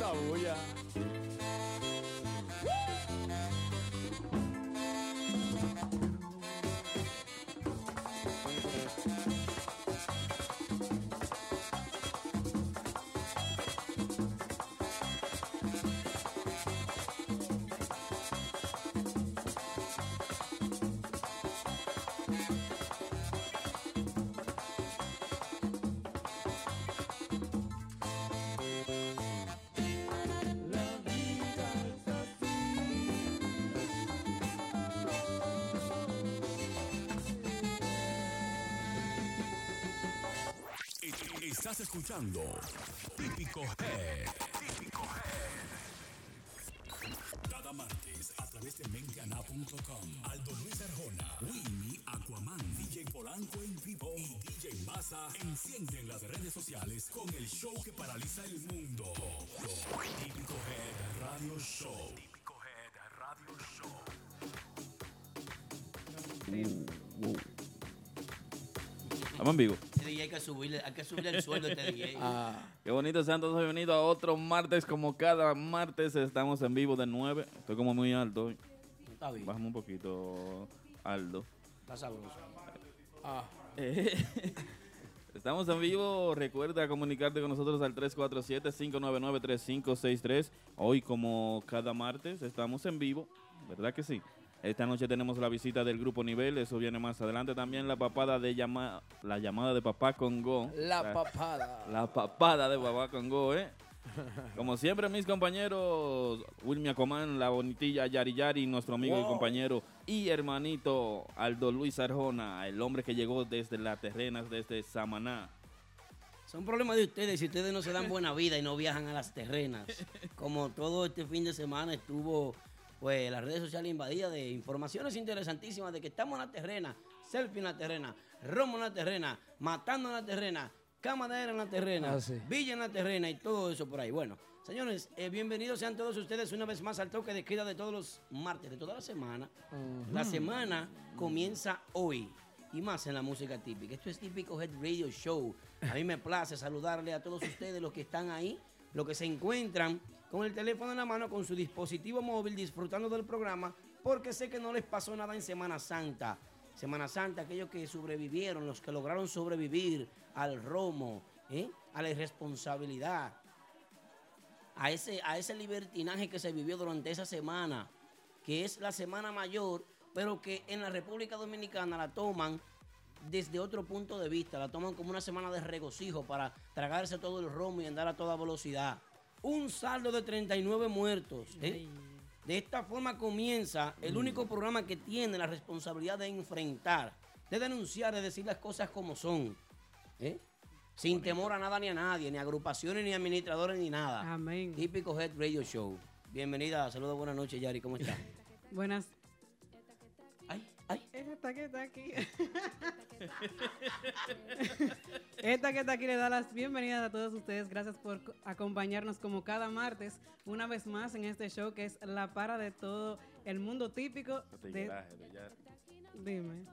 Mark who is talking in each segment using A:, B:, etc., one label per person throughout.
A: ¿Dónde está esa
B: Estás escuchando Típico Head. Típico Head. Cada martes a través de mengana.com. Aldo Luis Arjona, Winnie, Aquaman, DJ Polanco en vivo y DJ Massa encienden las redes sociales con el show que paraliza el mundo. Típico Head Radio Show. Típico Head Radio Show.
C: Estamos en vivo.
D: Hay que subirle, hay que subirle el sueldo a este DJ.
C: Qué bonito sean todos bienvenidos a otro martes. Como cada martes estamos en vivo de 9. Estoy como muy alto hoy.
D: Está bien,
C: Bájame un poquito, Aldo.
D: está sabroso.
C: Eh, Estamos en vivo. Recuerda comunicarte con nosotros al 347-599-3563. Hoy, como cada martes, estamos en vivo. ¿Verdad que sí? Esta noche tenemos la visita del grupo Nivel. Eso viene más adelante. También la papada de llama, la llamada de Papá Congo.
E: La papada.
C: La papada de Papá Congo, ¿eh? Como siempre, mis compañeros, Wilmy Acomán, la bonitilla Yari Yari, nuestro amigo y compañero y hermanito Aldo Luis Arjona, el hombre que llegó desde las terrenas, desde Samaná.
D: Son problemas de ustedes si ustedes no se dan buena vida y no viajan a las terrenas. Como todo este fin de semana estuvo pues las redes sociales invadidas de informaciones interesantísimas de que estamos en la terrena, selfie en la terrena, romo en la terrena, matando en la terrena, camadera en la terrena,
E: Ah, sí.
D: villa en la terrena y todo eso por ahí. Bueno, señores, eh, bienvenidos sean todos ustedes una vez más al toque de queda de todos los martes de toda la semana. La semana comienza hoy y más en la música típica. Esto es típico Head Radio Show. A mí me place saludarle a todos ustedes los que están ahí, los que se encuentran con el teléfono en la mano, con su dispositivo móvil, disfrutando del programa, porque sé que no les pasó nada en Semana Santa. Semana Santa, aquellos que sobrevivieron, los que lograron sobrevivir al romo, ¿eh? a la irresponsabilidad, a ese, a ese libertinaje que se vivió durante esa semana, que es la semana mayor, pero que en la República Dominicana la toman desde otro punto de vista, la toman como una semana de regocijo para tragarse todo el romo y andar a toda velocidad. Un saldo de 39 muertos. ¿eh? De esta forma comienza el único programa que tiene la responsabilidad de enfrentar, de denunciar, de decir las cosas como son. ¿eh? Sin temor a nada ni a nadie, ni a agrupaciones, ni administradores, ni nada.
F: Amén.
D: Típico Head Radio Show. Bienvenida, saludos, buenas noches, Yari, ¿cómo estás?
F: Buenas.
D: Ay.
F: Esta que está aquí. Esta que está aquí le da las bienvenidas a todos ustedes. Gracias por co- acompañarnos como cada martes, una vez más en este show que es la para de todo el mundo típico. De, dime.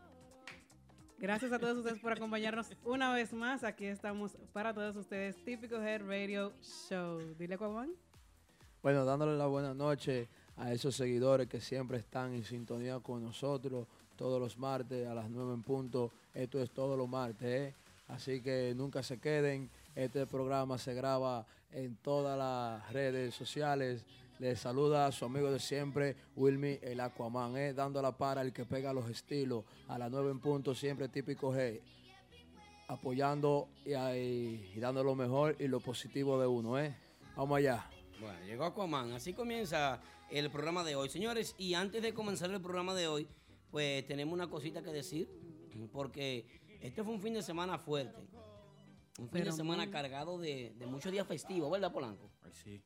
F: Gracias a todos ustedes por acompañarnos una vez más. Aquí estamos para todos ustedes, típico Head Radio Show. Dile, Juan.
E: Bueno, dándole la buena noche a esos seguidores que siempre están en sintonía con nosotros todos los martes a las 9 en punto. Esto es todos los martes, ¿eh? Así que nunca se queden. Este programa se graba en todas las redes sociales. Les saluda a su amigo de siempre, Wilmy el Aquaman, ¿eh? dando la para el que pega los estilos. A las 9 en punto, siempre típico G. Apoyando y, ahí- y dando lo mejor y lo positivo de uno, ¿eh? Vamos allá.
D: Bueno, llegó Aquaman. Así comienza el programa de hoy. Señores, y antes de comenzar el programa de hoy, pues tenemos una cosita que decir, porque este fue un fin de semana fuerte. Un fin
F: Pero
D: de semana
F: muy-
D: cargado de, de muchos días festivos, ¿verdad, Polanco?
C: Sí.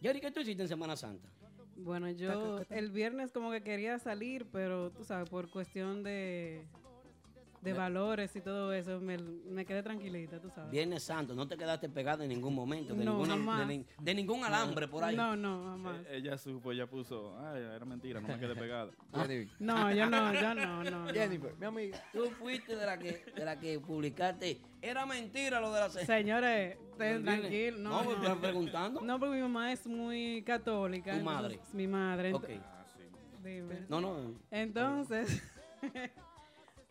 D: Yari, ¿qué tú hiciste en Semana Santa?
F: Bueno, yo el viernes como que quería salir, pero tú sabes, por cuestión de, de valores y todo eso, me, me quedé tranquilita, tú sabes.
D: Viernes Santo, no te quedaste pegada en ningún momento, de,
F: No,
D: ninguna-
F: jamás.
D: de nin- de ningún alambre por ahí.
F: No, no, jamás.
C: Eh, Ella supo, ella puso, ay, era mentira, no me quedé pegada.
E: Jennifer,
F: No, yo no, yo no, no. no.
E: Jennifer, mi amiga.
D: Tú fuiste de la que, de la que publicaste. Era mentira lo de la
F: Señores, estén
D: ¿Entiendes?
F: tranquilos. No,
D: No,
F: no,
D: preguntando.
F: No, porque mi mamá es muy católica.
D: ¿Tu
F: entonces,
D: madre?
F: Mi madre.
D: Ok.
C: Ah, sí.
F: dime.
D: No, no.
F: Entonces,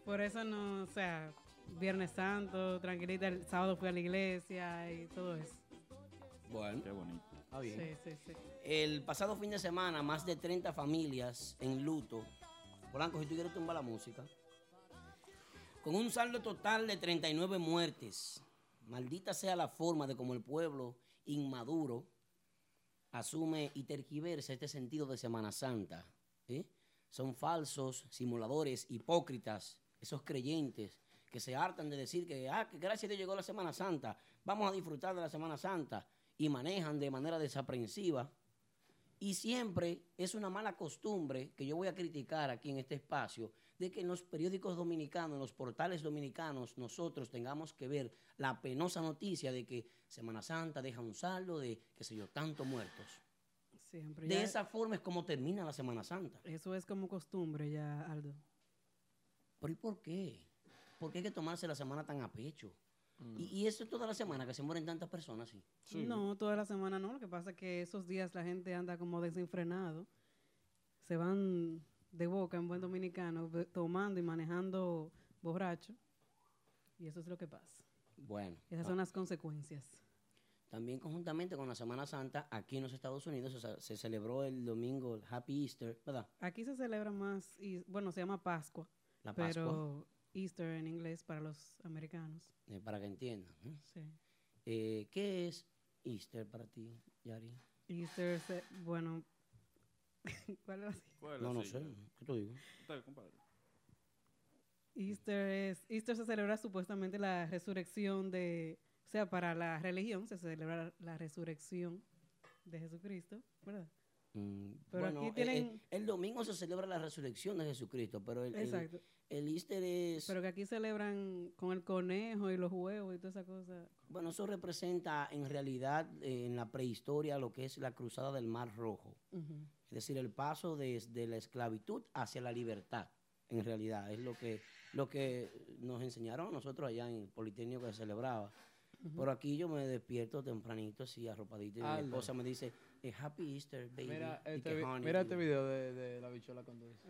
F: por eso no, o sea, Viernes Santo, tranquilita, el sábado fui a la iglesia y todo eso.
D: Bueno,
C: Qué bonito.
D: está bien.
F: Sí, sí, sí.
D: El pasado fin de semana, más de 30 familias en luto. Polanco, si tú quieres tumbar la música. Con un saldo total de 39 muertes. Maldita sea la forma de cómo el pueblo inmaduro asume y tergiversa este sentido de Semana Santa. ¿eh? Son falsos, simuladores, hipócritas, esos creyentes que se hartan de decir que, ah, que gracias a Dios llegó la Semana Santa, vamos a disfrutar de la Semana Santa y manejan de manera desaprensiva. Y siempre es una mala costumbre que yo voy a criticar aquí en este espacio, de que en los periódicos dominicanos, en los portales dominicanos, nosotros tengamos que ver la penosa noticia de que Semana Santa deja un saldo de, qué sé yo, tantos muertos.
F: Siempre.
D: De esa forma es como termina la Semana Santa.
F: Eso es como costumbre ya, Aldo.
D: ¿Pero y por qué? ¿Por qué hay que tomarse la semana tan a pecho? Y, y eso es toda la semana que se mueren tantas personas así.
F: No, toda la semana no. Lo que pasa es que esos días la gente anda como desenfrenado. Se van de boca en buen dominicano, tomando y manejando borracho. Y eso es lo que pasa.
D: Bueno,
F: Esas
D: ah,
F: son las consecuencias.
D: también conjuntamente con la Semana Santa, aquí en los Estados Unidos o sea, se celebró el domingo el Happy Easter, ¿verdad?
F: Aquí se celebra más, y, bueno, se llama Pascua,
D: La Pascua,
F: pero Easter en inglés para los americanos.
D: eh, para que entiendan. ¿eh?
F: Sí.
D: Eh, ¿Qué es Easter para ti, Yari?
F: Easter, se- bueno, ¿cuál era?
C: ¿Cuál
D: No, no sé. ¿Qué tú digo?
C: Compadre.
F: Easter es, Easter se celebra supuestamente la resurrección de, o sea, para la religión se celebra la resurrección de Jesucristo, ¿verdad?
D: Mm,
F: Pero
D: bueno,
F: aquí
D: eh, eh, el domingo se celebra la resurrección de Jesucristo, pero el,
F: Exacto.
D: el Easter es...
F: Pero que aquí celebran con el conejo y los huevos y toda esa cosa.
D: Bueno, eso representa en realidad eh, en la prehistoria lo que es la cruzada del Mar Rojo. Es decir, el paso desde la esclavitud hacia la libertad, en realidad. Es lo que, lo que nos enseñaron a nosotros allá en el Politécnico que se celebraba. Pero aquí yo me despierto tempranito, así arropadito, y mi esposa me dice, eh, Happy Easter, baby.
E: Mira este,
D: que
E: vi-
D: honey,
E: mira este video de, de la bichola con dulce.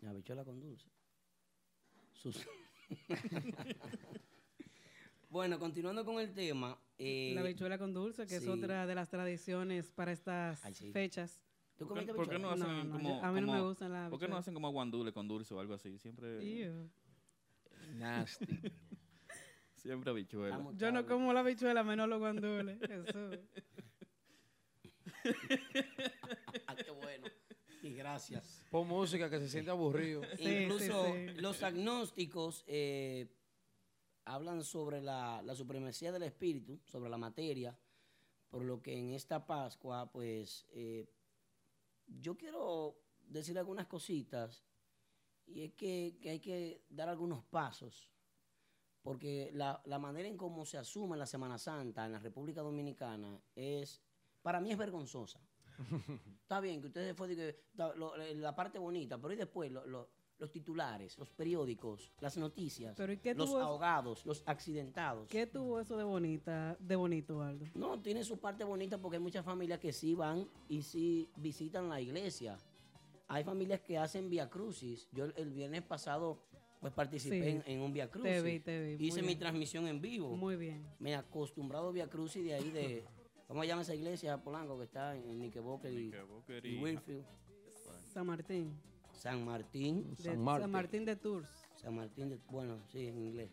D: La bichuela con dulce. Sus- bueno, continuando con el tema. eh,
F: la bichuela con dulce, que
D: sí.
F: es otra de las tradiciones para estas
D: Ay, sí.
F: fechas.
D: ¿Tú
C: ¿Por qué,
D: comiste
C: por qué no hacen
F: No, no,
C: como,
F: yo- a mí no me gustan las
C: ¿Por qué no hacen como aguandule con dulce o algo así? Siempre,
F: Ew.
E: Nasty.
C: siempre habichuela.
D: Vamos,
F: Yo no como la bichuela, menos los guandules. Jesús.
D: Ah, qué bueno. Y gracias.
E: Pon música que se siente aburrido.
F: Sí,
D: Incluso
F: sí, sí.
D: los agnósticos eh, hablan sobre la, la supremacía del espíritu, sobre la materia, por lo que en esta Pascua, pues, eh, yo quiero decir algunas cositas, y es que, que hay que dar algunos pasos, porque la, la manera en cómo se asume la Semana Santa en la República Dominicana es, para mí es vergonzosa. Está bien que ustedes fue que, eh, la parte bonita, pero y después lo- lo- los titulares, los periódicos, las noticias,
F: Pero ¿y qué
D: los
F: eso-
D: ahogados, los accidentados.
F: ¿Qué tuvo eso de bonita, de bonito, Aldo?
D: No, tiene su parte bonita porque hay muchas familias que sí van y sí visitan la iglesia. Hay familias que hacen via crucis. Yo el, viernes pasado pues participé
F: Sí.
D: en, en un via crucis.
F: Te vi, te vi,
D: Hice mi transmisión en vivo.
F: Muy bien.
D: Me he acostumbrado a via crucis de ahí de ¿cómo se llama esa iglesia Polanco que está en Knickerbocker y, y
C: y-
D: Winfield?
F: San Martín.
D: San Martín.
F: De,
E: San Martín.
F: San Martín de Tours.
D: San Martín, de, bueno, sí, en inglés.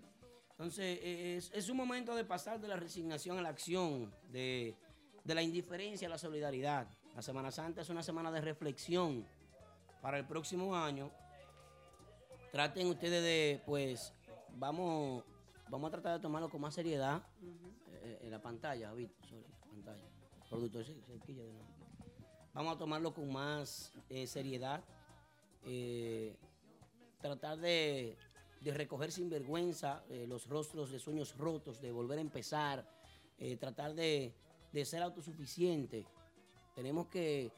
D: Entonces, eh, es, es un momento de pasar de la resignación a la acción, de, de la indiferencia a la solidaridad. La Semana Santa es una semana de reflexión para el próximo año. Traten ustedes de, pues, vamos, vamos a tratar de tomarlo con más seriedad. Eh, en la pantalla, Víctor, sorry, pantalla. Productor, se, se quilla de nuevo. Vamos a tomarlo con más eh, seriedad. Eh, tratar de, de recoger sin vergüenza eh, los rostros de sueños rotos, de volver a empezar, eh, tratar de, de ser autosuficiente. Tenemos que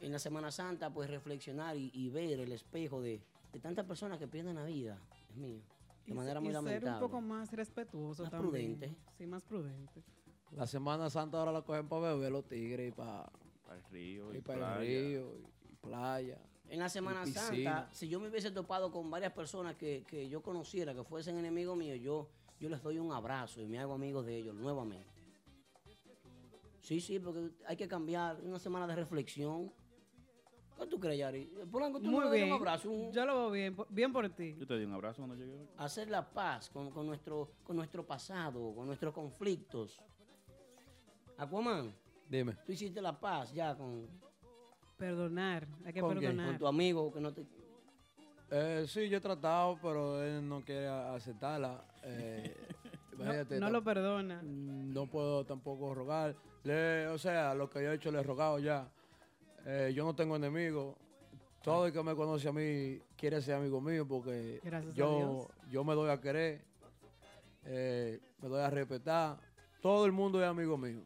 D: en la Semana Santa pues reflexionar y, y ver el espejo de, de tantas personas que pierden la vida, Dios mío, de
F: Y
D: manera muy
F: y ser un
D: lamentable.
F: poco más respetuoso
D: Más
F: también.
D: prudente.
F: Sí, más prudente.
E: La Semana Santa ahora la cogen para beber los tigres y para
C: Para el río.
E: ir para el río y playa.
D: En la Semana. Santa, si yo me hubiese topado con varias personas que, que yo conociera, que fuesen enemigos míos, yo, yo les doy un abrazo y me hago amigo de ellos nuevamente. Sí, sí, porque hay que cambiar una semana de reflexión. ¿Qué tú crees, Yari? Polanco, tú
F: Muy
D: me
F: bien.
D: un abrazo, un-
F: Yo lo veo bien, bien por ti.
C: Yo te di un abrazo cuando llegué hoy.
D: hacer la paz con, con nuestro, con nuestro pasado, con nuestros conflictos. Aquaman,
E: Dime.
D: tú hiciste la paz ya con,
F: Perdonar, hay que
E: ¿Con quién?
F: perdonar.
D: con tu amigo que no te...
E: Eh, sí, yo he tratado, pero él no quiere aceptarla. Eh,
F: No,
E: imagínate,
F: no
E: tam-
F: lo perdona.
E: no puedo tampoco rogar. Le- o sea, lo que yo he hecho le he rogado ya. Eh, yo no tengo enemigos. Todo el que me conoce a mí quiere ser amigo mío porque
F: Gracias
E: yo, yo me doy a querer, eh, me doy a respetar. Todo el mundo es amigo mío.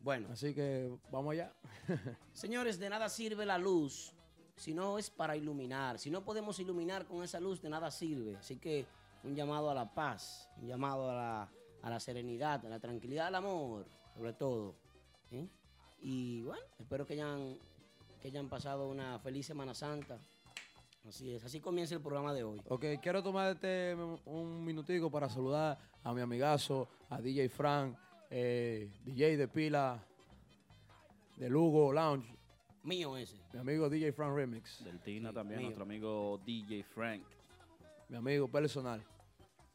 D: Bueno,
E: Así que vamos allá.
D: Señores, de nada sirve la luz si no es para iluminar. Si no podemos iluminar con esa luz, de nada sirve. Así que un llamado a la paz, un llamado a la, a la serenidad, a la tranquilidad, al amor, sobre todo. ¿eh? Y bueno, espero que hayan, que hayan pasado una feliz Semana Santa. Así es, así comienza el programa de hoy.
E: Ok, quiero tomar este un minutico para saludar a mi amigazo, a DJ Frank, eh, DJ de pila de Lugo Lounge,
D: Mío ese.
E: mi amigo DJ Frank Remix,
C: Del Tina también,
D: mío.
C: nuestro amigo DJ Frank.
E: mi amigo personal.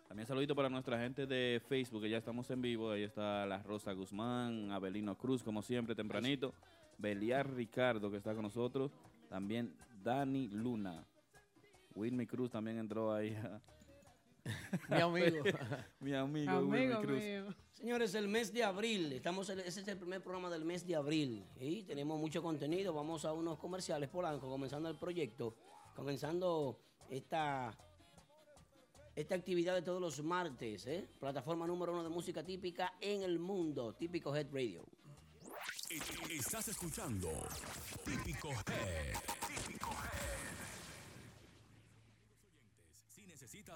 C: También saludito para nuestra gente de Facebook, que ya estamos en vivo. Ahí está la Rosa Guzmán, Abelino Cruz, como siempre, tempranito. Beliar Ricardo, que está con nosotros. También Dani Luna. Wilmy Cruz también entró ahí.
E: Mi amigo.
C: Mi amigo, Wilmy
F: Amigo
C: Cruz.
F: mío.
D: Señores, el mes de abril, estamos, en- ese es el primer programa del mes de abril y tenemos mucho contenido. Vamos a unos comerciales polanco, comenzando el proyecto, comenzando esta, esta actividad de todos los martes, ¿eh? plataforma número uno de música típica en el mundo, típico Head Radio.
B: Estás escuchando Típico Head. Si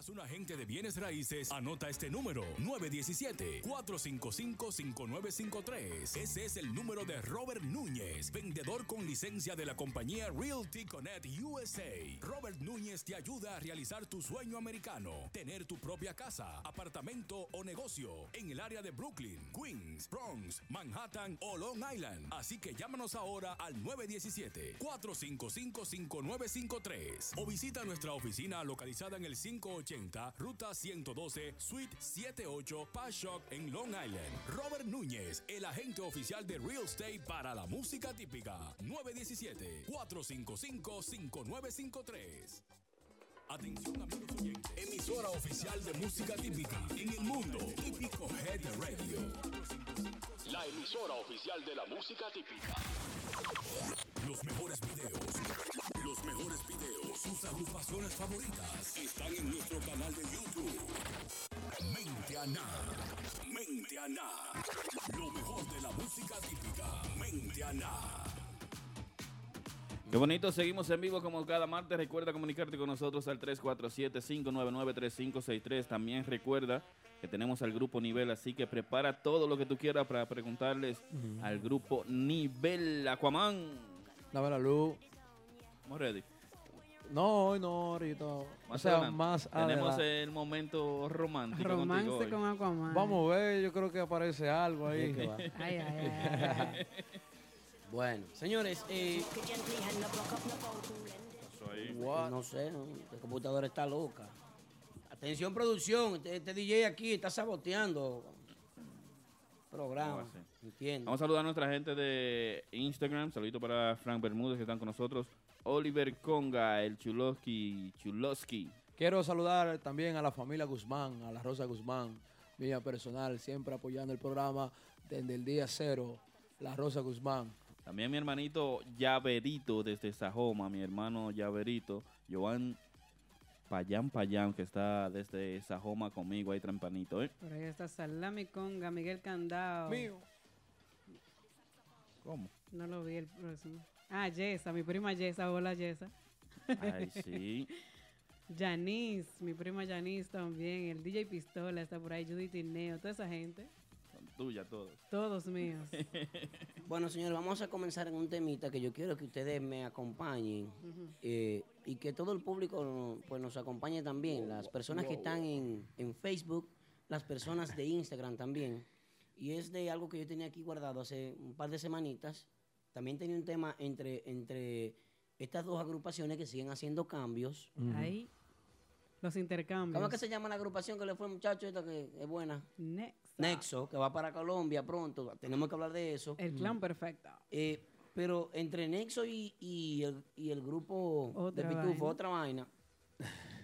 B: un agente de bienes raíces, anota este número 917-455-5953. Ese es el número de Robert Núñez, vendedor con licencia de la compañía Realty Connect USA. Robert Núñez te ayuda a realizar tu sueño americano, tener tu propia casa, apartamento o negocio en el área de Brooklyn, Queens, Bronx, Manhattan o Long Island. Así que llámanos ahora al 917-455-5953 o visita nuestra oficina localizada en el 580 Ruta 112 Suite 78 Pashock en Long Island. Robert Núñez, el agente oficial de Real Estate para la música típica. 917-455-5953. Atención amigos oyentes, emisora oficial de música típica en el mundo, Típico Head Radio. La emisora oficial de la música típica. Los mejores videos, mejores videos, sus agrupaciones favoritas están en nuestro canal de YouTube. Mente Ana, Mente Ana, lo mejor de la música típica, Mente Ana.
C: Qué bonito, seguimos en vivo como cada martes. Recuerda comunicarte con nosotros al 347-599-3563. También recuerda que tenemos al grupo Nivel, así que prepara todo lo que tú quieras para preguntarles al grupo Nivel Aquaman.
E: Dame la luz.
C: ¿Estamos ready?
E: No, hoy no, ahorita. O
C: Más
E: sea,
C: adelante.
E: más
C: Tenemos
E: adelante.
C: el momento romántico
F: Romance
C: hoy.
F: con Aquaman.
E: Vamos a ver, yo creo que aparece algo ahí.
F: Ay, ay, ay.
D: Bueno, señores, eh, no sé, ¿no? la computadora está loca. Atención producción, este, este DJ aquí está saboteando programa.
C: Vamos a saludar a nuestra gente de Instagram. Saludito para Frank Bermúdez que están con nosotros. Oliver Conga, el Chuloski, Chuloski.
E: Quiero saludar también a la familia Guzmán, a la Rosa Guzmán, mía personal, siempre apoyando el programa desde el día cero. La Rosa Guzmán.
C: También mi hermanito Llaverito desde Sajoma, mi hermano Llaverito, Joan Payán Payán, que está desde Sajoma conmigo ahí trampanito, ¿eh?
F: Por ahí está Salami Conga, Miguel Candao.
E: Mío.
C: ¿Cómo?
F: No lo vi el próximo. Ah, Yesa, mi prima Yesa. Hola, Yesa.
C: Ay, sí.
F: Yanis, mi prima Yanis también. El DJ Pistola está por ahí. Judith Tineo, toda esa gente.
C: Son tuyas todos.
F: Todos míos.
D: Bueno, señores, vamos a comenzar en un temita que yo quiero que ustedes me acompañen eh, y que todo el público pues, nos acompañe también. Las personas que están en, en Facebook, las personas de Instagram también. Y es de algo que yo tenía aquí guardado hace un par de semanitas. También tenía un tema entre, entre estas dos agrupaciones que siguen haciendo cambios.
F: Ahí, los intercambios.
D: ¿Cómo es que se llama la agrupación que le fue muchacho esta que es buena?
F: Next.
D: Nexo, que va para Colombia pronto. Tenemos que hablar de eso.
F: El clan perfecto.
D: Eh, pero entre Nexo y, y el, y el grupo
F: Otra
D: de Pitufo,
F: vaina.
D: otra vaina,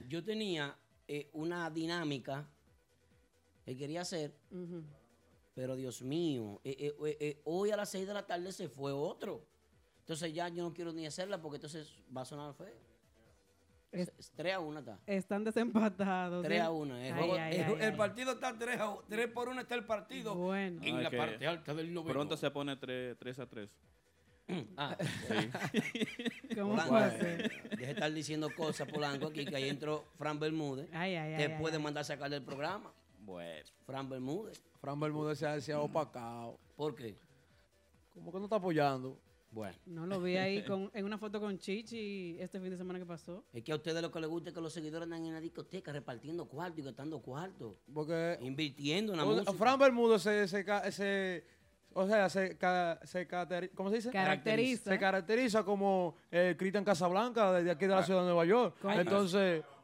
D: yo tenía eh, una dinámica que quería hacer. Pero Dios mío, eh, eh, eh, eh, hoy a las 6 de la tarde se fue otro. Entonces ya yo no quiero ni hacerla porque entonces va a sonar feo.
F: Es-
D: Es 3 a 1 está.
F: Están desempatados.
D: 3
F: ¿eh?
D: a 1. El,
F: Ay,
D: juego-
F: ay,
D: el-
F: ay,
D: el
F: ay.
D: partido está 3, a, 3 por 1 está el partido.
F: Bueno.
D: En
C: Ah,
D: la parte alta del noveno.
C: Pronto se pone 3, a 3.
D: Ah,
F: ¿Cómo
D: Polanco,
F: fue a ser?
D: Deje de estar diciendo cosas, Polanco, aquí, que ahí entró Fran Bermúdez.
F: Ay, ay,
D: Te
F: ay,
D: puede
F: ay.
D: mandar a sacar del programa.
C: Bueno.
D: Fran Bermúdez.
E: Fran Bermúdez se ha, se ha opacado.
D: ¿Por qué?
E: Como que no está apoyando.
D: Bueno,
F: No lo vi ahí con, en una foto con Chichi este fin de semana que pasó.
D: es que a ustedes lo que les gusta es que los seguidores andan en la discoteca repartiendo cuartos y gastando cuartos.
E: Porque
D: Invirtiendo en la música.
E: Fran Bermúdez se, se, o sea, se, ca- se cateri- ¿cómo se dice?
F: Caracteriza.
E: Se caracteriza como eh, Cristian Casablanca desde aquí de
D: Ah.
E: la ciudad de Nueva York. Entonces,
D: Ay,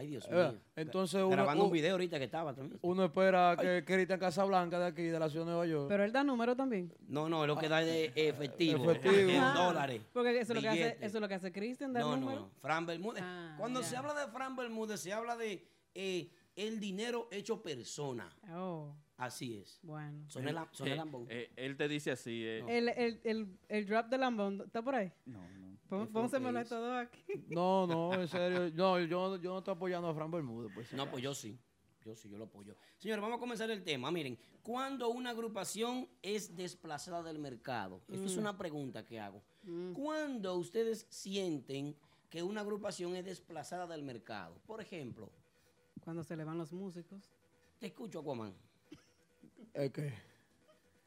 D: Dios
E: eh,
D: mío.
E: entonces uno,
D: Grabando un video ahorita que estaba también.
E: uno espera que Cristian Casablanca de aquí de la ciudad de Nueva York.
F: Pero él da número también.
D: No, no, es lo que da de efectivo.
E: Efectivo.
D: En
E: Ah.
D: dólares.
F: Porque eso es lo que hace, eso es lo que hace Christian, dar
D: No, no,
F: número.
D: no. Fran Bermúdez.
F: Ah,
D: Cuando se habla de Fran Bermúdez, se habla de eh, el dinero hecho persona.
F: Oh,
D: Así es.
F: bueno.
D: Son el, son el
C: Eh,
D: lambón.
C: eh, él te dice así. eh,
F: El, el, el, el drop de Lambón, ¿está por ahí?
C: No, no.
F: Pon-
D: ¿Qué fue lo
F: Pónsemelo
D: que
F: a estos dos aquí.
E: No, no, en serio. No, yo, yo no estoy apoyando a Fran Bermúdez. Pues,
D: No, pues yo sí. Yo sí, yo lo apoyo. Señores, vamos a comenzar el tema. Miren, ¿cuándo una agrupación es desplazada del mercado? Esto es una pregunta que hago. ¿Cuándo ustedes sienten que una agrupación es desplazada del mercado? Por ejemplo,
F: Cuando se le van los músicos.
D: te escucho, Aquaman.
E: Es que,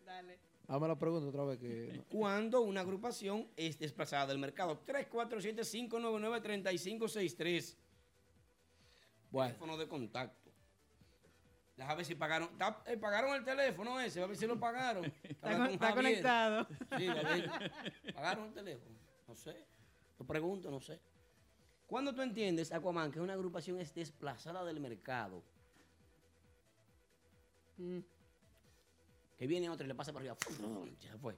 F: Dale.
E: Dame la pregunta otra vez. que
D: ¿Cuándo una agrupación es desplazada del mercado? 347-599-3563.
E: Bueno.
D: Teléfono de contacto. Déjame ver si pagaron. eh, pagaron el teléfono ese, a ver si lo pagaron.
F: Está, con-
D: con
F: está conectado.
D: Sí. ¿Pagaron el teléfono? No sé. Te pregunto, no sé. ¿Cuándo tú entiendes, Aquaman, que una agrupación es desplazada del mercado?
F: Mm.
D: Que viene otro y le pasa por arriba. Ya fue.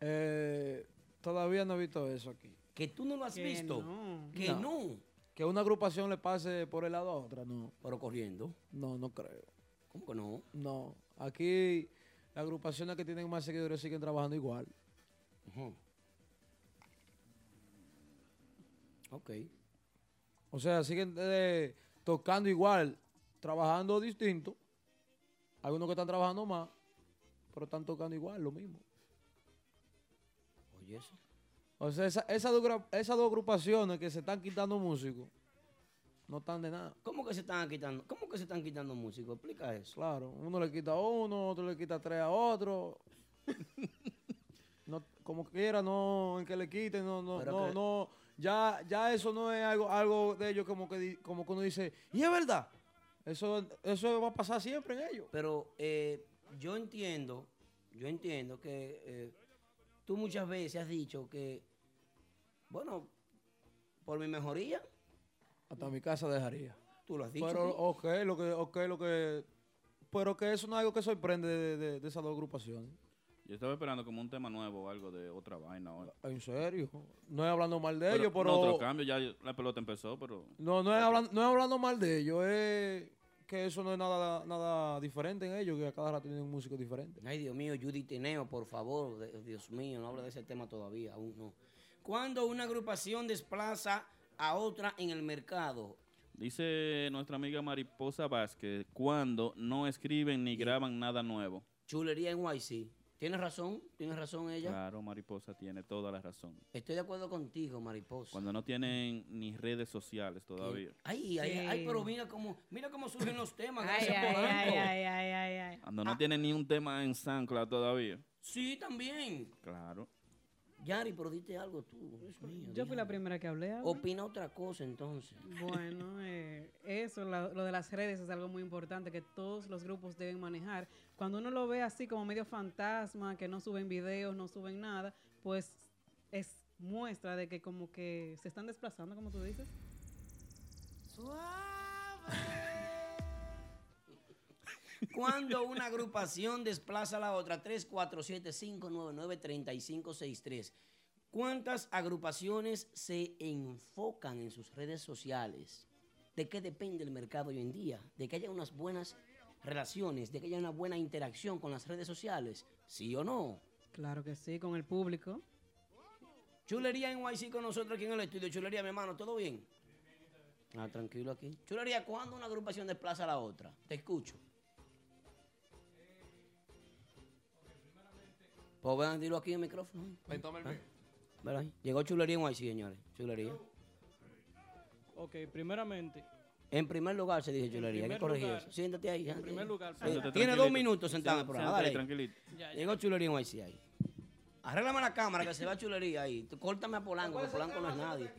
E: eh, todavía no he visto eso aquí.
D: Que tú no lo has
F: Que
D: visto.
F: no.
D: Que
E: No.
D: no.
E: Que una agrupación le pase por el lado a otra, no.
D: Pero corriendo.
E: No, no creo.
D: ¿Cómo que no?
E: No. Aquí las agrupaciones que tienen más seguidores siguen trabajando igual.
D: Ujú. Ok.
E: O sea, siguen eh, tocando igual, trabajando distinto. Algunos que están trabajando más, pero están tocando igual, lo mismo.
D: Oye, eso.
E: O sea, esa- esas dos esas dos agrupaciones que se están quitando músicos, no están de nada.
D: ¿Cómo que se están quitando? ¿Cómo que se están quitando músicos? Explica eso.
E: Claro, uno le quita a uno, otro le quita tres a otro. no, como quiera, no, en que le quiten, no, no,
D: Pero
E: no,
D: que-
E: no, ya, ya eso no es algo, algo de ellos como que, como que uno dice, y es verdad, eso, eso va a pasar siempre en ellos.
D: Pero eh, yo entiendo, yo entiendo que eh, tú muchas veces has dicho que, bueno, por mi mejoría,
E: Hasta mi casa dejaría.
D: tú lo has dicho.
E: Pero, ok, lo que, ok, lo que, pero que eso no es algo que sorprende de, de- de esas dos agrupaciones.
C: Yo estaba esperando como un tema nuevo o algo de otra vaina. o-
E: En serio, no es hablando mal de
C: Pero,
E: ellos,
C: no,
E: pero...
C: otro cambio, ya la pelota empezó, pero...
E: No, no es, hablando, no es hablando mal de ellos, es que eso no es nada, nada diferente en ellos, que a cada rato tienen un músico diferente.
D: Ay, Dios mío, Judy Teneo, por favor, Dios mío, no habla de ese tema todavía, aún no. Cuando una agrupación desplaza a otra en el mercado,
C: Dice nuestra amiga Mariposa Vázquez, cuando no escriben ni graban nada nuevo.
D: Chulería en YC. Tienes razón, tienes razón ella.
C: Claro, Mariposa tiene toda la razón.
D: Estoy de acuerdo contigo, Mariposa.
C: Cuando no tienen ni redes sociales todavía.
D: Ay, ay,
F: Sí.
D: ay, pero mira cómo, mira cómo surgen los temas.
F: Ay, ay, ay, ay, ay, ay, ay.
C: Cuando no tienen ni un tema en SoundCloud todavía.
D: Sí, también.
C: Claro.
D: Yari, pero dite algo tú. Dios mío,
F: Yo fui la primera que hablé.
D: Opina otra cosa entonces.
F: Bueno, eh, eso, la- lo de las redes es algo muy importante que todos los grupos deben manejar. Cuando uno lo ve así como medio fantasma, que no suben videos, no suben nada, pues es muestra de que como que se están desplazando, como tú dices.
D: Cuando una agrupación desplaza a la otra, 347-599-3563. ¿Cuántas agrupaciones se enfocan en sus redes sociales? ¿De qué depende el mercado hoy en día? ¿De que haya unas buenas relaciones? ¿De que haya una buena interacción con las redes sociales? ¿Sí o no?
F: Claro que sí, con el público.
D: Chulería en YC con nosotros aquí en el estudio. Chulería, mi hermano, ¿todo bien? Ah, tranquilo aquí. Chulería, ¿cuándo una agrupación desplaza a la otra? Te escucho. Pues vean, dilo aquí en el micrófono. Ah, velo ahí. Llegó Chulería en YC, señores. Chulería.
G: Ok, primeramente,
D: En primer lugar se dice chulería. Hay que
G: primer
D: corregir
G: lugar-
D: eso. Siéntate ahí.
G: en primer
D: ahí.
G: lugar,
D: Sí,
C: Siéntate
D: Tiene dos
C: tranquilito.
D: minutos sentado en el programa.
C: Siéntate
D: Dale. ahí.
C: tranquilito.
G: ya, ya.
D: Llegó Chulería en YC ahí. Arréglame la cámara que se va Chulería ahí. Tú Córtame a Polanco, que Polanco no es nadie.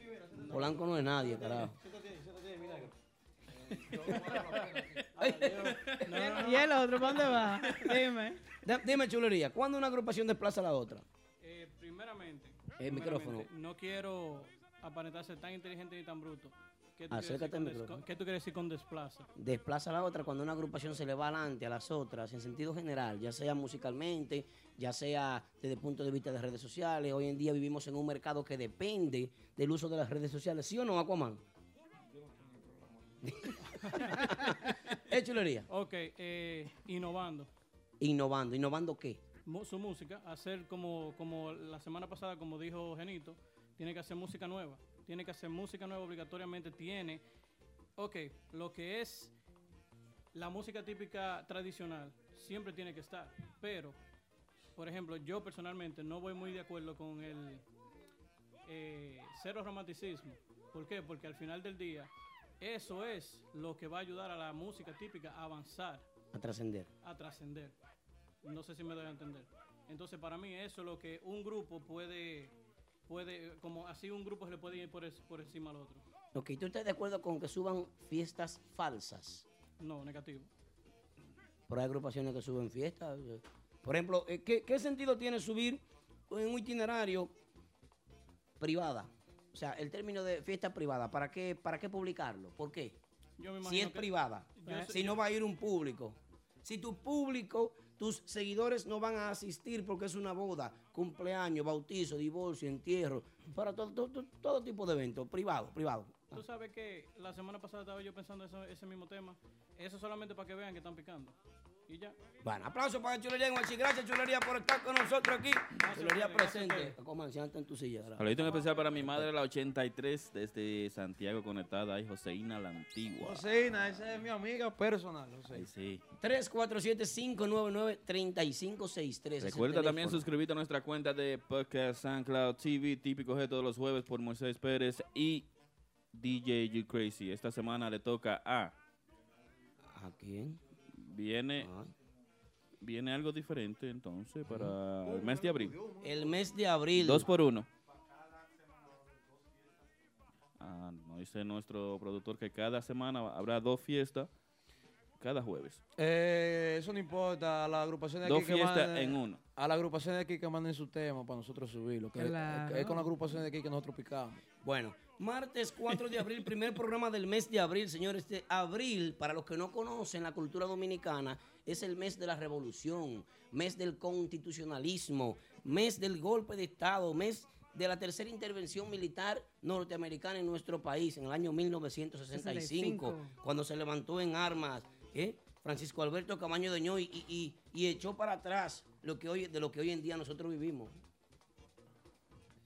D: Polanco no es nadie, carajo.
F: ¿Y el otro, ¿para dónde va? Dime.
D: Dime, chulería, ¿cuándo una agrupación desplaza a la otra?
G: Eh, primeramente,
D: El micrófono.
G: no quiero aparentar ser tan inteligente ni tan bruto. ¿Qué tú, quieres
D: Acércate
G: decir
D: al micrófono.
G: ¿Qué tú quieres decir con desplaza?
D: Desplaza a la otra cuando una agrupación se le va adelante a las otras en sentido general, ya sea musicalmente, ya sea desde el punto de vista de redes sociales. Hoy en día vivimos en un mercado que depende del uso de las redes sociales. ¿Sí o no, Aquaman? es chulería.
G: Ok, eh, innovando.
D: Innovando. ¿Innovando qué?
G: Su música, hacer como, como la semana pasada, como dijo Genito, tiene que hacer música nueva. Tiene que hacer música nueva obligatoriamente. Tiene, ok, lo que es la música típica tradicional siempre tiene que estar. Pero, por ejemplo, yo personalmente no voy muy de acuerdo con el eh, cero romanticismo. ¿Por qué? Porque al final del día, eso es lo que va a ayudar a la música típica a avanzar
D: A trascender.
G: a trascender. No sé si me doy a entender. Entonces, para mí, eso es lo que un grupo puede, puede como así un grupo se le puede ir por, es- por encima al otro.
D: Ok, ¿tú estás de acuerdo con que suban fiestas falsas?
G: No, negativo.
D: Pero hay agrupaciones que suben fiestas. eh. Por ejemplo, eh, ¿qué, qué sentido tiene subir en un itinerario privada? O sea, el término de fiesta privada, ¿para qué, para qué publicarlo? ¿Por qué?
G: Yo me
D: Si es
G: que-
D: privada,
G: yo sé-
D: si no va a ir un público. Si tu público, tus seguidores no van a asistir porque es una boda, cumpleaños, bautizo, divorcio, entierro, para todo, todo, todo- tipo de eventos, privado, privado.
G: Tú sabes que la semana pasada estaba yo pensando eso- ese mismo tema. Eso solamente para que vean que están picando. Y ya.
D: Bueno, aplauso para Chulería en Guachi. Gracias, Chulería, por estar con nosotros aquí. Chulería
G: ustedes, gracias
D: presente. Como siéntate en tu silla.
C: Saludito en especial para mi madre, la 83, desde Santiago conectada, ahí Joseína la Antigua.
E: Joseina, esa es mi amiga personal,
C: Ahí
E: Joseina.
C: sí.
D: 347-599-3563.
C: Recuerda también suscribirte a nuestra cuenta de Podcast SoundCloud TV, típico G todos los jueves por Moisés Pérez y DJ You Crazy. Esta semana le toca a.
D: ¿A quién?
C: Viene,
D: Ah.
C: viene algo diferente entonces para el mes de abril.
D: El mes de abril.
C: Dos por uno. Ah, nos dice nuestro productor que cada semana habrá dos fiestas cada jueves.
E: Eh, eso no importa, a la agrupación de aquí
C: Dos
E: que
C: fiestas
E: manden-
C: en uno.
E: A la agrupación de aquí que manden su tema para nosotros subirlo. Que,
F: Claro.
E: que es con la agrupación de aquí que nosotros picamos.
D: Bueno, martes 4 de abril, primer programa del mes de abril, señores. Este abril, para los que no conocen la cultura dominicana, es el mes de la revolución, mes del constitucionalismo, mes del golpe de Estado, mes de la tercera intervención militar norteamericana en nuestro país en el año 1965,
F: 65.
D: cuando se levantó en armas ¿eh? Francisco Alberto Camaño de Ñoy y, y- y echó para atrás lo que hoy, de lo que hoy en día nosotros vivimos.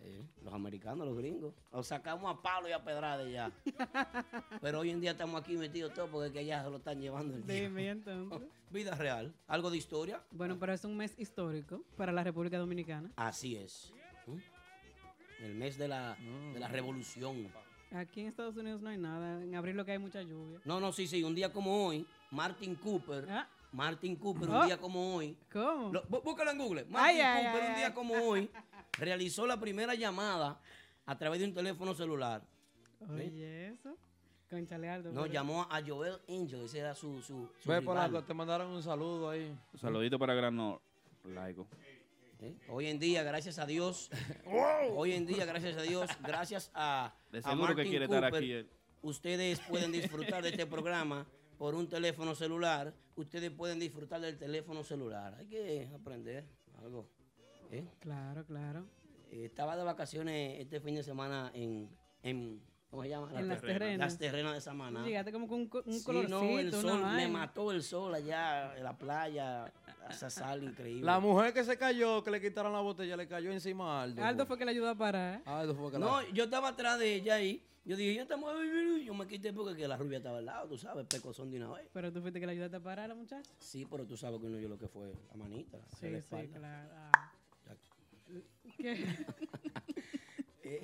D: Eh, los americanos, los gringos. Los sacamos a palo y a pedrada ya. Pero hoy en día estamos aquí metidos todos porque es que ya se lo están llevando el día.
F: Dime entonces.
D: Vida real. ¿Algo de historia?
F: Bueno, pero es un mes histórico para la República Dominicana.
D: Así es. ¿Mm? El mes de la, de la revolución.
F: Aquí en Estados Unidos no hay nada. En abril lo que hay mucha lluvia.
D: No, no, sí, sí. Un día como hoy, Martin Cooper.
F: Ah.
D: Martin Cooper,
F: Oh.
D: un día como hoy.
F: ¿Cómo?
D: Lo- búscalo en Google. Martin
F: Ay,
D: Cooper,
F: ay,
D: un día como hoy, realizó la primera llamada a través de un teléfono celular.
F: Oye, eso. Conchale Aldo.
D: No,
F: pero-
D: llamó a Joel Angel, ese era su, su, su
E: Ve
D: rival.
E: por acá, te mandaron un saludo ahí.
C: Un saludito para Granor. Laico.
D: ¿Eh? Hoy en día, gracias a Dios, hoy en día, gracias a Dios, gracias a,
C: De
D: a
C: seguro que
D: Martin
C: quiere estar
D: Cooper,
C: aquí él.
D: ustedes pueden disfrutar de este programa por un teléfono celular. Ustedes pueden disfrutar del teléfono celular. Hay que aprender algo. ¿Eh?
F: Claro, claro.
D: Eh, estaba de vacaciones este fin de semana en, en ¿cómo se llama?
F: En las
D: terrenas.
F: terrenas.
D: Las terrenas de Samaná.
F: Llegaste como con un, un
D: Sí,
F: colorcito,
D: no, el sol, me mató el sol allá en la playa, esa sal increíble.
E: La mujer que se cayó, que le quitaron la botella, le cayó encima a Aldo.
F: Aldo fue que le ayudó a parar.
E: Aldo fue que la-
D: No, yo estaba atrás de ella ahí. Yo dije, yo estamos yo me quité porque que la rubia estaba al lado, tú sabes, pecozón de una vez.
F: Pero tú fuiste que le ayudaste a parar a la muchacha.
D: Sí, pero tú sabes que uno yo lo que fue la manita, la
F: Sí, sí,
D: espalda.
F: claro. Ah. ¿Qué?
D: Eh,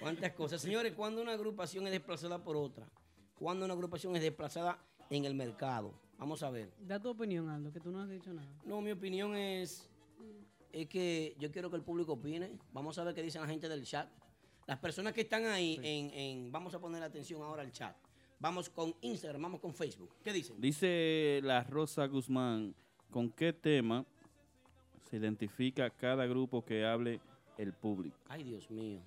D: ¿Cuántas cosas? Señores, cuando una agrupación es desplazada por otra, cuando una agrupación es desplazada en el mercado, vamos a ver.
F: Da tu opinión, Aldo, que tú no has dicho nada.
D: No, mi opinión es, es que yo quiero que el público opine. Vamos a ver qué dicen la gente del chat. Las personas que están ahí en, en- vamos a poner atención ahora al chat. Vamos con Instagram, vamos con Facebook. ¿Qué dicen?
C: Dice la Rosa Guzmán, ¿con qué tema se identifica cada grupo que hable el público?
D: Ay, Dios mío.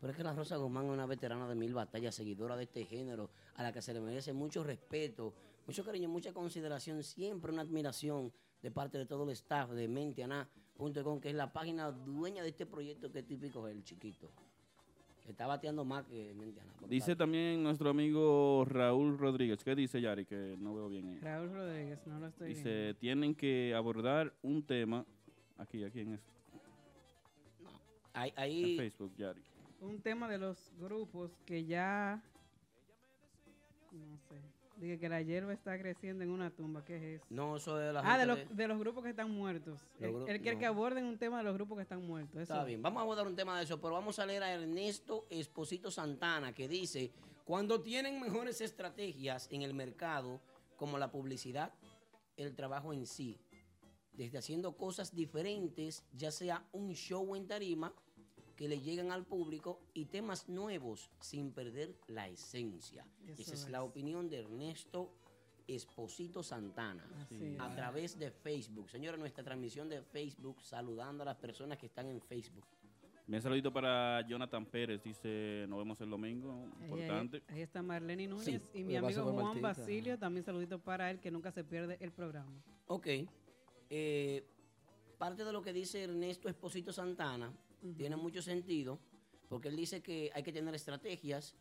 D: Pero es que la Rosa Guzmán es una veterana de mil batallas, seguidora de este género, a la que se le merece mucho respeto, mucho cariño, mucha consideración, siempre una admiración de parte de todo el staff de Mentiana.com, que es la página dueña de este proyecto que es típico el chiquito. Está bateando más que Mentiana.
C: Dice
D: parte.
C: también nuestro amigo Raúl Rodríguez. ¿Qué dice Yari? Que no veo bien. ahí.
F: Raúl Rodríguez, no lo estoy viendo.
C: Dice, tienen que abordar un tema. Aquí, aquí en, es-
D: Ahí,
C: en
D: ahí
C: Facebook, Yari.
F: Un tema de los grupos que ya... No sé. Dije que la hierba está creciendo en una tumba. ¿Qué es eso?
D: no, eso es la
F: Ah, de los, de los grupos que están muertos.
D: Los gru-
F: quiere
D: no.
F: que aborden un tema de los grupos que están muertos. Eso.
D: Está bien, vamos a abordar un tema de eso, pero vamos a leer a Ernesto Esposito Santana que dice, cuando tienen mejores estrategias en el mercado, como la publicidad, el trabajo en sí, desde haciendo cosas diferentes, ya sea un show en tarima, que le llegan al público y temas nuevos sin perder la esencia.
F: Eso
D: Esa es,
F: es.
D: la opinión de Ernesto Esposito Santana
F: Así
D: a
F: es.
D: través de Facebook. Señores, nuestra transmisión de Facebook, saludando a las personas que están en Facebook.
C: Bien saludito para Jonathan Pérez. Dice, nos vemos el domingo.
F: Ahí, ahí-
C: Importante.
F: ahí está Marlene Núñez
D: Sí,
F: y mi amigo Juan. Basilio. También saludito para él, que nunca se pierde el programa.
D: Ok. Eh, parte de lo que dice Ernesto Esposito Santana tiene mucho sentido, porque él dice que hay que tener estrategias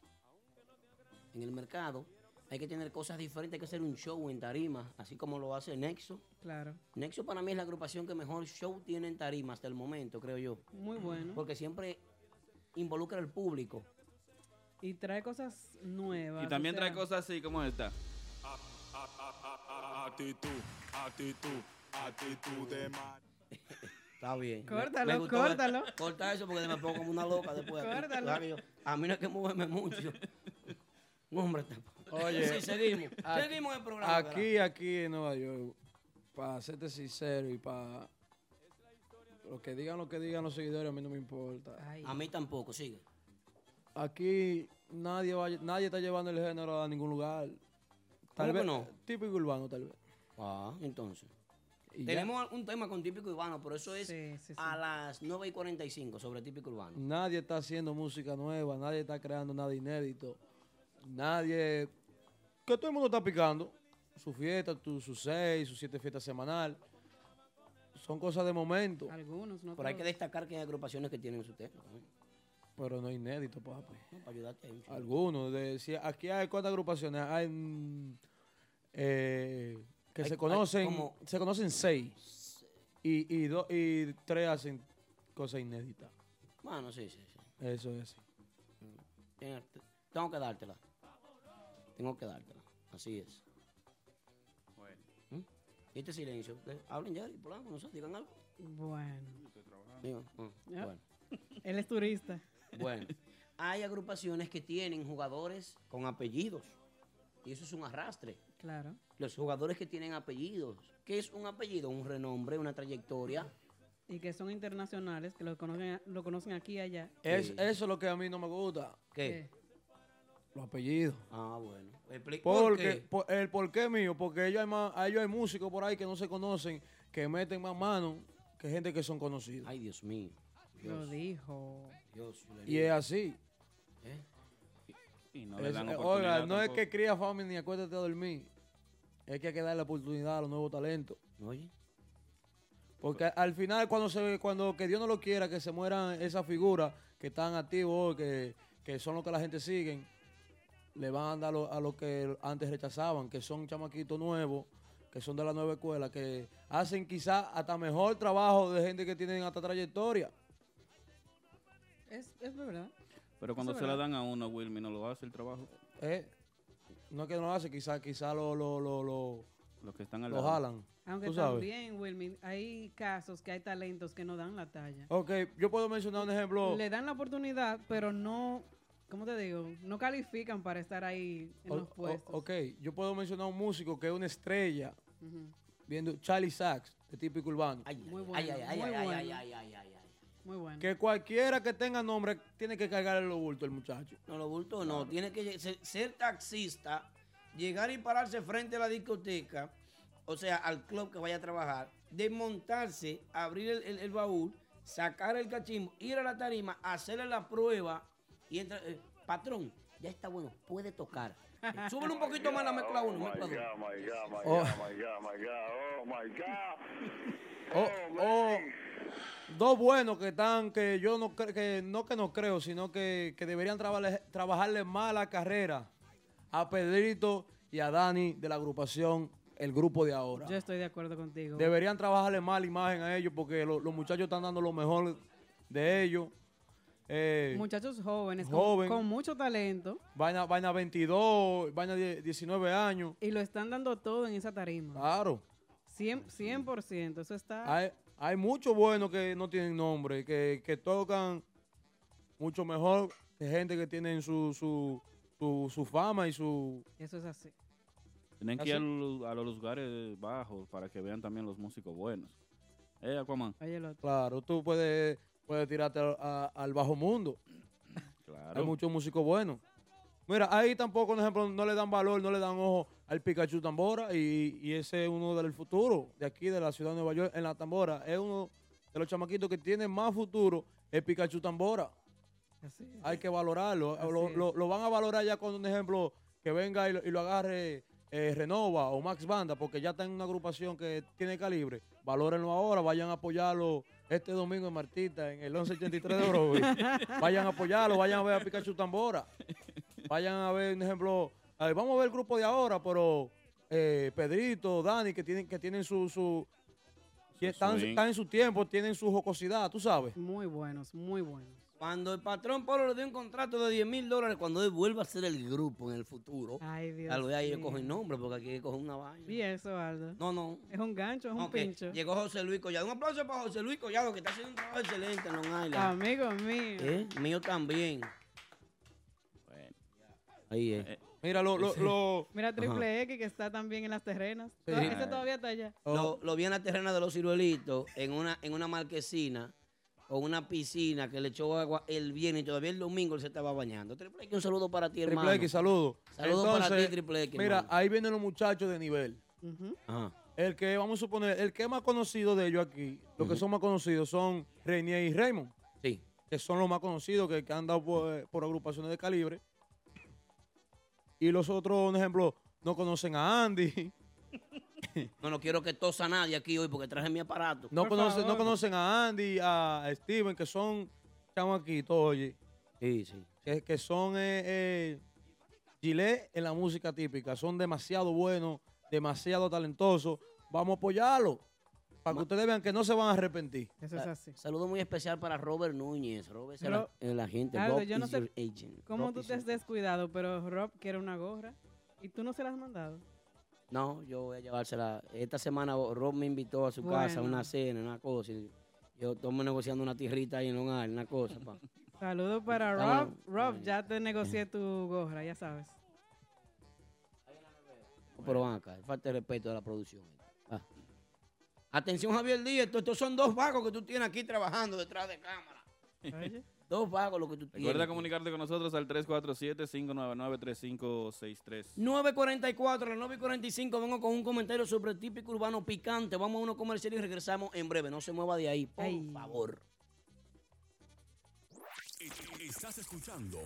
D: en el mercado, hay que tener cosas diferentes, hay que hacer un show en tarima, así como lo hace Nexo.
F: Claro.
D: Nexo para mí es la agrupación que mejor show tiene en tarima hasta el momento, creo yo,
F: Muy bueno.
D: porque siempre involucra al público.
F: Y trae cosas nuevas.
C: Y también
F: o
C: trae cosas así como esta.
A: Actitud, actitud, actitud de mar.
D: Está bien.
F: Córtalo,
D: me
F: córtalo.
D: Corta eso porque me pongo como una loca después.
F: Córtalo.
D: Yo- a mí no hay que moverme mucho. No, hombre, está-
E: Oye,
D: sí, seguimos.
E: aquí-
D: seguimos el programa.
E: Aquí, aquí en Nueva York, para serte sincero y para lo que digan lo que digan los seguidores, a mí no me importa.
F: ay,
D: A mí tampoco, sigue.
E: Aquí nadie va, nadie está llevando el género a ningún lugar. Tal
D: ¿Cómo que
E: vez
D: no?
E: típico urbano, tal vez.
D: Ah, entonces.
E: Y ya.
D: Tenemos un tema con típico urbano, pero eso es
F: sí, sí, sí.
D: a las 9 y 45 sobre típico urbano.
E: Nadie está haciendo música nueva, nadie está creando nada inédito. Nadie. Que todo el mundo está picando. Su fiesta, tu- sus seis, sus siete fiestas semanal. Son cosas de momento,
F: Algunos, no
D: Pero hay que destacar que hay agrupaciones que tienen su tema.
E: pero no inédito, papi.
D: No, Para ayudarte.
E: Algunos. De, si aquí hay cuántas agrupaciones. Hay mm, eh, que
D: Hay-
E: se conocen.
D: como-
E: Se conocen seis. Y, y, do- y tres hacen cosas inéditas.
D: Bueno, sí, sí, sí.
E: Eso es.
D: Tengo que dártela. Tengo que dártela. Así es. ¿Mm? ¿Y este silencio? Hablen ya, y Polanco, no sé, digan algo.
F: Bueno. Ya.
D: bueno.
F: Él es turista.
D: Bueno, hay agrupaciones que tienen jugadores con apellidos. Y eso es un arrastre.
F: Claro.
D: Los jugadores que tienen apellidos. ¿Qué es un apellido? Un renombre, una trayectoria.
F: Y que son internacionales, que lo conocen, lo conocen aquí y allá.
E: Es. Eso es lo que a mí no me gusta.
D: ¿Qué?
E: Los apellidos.
D: Ah, bueno. Expli- ¿Por
E: Porque,
D: qué?
E: por- el porqué mío, porque ellos hay, más, ellos hay músicos por ahí que no se conocen, que meten más mano que gente que son conocidos.
D: Ay, Dios mío.
F: Lo dijo.
D: Dios.
E: Y es así.
D: ¿Eh?
C: Y no le
E: Es-
C: dan
E: eh,
C: oportunidad
E: oiga, no es
C: tampoco.
E: que cría fama ni acuérdate a dormir. Es que hay que darle la oportunidad a los nuevos talentos.
D: Oye.
E: Porque al final, cuando se cuando que Dios no lo quiera, que se mueran esas figuras que están activos, que, que son los que la gente sigue, le van a dar lo- a lo que antes rechazaban, que son chamaquitos nuevos, que son de la nueva escuela, que hacen quizás hasta mejor trabajo de gente que tienen hasta trayectoria.
F: Es, es verdad.
C: Pero cuando se la dan a uno, Wilmy, no lo hace el trabajo.
E: ¿eh? No es que no lo hace, quizás quizá lo, lo, lo, lo,
C: Los que están al
E: lo
C: lado.
E: jalan.
F: Aunque
E: tú sabes.
F: también, Wilmin, hay casos que hay talentos que no dan la talla.
E: Ok, yo puedo mencionar un ejemplo.
F: Le dan la oportunidad, pero no, ¿cómo te digo? No califican para estar ahí en
E: O-
F: los
E: o-
F: puestos.
E: ok, yo puedo mencionar un músico que es una estrella, viendo Charlie Sachs, de típico urbano.
D: Ay,
F: Muy bueno,
D: ay, ay,
F: muy
D: ay, ay,
F: bueno.
D: ay, ay, ay, ay, ay.
F: Muy bueno.
E: Que cualquiera que tenga nombre tiene que cargarle los bultos el muchacho.
D: No, lo bulto no. Tiene que ser, ser taxista, llegar y pararse frente a la discoteca, o sea, al club que vaya a trabajar, desmontarse, abrir el, el- el baúl, sacar el cachimbo, ir a la tarima, hacerle la prueba y entra. eh, patrón, ya está bueno, puede tocar. Súbele un poquito más la mezcla uno, mezcla dos.
E: Oh. O, o dos buenos que están, que yo no creo, que no que no creo, sino que, que deberían trabajarle, trabajarle más la carrera a Pedrito y a Dani de la agrupación El Grupo de Ahora.
F: Yo estoy de acuerdo contigo.
E: Deberían trabajarle más la imagen a ellos porque lo- los muchachos están dando lo mejor de ellos. Eh,
F: Muchachos jóvenes,
E: Joven.
F: con, con mucho talento,
E: vaina, vaina 22, vaina de 19 años.
F: y lo están dando todo en esa tarima.
E: Claro.
F: 100%, 100%, eso está...
E: Hay, hay muchos buenos que no tienen nombre, que, que tocan mucho mejor que gente que tienen su, su, su, su fama y su...
F: Eso es así.
C: Tienen que ir a los, a los lugares bajos para que vean también los músicos buenos. Eh, Aquaman.
E: Claro, tú puedes, puedes tirarte a- a- al bajo mundo.
C: Claro.
E: Hay muchos músicos buenos. Mira, ahí tampoco, por ejemplo, no le dan valor, no le dan ojo al Pikachu Tambora y, y ese es uno del futuro de aquí, de la ciudad de Nueva York, en la Tambora. Es uno de los chamaquitos que tiene más futuro, el Pikachu Tambora.
F: Así es.
E: Hay que valorarlo. Lo, lo- lo van a valorar ya con un ejemplo que venga y lo, y lo agarre eh, Renova o Max Banda, porque ya está en una agrupación que tiene calibre. Valórenlo ahora, vayan a apoyarlo este domingo en Martita, en el 1183 de Orovi. vayan a apoyarlo, vayan a ver a Pikachu Tambora. Vayan a ver, un ejemplo, a ver, vamos a ver el grupo de ahora, pero eh, Pedrito, Dani, que tienen, que tienen su... su que están, están en su tiempo, tienen su jocosidad, tú sabes.
F: Muy buenos, muy buenos.
D: Cuando el patrón Pablo le dé un contrato de 10 mil dólares, cuando él vuelva a ser el grupo en el futuro,
F: Ay, Dios
D: tal vez ahí
F: mío.
D: cogen nombre, porque aquí cogen una vaina.
F: Y eso, Aldo.
D: No, no.
F: Es un gancho, es un pincho.
D: Llegó José Luis Collado. Un aplauso para José Luis Collado, que está haciendo un trabajo excelente en Long Island.
F: Amigo mío.
D: ¿Eh? Mío también.
C: Bueno,
D: Ahí es.
C: eh,
E: Mira, lo, lo, lo-
F: Mira Triple X que está también en las terrenas.
E: Sí.
F: Ese todavía está allá.
D: Lo, lo vi en la terrena de los ciruelitos, en una, en una marquesina, con una piscina que le echó agua el viernes y todavía el domingo él se estaba bañando. Triple X, un saludo para ti, hermano.
E: Triple X, saludos.
D: Saludos para ti, Triple X,
E: Mira,
D: hermano.
E: ahí vienen los muchachos de nivel.
D: Ajá.
E: El que, vamos a suponer, el que es más conocido de ellos aquí, los que son más conocidos son Reinier y Raymond,
D: Sí.
E: que son los más conocidos, que, que han dado por, por agrupaciones de calibre. Y los otros, un ejemplo, no conocen a Andy,
D: No, no quiero que tosa nadie aquí hoy porque traje mi aparato.
E: no, conocen, no conocen a Andy, a Steven, que son chamaquitos, oye,
D: Sí, sí.
E: que, que son eh, eh, Gillette en la música típica. Son demasiado buenos, demasiado talentosos. Vamos a apoyarlos. Para que ustedes vean que no se van a arrepentir.
F: Eso es así.
D: Saludo muy especial para Robert Núñez. Robert es el,
F: Ro-
D: el agente.
F: Aldo,
D: Rob
F: yo no
D: is
F: sé
D: your agent.
F: ¿Cómo
D: Rob
F: tú te has descuidado? Pero Rob quiere una gorra. ¿Y tú no se la has mandado?
D: No, yo voy a llevársela. Esta semana Rob me invitó a su casa a una cena, una cosa. yo estamos negociando una tierrita ahí en Long Island, una cosa. pa.
F: Saludos para Rob. Rob, ya te negocié tu gorra, ya sabes.
D: Pero van acá, falta de respeto de la producción. Atención, Javier Díaz, estos, estos son dos vagos que tú tienes aquí trabajando detrás de cámara. Dos vagos lo que tú tienes.
C: Recuerda comunicarte con nosotros al 347-599-3563.
D: 9.44, a las 9.45 vengo con un comentario sobre el típico urbano picante. Vamos a uno comercial y regresamos en breve. No se mueva de ahí, por
F: Ay.
D: favor.
B: Estás escuchando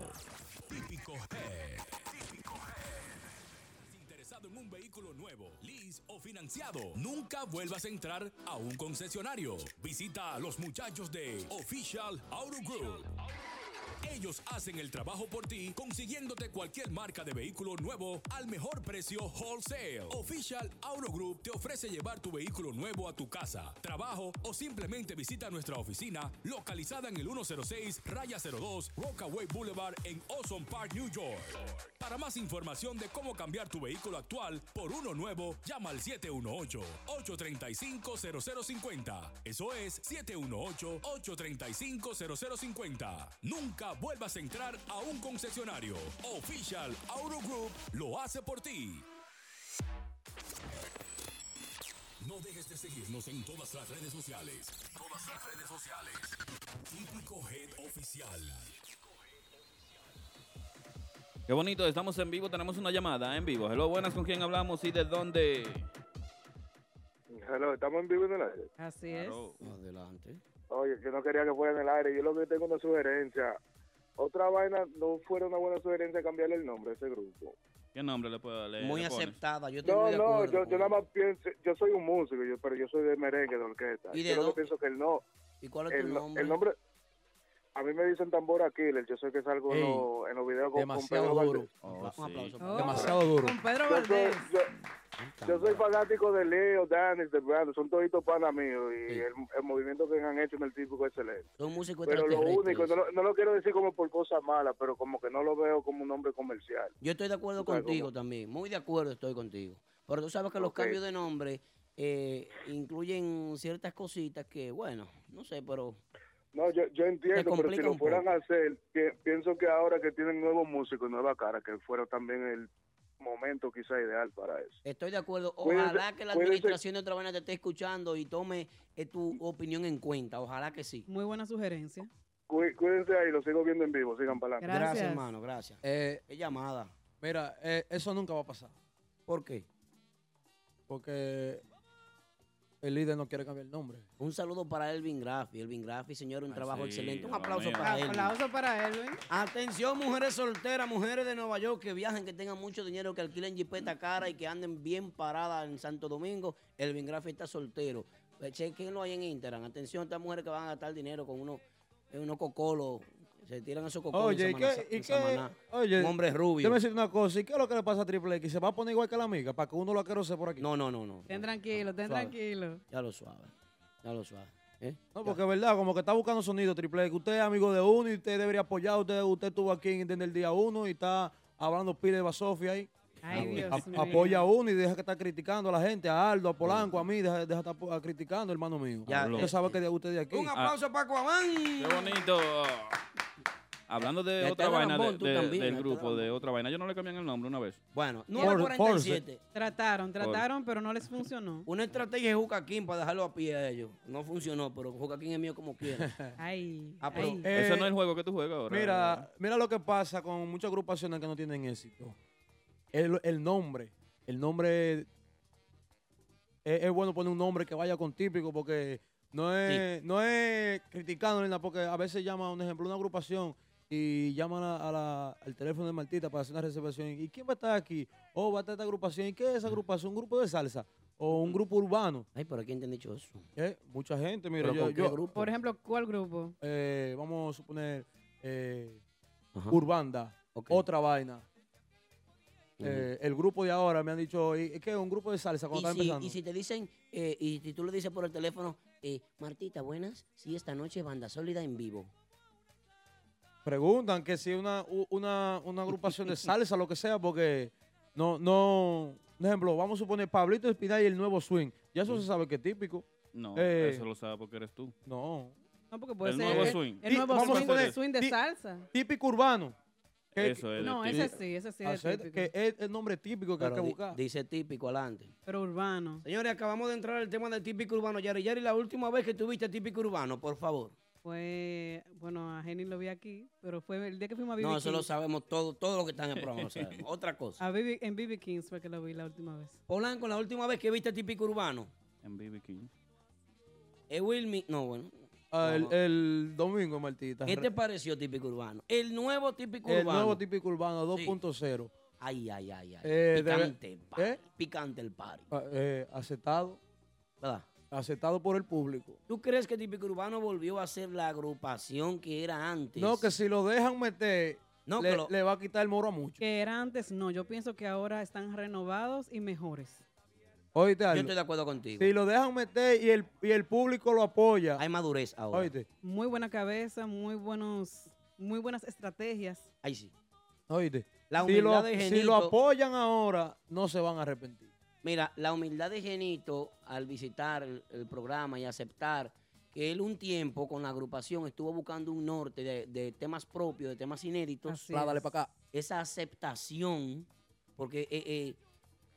B: Típico Head. Típico Head. En un vehículo nuevo, lease o financiado. Nunca vuelvas a entrar a un concesionario. Visita a los muchachos de Official Auto Group. Ellos hacen el trabajo por ti, consiguiéndote cualquier marca de vehículo nuevo al mejor precio wholesale. Official Auto Group te ofrece llevar tu vehículo nuevo a tu casa, trabajo o simplemente visita nuestra oficina localizada en el 106 Raya 02 Rockaway Boulevard en Ozone Park, New York. Para más información de cómo cambiar tu vehículo actual por uno nuevo, llama al 718-835-0050. Eso es 718-835-0050. Nunca vuelvas a entrar a un concesionario. Official Auto Group lo hace por ti. No dejes de seguirnos en todas las redes sociales. Todas las redes sociales. Típico Head Oficial.
C: Qué bonito, estamos en vivo, tenemos una llamada en vivo. Hello, buenas, ¿con quién hablamos y de dónde?
H: Hello, estamos en vivo en el aire.
F: Así es.
D: Adelante.
H: Oye, yo no quería que fuera en el aire. Yo lo que tengo una sugerencia. Otra vaina, no fuera una buena sugerencia cambiarle el nombre a ese grupo.
C: ¿Qué nombre le puedo leer?
D: Muy
C: le
D: aceptada. Yo estoy
H: No,
D: muy de
H: no,
D: acuerdo
H: yo, yo nada más pienso, yo soy un músico, yo, pero yo soy de merengue, de orquesta.
D: ¿Y de
H: yo que pienso que el no,
D: ¿Y cuál es tu nombre?
H: el nombre, a mí me dicen tambora killer, yo sé que salgo en,
E: Ey,
H: los- en los videos con, con
E: demasiado
H: Pedro
E: duro.
H: Valdés.
C: Oh,
D: Un aplauso
C: sí.
F: Oh,
E: Demasiado duro.
F: Con Pedro
H: Yo soy,
F: Valdés.
H: yo, yo soy fanático de Leo, Danis, de Brando, son toditos panas míos y
D: Sí.
H: el, el movimiento que han hecho en el típico es excelente.
D: Son músicos
H: Pero lo único, no, lo- no lo quiero decir como por cosas malas, pero como que no lo veo como un nombre comercial.
D: Yo estoy de acuerdo contigo
H: cómo.
D: también, muy de acuerdo estoy contigo. Pero tú sabes que los cambios de nombre eh, incluyen ciertas cositas que, bueno, no sé, pero
H: No, yo, yo entiendo, pero si lo fueran
D: poco.
H: a hacer, pi- pienso que ahora que tienen nuevos músicos y nueva cara, que fuera también el momento quizá ideal para eso.
D: estoy de acuerdo.
H: Cuídense-
D: Ojalá que la
H: cuídense.
D: administración de otra vaina te esté escuchando y tome eh, tu opinión en cuenta. Ojalá que sí.
F: Muy buena sugerencia.
H: Cuí- Cuídense ahí, lo sigo viendo en vivo, sigan para adelante.
D: Gracias,
F: Gracias.
D: hermano, gracias.
E: Eh,
D: Qué llamada.
E: mira, eh, eso nunca va a pasar.
D: ¿Por qué?
E: Porque el líder no quiere cambiar el nombre.
D: Un saludo para Elvin Graffi. Elvin Graffi, señor, un
C: Ay,
D: trabajo
C: sí,
D: excelente. Un aplauso para él.
F: Aplauso para Elvin.
D: Atención, mujeres solteras, mujeres de Nueva York que viajen, que tengan mucho dinero, que alquilen jipeta cara y que anden bien paradas en Santo Domingo. Elvin Graffi está soltero. Eh, Chequenlo ahí en Instagram. Atención, estas mujeres que van a gastar dinero con unos eh, unos cocolos. Se tiran esos cocolos
E: Oye,
D: en
E: ¿y qué? ¿Y qué? Oye,
D: Un hombre rubio.
E: déjame decir una cosa. ¿Y qué es lo que le pasa a Triple X? ¿Se va a poner igual que la amiga para que uno lo aquerose por aquí?
D: No, no, no, no.
F: Ten tranquilo, ten
E: Suave.
F: tranquilo.
D: Ya lo suave. Ya lo suave. ¿eh?
E: No, porque es verdad, como que está buscando sonido Triple X. Usted es amigo de uno y usted debería apoyar. Usted, usted estuvo aquí desde el día uno y está hablando pile de Basofia ahí.
F: Ay, Dios
E: A-
F: mío.
E: apoya a uno y deja que está criticando a la gente, a Aldo, a Polanco, a mí, deja, deja de estar po- criticando, hermano mío.
D: Ya,
E: usted
D: eh,
E: sabe que de usted de aquí.
D: Un aplauso para Aquaman.
C: Qué bonito. Hablando de otra vaina de- de-
D: también,
C: del grupo, de otra vaina, yo no le cambian el nombre una vez.
D: Bueno,
E: Force.
D: 947.
F: Trataron, trataron, pero no les funcionó.
D: Una estrategia de Jucaquín para dejarlo a pie a ellos. No funcionó, pero Jucaquín es mío como quiera.
F: Ay,
D: Ah, pero-
F: ay.
E: Eh,
C: Ese no es el juego que tú juegas ahora.
E: Mira, mira lo que pasa con muchas agrupaciones que no tienen éxito. El, el nombre. El nombre. Es, es bueno poner un nombre que vaya con típico porque no es, no es criticando nada, porque a veces llama, un ejemplo, una agrupación y llaman a, a la- al teléfono de Martita para hacer una reservación. ¿Y quién va a estar aquí? Oh, va a estar esta agrupación. ¿Y qué es esa agrupación? ¿Un grupo de salsa? ¿O un grupo urbano?
D: Ay, pero ¿quién te han dicho eso?
E: Eh, Mucha gente, mira,
D: ¿Pero
E: yo, yo-
D: grupo?
F: Por ejemplo, ¿cuál grupo?
E: eh, vamos a suponer eh. Urbanda, otra vaina. Eh, el grupo de ahora me han dicho, ¿y qué? Un grupo de salsa cuando
D: Y
E: está
D: si,
E: empezando.
D: y si te dicen, eh, y si tú le dices por el teléfono, eh, Martita, buenas, sí, esta noche banda sólida en vivo.
E: Preguntan que si una, una, una agrupación de salsa, lo que sea, porque no, no, por ejemplo, vamos a suponer Pablito Espinal y el nuevo swing. Ya eso se sabe que es típico.
C: No,
E: Eh,
C: eso lo sabe porque eres tú.
E: No.
F: No, porque puede
C: El
F: ser
C: nuevo
F: el-
C: swing.
F: El, nuevo
E: vamos a
F: swing,
E: poner
F: swing de salsa.
E: Típico urbano. Que-
C: Eso es.
F: No, ese sí, ese sí es
E: hacer-
F: típico.
E: que es el nombre típico que hay que
D: di-
E: buscar.
D: dice típico adelante.
F: Pero urbano.
D: Señores, acabamos de entrar al tema del típico urbano. Yari, Yari, la última vez que tuviste típico urbano, por favor.
F: Fue, bueno, a Jenny lo vi aquí, pero fue el día que fuimos a BB
D: No, eso lo
F: Kings.
D: sabemos todo, todo lo que está en el programa. Otra cosa.
F: A BB en BB Kings fue que lo vi la última vez.
D: Polanco, la última vez que viste típico urbano.
C: En BB King.
D: Es Wilmy. No, bueno.
E: Ah, el, el domingo, Martita.
D: ¿Qué te pareció típico urbano? El nuevo típico
E: el
D: urbano.
E: nuevo típico urbano
D: Sí.
E: 2.0.
D: Ay, ay, ay, ay.
E: Eh,
D: picante el party.
E: ¿Eh?
D: Picante el party.
E: Ah, eh, aceptado.
D: ¿Verdad?
E: Aceptado por el público.
D: ¿Tú crees que Típico Urbano volvió a ser la agrupación que era antes?
E: No, que si lo dejan meter,
D: No,
E: le,
D: lo-
E: le va a quitar el moro a mucho.
F: Que era antes, no. Yo pienso que ahora están renovados y mejores.
E: Oíste,
D: Yo estoy de acuerdo contigo.
E: Si lo dejan meter y el, y el público lo apoya.
D: Hay madurez ahora.
E: Oíste,
F: Muy buena cabeza, muy buenos, muy buenas estrategias.
D: Ahí sí.
E: oíste.
D: La
E: Si lo,
D: humildad de
E: si
D: Genito.
E: lo apoyan ahora, no se van a arrepentir.
D: Mira, la humildad de Genito al visitar el, el programa y aceptar que él un tiempo con la agrupación estuvo buscando un norte de, de temas propios, de temas inéditos.
F: Así
E: Lá, dale para acá.
D: Esa aceptación, porque eh, eh,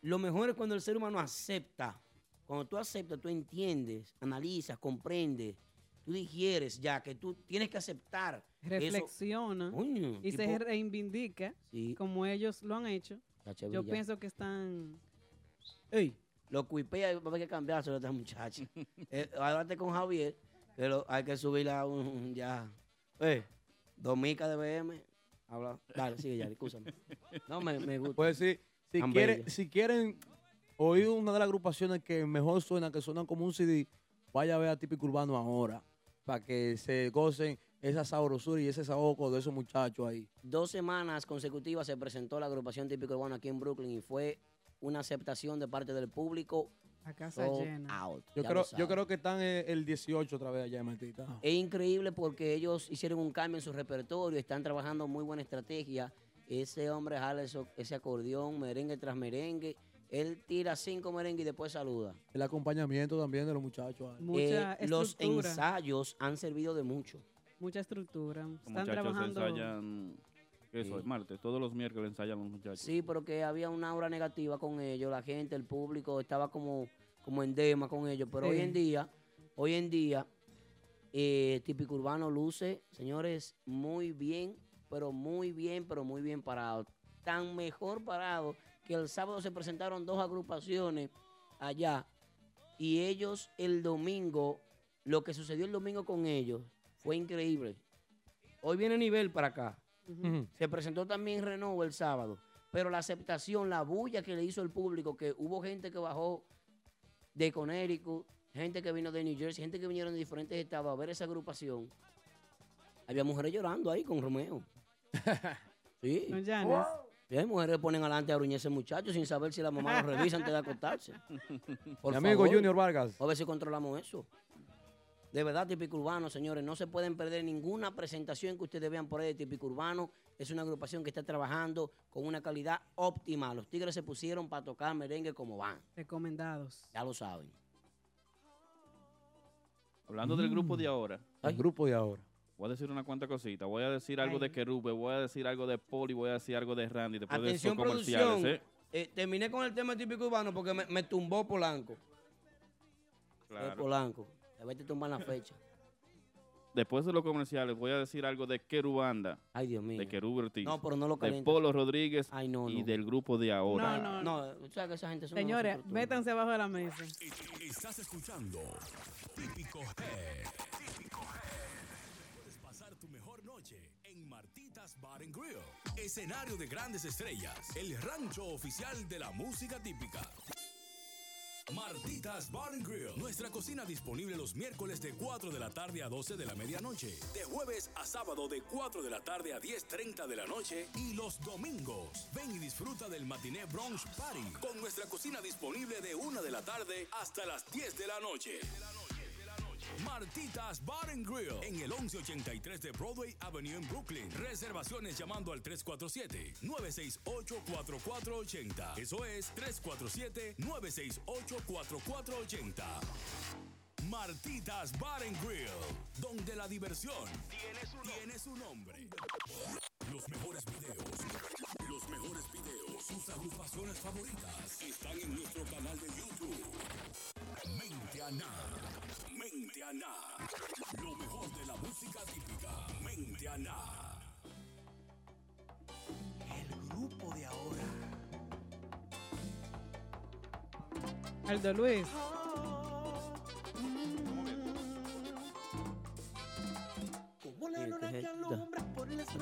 D: lo mejor es cuando el ser humano acepta. Cuando tú aceptas, tú entiendes, analizas, comprendes, tú digieres ya que tú tienes que aceptar. eso.
F: Reflexiona
D: Coño,
F: y se reivindica
D: Sí,
F: como ellos lo han hecho. Yo pienso que están...
D: Ey, lo cuipea, va a haber que cambiárselo a esta muchacha. eh, háblate con Javier, lo- hay que subirla a un, ya. Eh, Domica de BM. Habla. Dale, sigue ya, escúchame. No, me, me gusta.
E: Pues si, si,
D: Tan bella.
E: si quieren oír una de las agrupaciones que mejor suenan, que suenan como un CD, vaya a ver a Típico Urbano ahora. Para que se gocen esa sabrosura y ese saboco de esos muchachos ahí.
D: Dos semanas consecutivas se presentó la agrupación Típico Urbano aquí en Brooklyn y fue una aceptación de parte del público.
F: A casa
D: sold
F: llena.
D: out,
E: Yo creo, yo creo que están eh, el 18 otra vez allá en Martita.
D: Es increíble porque ellos hicieron un cambio en su repertorio, están trabajando muy buena estrategia. Ese hombre jala eso- ese acordeón, merengue tras merengue. Él tira cinco merengues y después saluda.
E: El acompañamiento también de los muchachos.
F: Mucha
D: Eh, los ensayos han servido de mucho.
F: Mucha estructura.
C: Los
F: Están
C: muchachos
F: trabajando...
C: ensayan. Eso,
D: Sí.
C: es martes. Todos los miércoles ensayan los muchachos.
D: Sí, pero que había una aura negativa con ellos. La gente, el público estaba como, como en dema con ellos. Pero hoy en día, hoy en día, eh, Típico Urbano luce, señores, muy bien, pero muy bien, pero muy bien parado. Tan mejor parado que el sábado se presentaron dos agrupaciones allá y ellos el domingo, lo que sucedió el domingo con ellos fue increíble. Hoy viene nivel para acá. Se presentó también Renovo el sábado, pero la aceptación, la bulla que le hizo el público, que hubo gente que bajó de Connecticut, gente que vino de New Jersey, gente que vinieron de diferentes estados a ver esa agrupación. Había mujeres llorando ahí con Romeo. Sí.
F: Con Janes.
D: Sí, hay mujeres que ponen adelante a gruñir ese muchacho sin saber si la mamá lo revisa antes de acostarse. Por
E: Mi amigo
D: favor.
E: Junior Vargas.
D: A ver si controlamos eso. De verdad, Típico Urbano, señores, no se pueden perder ninguna presentación que ustedes vean por ahí de Típico Urbano. Es una agrupación que está trabajando con una calidad óptima. Los Tigres se pusieron para tocar merengue como van.
F: Recomendados.
D: Ya lo saben.
C: Hablando del grupo de ahora,
E: El grupo de ahora.
C: Voy a decir una cuanta cosita. Voy a decir algo
F: Ay.
C: de Kerube, voy a decir algo de Poli, voy a decir algo de Randy. Después de
D: Atención,
C: esos comerciales,
D: producción.
C: ¿eh?
D: Eh, terminé con el tema de Típico Urbano porque me, me tumbó Polanco. Eh,
C: Claro.
D: Polanco. A ver, te tumban la fecha.
C: Después de los comerciales, voy a decir algo de Kerubanda,
D: Ay, Dios mío.
C: de Kerube Ortiz,
D: No, pero no lo
C: de
D: calientes.
C: Polo Rodríguez
D: Ay, no,
C: y
D: no.
C: del grupo de ahora.
F: No, no.
D: No, o sea que esa gente son
F: Señores, métanse abajo de la mesa.
B: Estás escuchando Típico Head. Típico Head. En Martitas Bar and Grill. Escenario de grandes estrellas. El rancho oficial de la música típica. Martitas Bar and Grill. Nuestra cocina disponible los miércoles de 4 de la tarde a 12 de la medianoche. De jueves a sábado de 4 de la tarde a 10.30 de la noche. Y los domingos. Ven y disfruta del matiné brunch party. Con nuestra cocina disponible de 1 de la tarde hasta las 10 de la noche. Martitas Bar and Grill en el 1183 de Broadway Avenue en Brooklyn. Reservaciones llamando al 347-968-4480. Eso es 347-968-4480. Martitas Bar and Grill, donde la diversión tiene su, tiene su nombre. Los mejores videos, los mejores videos, sus agrupaciones favoritas están en nuestro canal de YouTube. Mente Ana, Mente Ana, lo mejor de la música típica. Mente Ana.
D: El grupo de ahora.
F: Luis.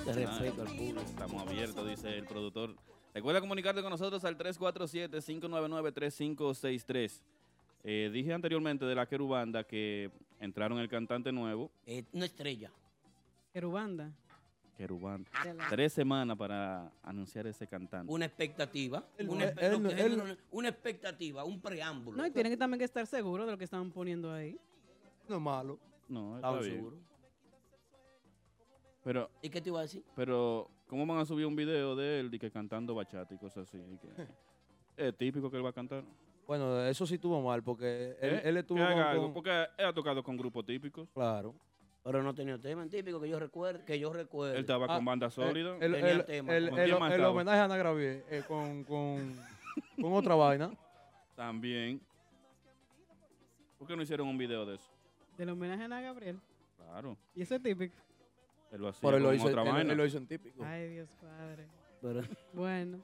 D: Respeto al público.
C: Estamos abiertos, dice el productor. Recuerda comunicarte con nosotros al 347-599-3563. Eh, dije anteriormente de la Querubanda que entraron el cantante nuevo,
D: Eh, una estrella.
F: Querubanda.
C: Querubanda.
F: La-
C: Tres semanas para anunciar ese cantante.
D: Una expectativa. Una, una- una expectativa, un preámbulo.
F: No, y tienen que también que estar seguros de lo que están poniendo ahí.
E: No es malo.
C: No, está
D: Estaba
C: bien.
D: seguro.
C: Pero,
D: ¿Y qué te iba a decir?
C: pero, ¿cómo van a subir un video de él de que cantando bachata y cosas así? Y que- es típico que él va a cantar.
E: Bueno, eso sí estuvo mal porque él,
C: ¿Eh?
E: él estuvo
C: Que haga
E: con-
C: algo,
E: con-
C: porque él ha tocado con grupos típicos.
E: Claro.
D: Pero no tenía tema en típico que yo recuerde. Que yo recuerde.
C: Él estaba
E: Ah,
C: con banda sólida.
E: El,
D: Tenía
E: el-
D: tema.
E: el-
C: ¿Con
E: el-
C: quién más
E: el
C: estaba?
E: homenaje a Ana Gravier eh, con, con, con otra vaina.
C: También. ¿Por qué no hicieron un video de eso?
F: Del homenaje a Ana Gabriel.
C: Claro.
F: Y eso es típico.
C: Él lo hacía
E: Pero él lo
C: con
E: hizo,
C: otra
E: él-
C: vaina.
E: él lo hizo en típico.
F: Ay, Dios padre.
D: Pero-
F: Bueno.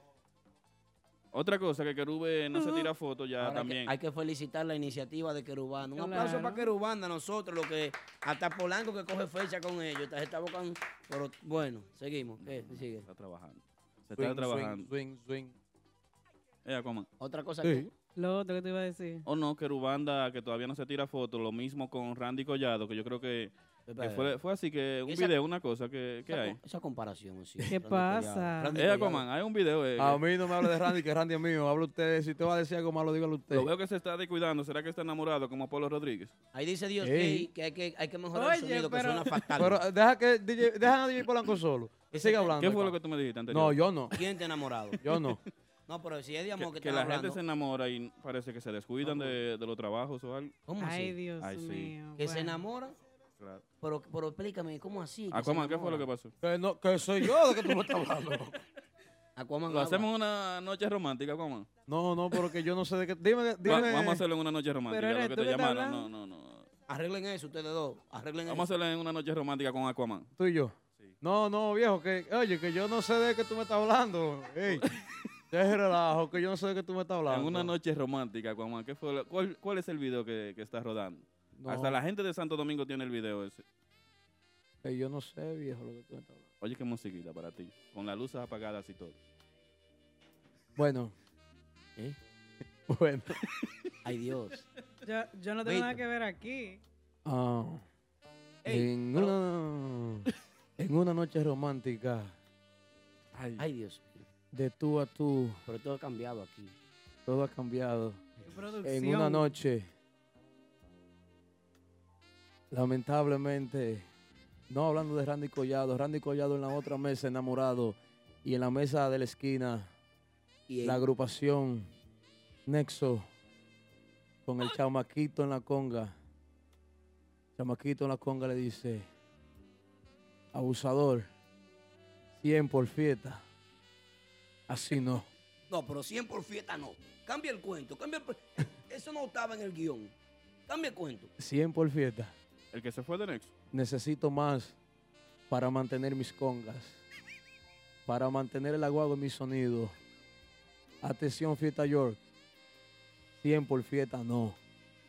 C: Otra cosa que Querube no se tira fotos ya
D: Ahora hay que-
C: también.
D: Hay que felicitar la iniciativa de Querubanda. Un aplauso
F: Claro.
D: para Querubanda, nosotros, lo que hasta Polanco que coge fecha con ellos. Está, está buscando. Pero bueno, seguimos. ¿Qué? Sigue.
C: Está trabajando. Se
E: Swing,
C: está trabajando.
E: Swing, swing, swing.
C: Eh, Aquaman.
D: Otra cosa
E: Sí.
D: que.
F: Lo otro que te iba a decir.
C: O no, Querubanda que todavía no se tira fotos. Lo mismo con Randy Collado, que yo creo que, que fue, fue así que un
D: Esa-
C: video, una cosa que, que
D: esa,
C: hay.
D: esa comparación. sí.
F: ¿Qué
D: Randy
F: pasa?
D: Randy
C: Eh,
D: Collado.
C: Aquaman, hay un video. eh,
E: A
C: que-
E: mí no me hable de Randy, que Randy es mío. Habla usted. Si usted va a decir algo malo, dígalo usted.
C: Lo veo que se está descuidando. ¿Será que está enamorado como Apolo Rodríguez?
D: Ahí dice Dios
E: Ey.
D: que, que hay que hay que mejorar
F: Oye,
D: el sonido, que
F: pero-
D: suena fatal.
E: Pero eh, deja que DJ, deja a DJ Polanco solo.
D: Ese
E: Sigue hablando.
C: ¿Qué fue lo que tú me dijiste anterior?
E: No, yo no.
D: ¿Quién te ha enamorado?
E: Yo no.
D: No, pero si es de amor que,
C: que, que la
D: hablando.
C: gente se enamora y parece que se descuidan de, de los trabajos o algo.
D: ¿Cómo
F: Ay,
D: así?
F: Dios
C: Ay, sí.
F: mío.
D: Que se enamora.
C: Claro.
D: Pero, pero explícame, ¿cómo así?
C: Aquaman, ¿qué fue lo que pasó?
E: Que, no, que soy yo de que tú me estás hablando.
D: Aquaman
C: ¿Lo hacemos una noche romántica, Aquaman?
E: No, no, porque yo no sé de qué. Dime,
C: Va-
E: dime.
C: vamos a hacerlo en una noche romántica,
F: Pero
C: lo que te
F: estás
C: llamaron. No, no, no.
D: Arreglen eso, ustedes dos. Arreglen
C: Vamos a hacerlo en una noche romántica con Aquaman.
E: Tú y yo.
C: Sí.
E: No, no, viejo, que, oye, que yo no sé de qué tú me estás hablando. Ey, deje relajo, que yo no sé de qué tú me estás hablando.
C: En una noche romántica, Aquaman. ¿Qué fue lo- cuál, cuál es el video que, que está rodando?
E: No,
C: Hasta la gente de Santo Domingo tiene el video ese.
E: que yo no sé, viejo, lo que tú me estás hablando.
C: Oye, qué musiquita para ti. Con las luces apagadas y todo.
E: Bueno.
D: ¿Eh?
E: Bueno.
D: Ay, Dios.
F: Yo, yo no tengo nada que ver aquí.
E: ah,
D: Ey,
E: en,
D: pero-
E: una, en una noche romántica,
D: Ay, Dios.
E: de tú a tú,
D: Pero todo ha cambiado aquí.
E: todo ha cambiado.
F: Qué producción.
E: En una noche, lamentablemente, no hablando de Randy Collado, Randy Collado en la otra mesa enamorado y en la mesa de la esquina,
D: Y
E: la agrupación Nexo con el chamaquito en la conga. Chamaquito en la conga le dice, abusador, 100 por fiesta. Así no.
D: No, pero 100 por fiesta no. Cambia el cuento. Cambia el... Eso no estaba en el guion. Cambia el cuento.
E: 100 por fiesta.
C: El que se fue de Nexo.
E: Necesito más para mantener mis congas, para mantener el aguado en mi sonido. Atención, Fiesta York. 100 por fiesta, no.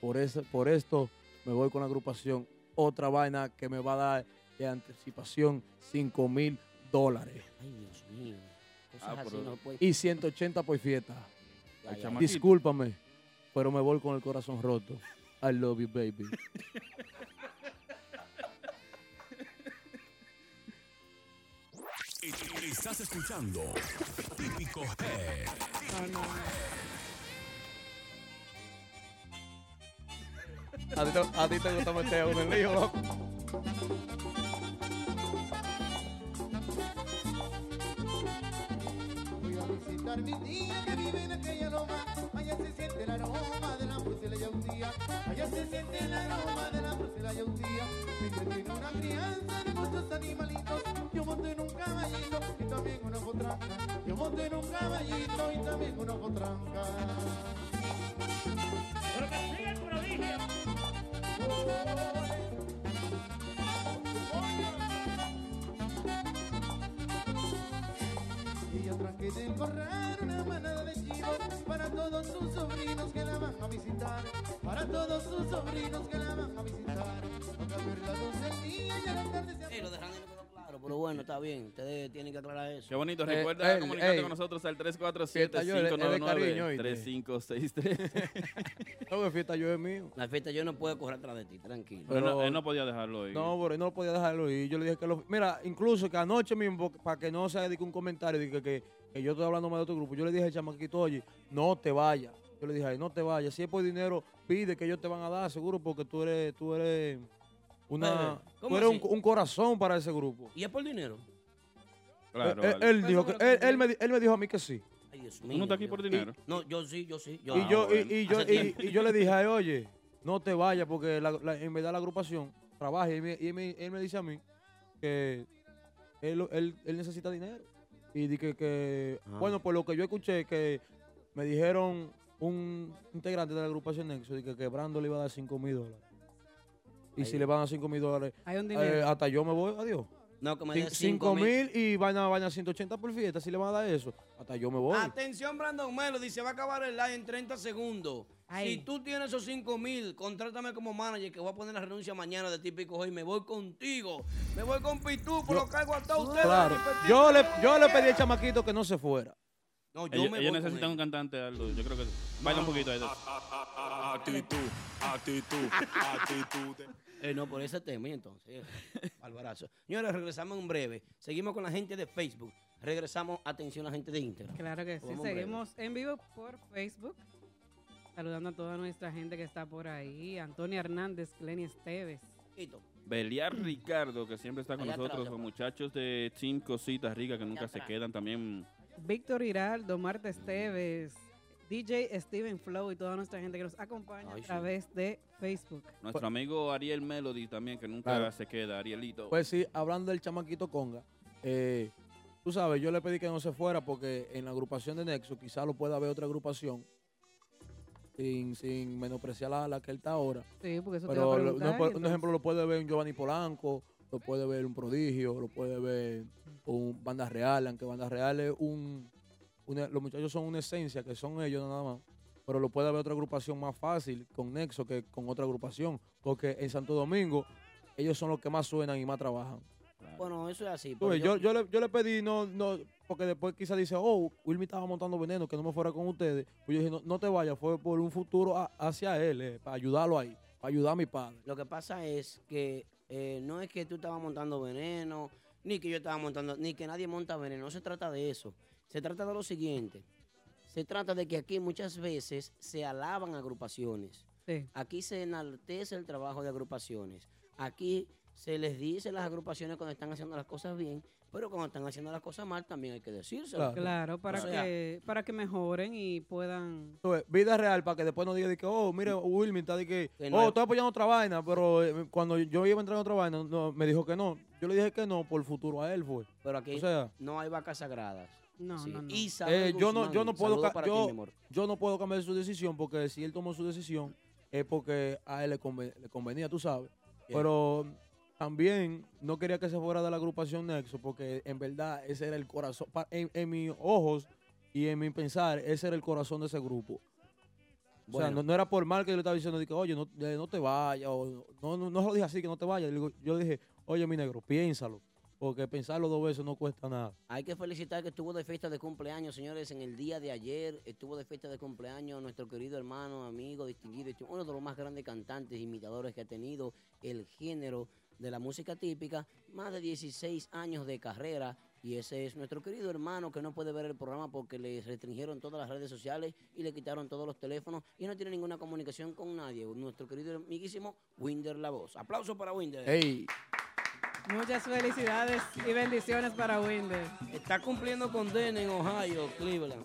E: Por, eso, por esto me voy con la agrupación. Otra vaina que me va a dar de anticipación 5 mil dólares.
D: Ay, Dios mío. Cosas
C: Ah,
D: así
C: pero-
D: no puede.
E: Y 180 por fiesta.
D: Ya.
E: Discúlpame. pero me voy con el corazón roto. I love you, baby.
B: Estás escuchando Típico Head.
E: A ti te, a ti te gusta meter a uno en lío, loco.
I: Voy a visitar mi tía que vive en aquella loma. Allá se siente el aroma de la Bruselas ya un día. Allá se siente el aroma de la Bruselas ya un día. Mi tiene una crianza de muchos animalitos. Caballito y también una potranca. Yo monto en un caballito y también una potranca.
J: Pero que siga el prodigio.
I: Y yo tranqué del corral una manada de chivos para todos sus sobrinos que la van a visitar. Para todos sus sobrinos que
D: bien. Ustedes tienen que aclarar eso.
C: Qué bonito.
E: Eh,
C: Recuerda
E: él,
C: comunicarte
E: ey.
C: con nosotros al
E: Fiesta yo, es de- es de cariño, ¿oíste?
C: 347-593-3563.
E: No, que fiesta yo es mío.
D: La fiesta yo no puedo correr atrás de ti, tranquilo.
C: Pero
E: Pero-
C: él no podía dejarlo ahí.
E: No, pero no lo podía dejarlo ir. Yo le dije que lo. Mira, incluso que anoche mismo, para que no se dedique un comentario de que, que, que yo estoy hablando mal de otro grupo, yo le dije al chamaquito, oye, no te vayas. Yo le dije, ay, no te vayas. Si es por dinero, pide que ellos te van a dar, seguro, porque tú eres, tú eres una.
D: Espérate, ¿cómo
E: Tú eres un corazón para ese grupo.
D: ¿Y es por dinero?
C: Claro,
E: él,
C: vale.
E: él dijo que, él, él me, él me dijo a mí que sí.
D: Ay, Dios
C: ¿Tú
D: mío.
C: no estás aquí
D: Dios.
C: por dinero?
D: No, yo sí, yo sí. Yo,
E: y,
C: Ah,
E: yo, y-
C: bueno.
E: y, yo, y, yo le dije a él, oye, no te vayas porque la- la- en verdad la agrupación trabaja y, me- y me- él me dice a mí que él, él- él necesita dinero. Y dije que,
D: Ah.
E: bueno, por lo que yo escuché, que me dijeron un integrante de la agrupación Nexo, dije que Brando le iba a dar 5 mil dólares. Y si le van a dar 5 mil dólares, eh, hasta yo me voy, adiós.
D: No, que me dé
E: 5 mil y vaina, vaina 180 por fiesta, si le van a dar eso, hasta yo me voy.
D: Atención, Brandon Melo, dice, va a acabar el live en 30 segundos.
F: Ay.
D: Si tú tienes esos 5 mil, contrátame como manager, que voy a poner la renuncia mañana de típico hoy. Me voy contigo. Me voy con Pitufo, lo cargo hasta ustedes.
E: Claro, yo le, yo le pedí al chamaquito que no se fuera.
D: No, yo
C: Ellos,
D: me
C: ellos necesitan
D: él.
C: un cantante, Aldo. Yo creo que. Baila un poquito ahí.
A: Actitud, actitud, actitud.
D: Eh, no, por ese tema, y entonces. Albarazo. Señores, regresamos en breve. Seguimos con la gente de Facebook. Regresamos, atención, la gente de Instagram.
F: Claro que sí.
D: Vamos.
F: Seguimos en vivo por Facebook. Saludando a toda nuestra gente que está por ahí. Antonio Hernández, Glenny Esteves.
D: Quito.
C: Beliar Ricardo, que siempre está con
D: Allá
C: nosotros. Los muchachos de Team Cositas Ricas que nunca se quedan también.
F: Víctor Hiraldo, Marta Esteves, DJ Steven Flow y toda nuestra gente que nos acompaña
D: Ay,
F: a
D: sí.
F: través de Facebook.
C: Nuestro amigo Ariel Melody también, que nunca
E: Claro.
C: se queda. Arielito.
E: Pues sí, hablando del chamaquito Conga, eh, tú sabes, yo le pedí que no se fuera porque en la agrupación de Nexo quizá lo pueda ver otra agrupación sin, sin menospreciar la, la que él está ahora.
F: Sí, porque eso te
E: Pero
F: va a
E: lo-
F: preguntar.
E: un, ejemplo lo puede ver un Giovanni Polanco, lo puede ver un Prodigio, lo puede ver un Banda Real, aunque Banda Real es un... una- los muchachos son una esencia, que son ellos nada más. Pero lo puede ver otra agrupación más fácil con Nexo que con otra agrupación. Porque en Santo Domingo ellos son los que más suenan y más trabajan.
D: Bueno, eso es así. Pero yo-
E: yo, yo, le, yo le pedí, no, no, porque después quizá dice, oh, Wilmy estaba montando veneno, que no me fuera con ustedes. Pues yo dije, no, no te vayas, fue por un futuro a- hacia él, eh, para ayudarlo ahí, para ayudar a mi padre.
D: Lo que pasa es que eh, no es que tú estabas montando veneno, ni que yo estaba montando, ni que nadie monta veneno. No se trata de eso. Se trata de lo siguiente. Se trata de que aquí muchas veces se alaban agrupaciones.
F: Sí.
D: Aquí se enaltece el trabajo de agrupaciones. Aquí se les dice a las agrupaciones cuando están haciendo las cosas bien, pero cuando están haciendo las cosas mal también hay que decírselo.
E: Claro.
F: Claro, para,
D: O sea-
F: que, para que mejoren y puedan...
E: Vida real, para que después no diga de que, oh, mire, Wilmy está de que,
D: Que no
E: oh,
D: es-
E: estoy apoyando otra vaina, pero eh, cuando yo iba a entrar en otra vaina, no, me dijo que no. Yo le dije que no, por futuro a él fue.
D: Pero aquí
E: O sea,
D: no hay vacas sagradas.
F: No,
D: Sí.
F: no, no.
E: Eh, yo no, yo no puedo,
D: ti,
E: yo, yo no puedo cambiar su decisión porque si él tomó su decisión es porque a él le, conven- le convenía, tú sabes. Pero también no quería que se fuera de la agrupación Nexo porque en verdad ese era el corazón, en, en mis ojos y en mi pensar, ese era el corazón de ese grupo. O sea, no, no era por mal que yo le estaba diciendo, que, oye, no, no te vayas, o no, no, no lo dije así, que no te vayas. Yo le dije, oye, mi negro, piénsalo. Porque pensarlo dos veces no cuesta nada.
D: Hay que felicitar que estuvo de fiesta de cumpleaños, señores, en el día de ayer. Estuvo de fiesta de cumpleaños nuestro querido hermano, amigo, distinguido, uno de los más grandes cantantes, imitadores que ha tenido el género de la música típica. Más de 16 años de carrera. Y ese es nuestro querido hermano que no puede ver el programa porque le restringieron todas las redes sociales y le quitaron todos los teléfonos y no tiene ninguna comunicación con nadie. Nuestro querido amiguísimo Winder La Voz. Aplauso para Winder.
E: Ey,
F: Muchas felicidades y bendiciones para Winder.
D: Está cumpliendo condena en Ohio, Cleveland.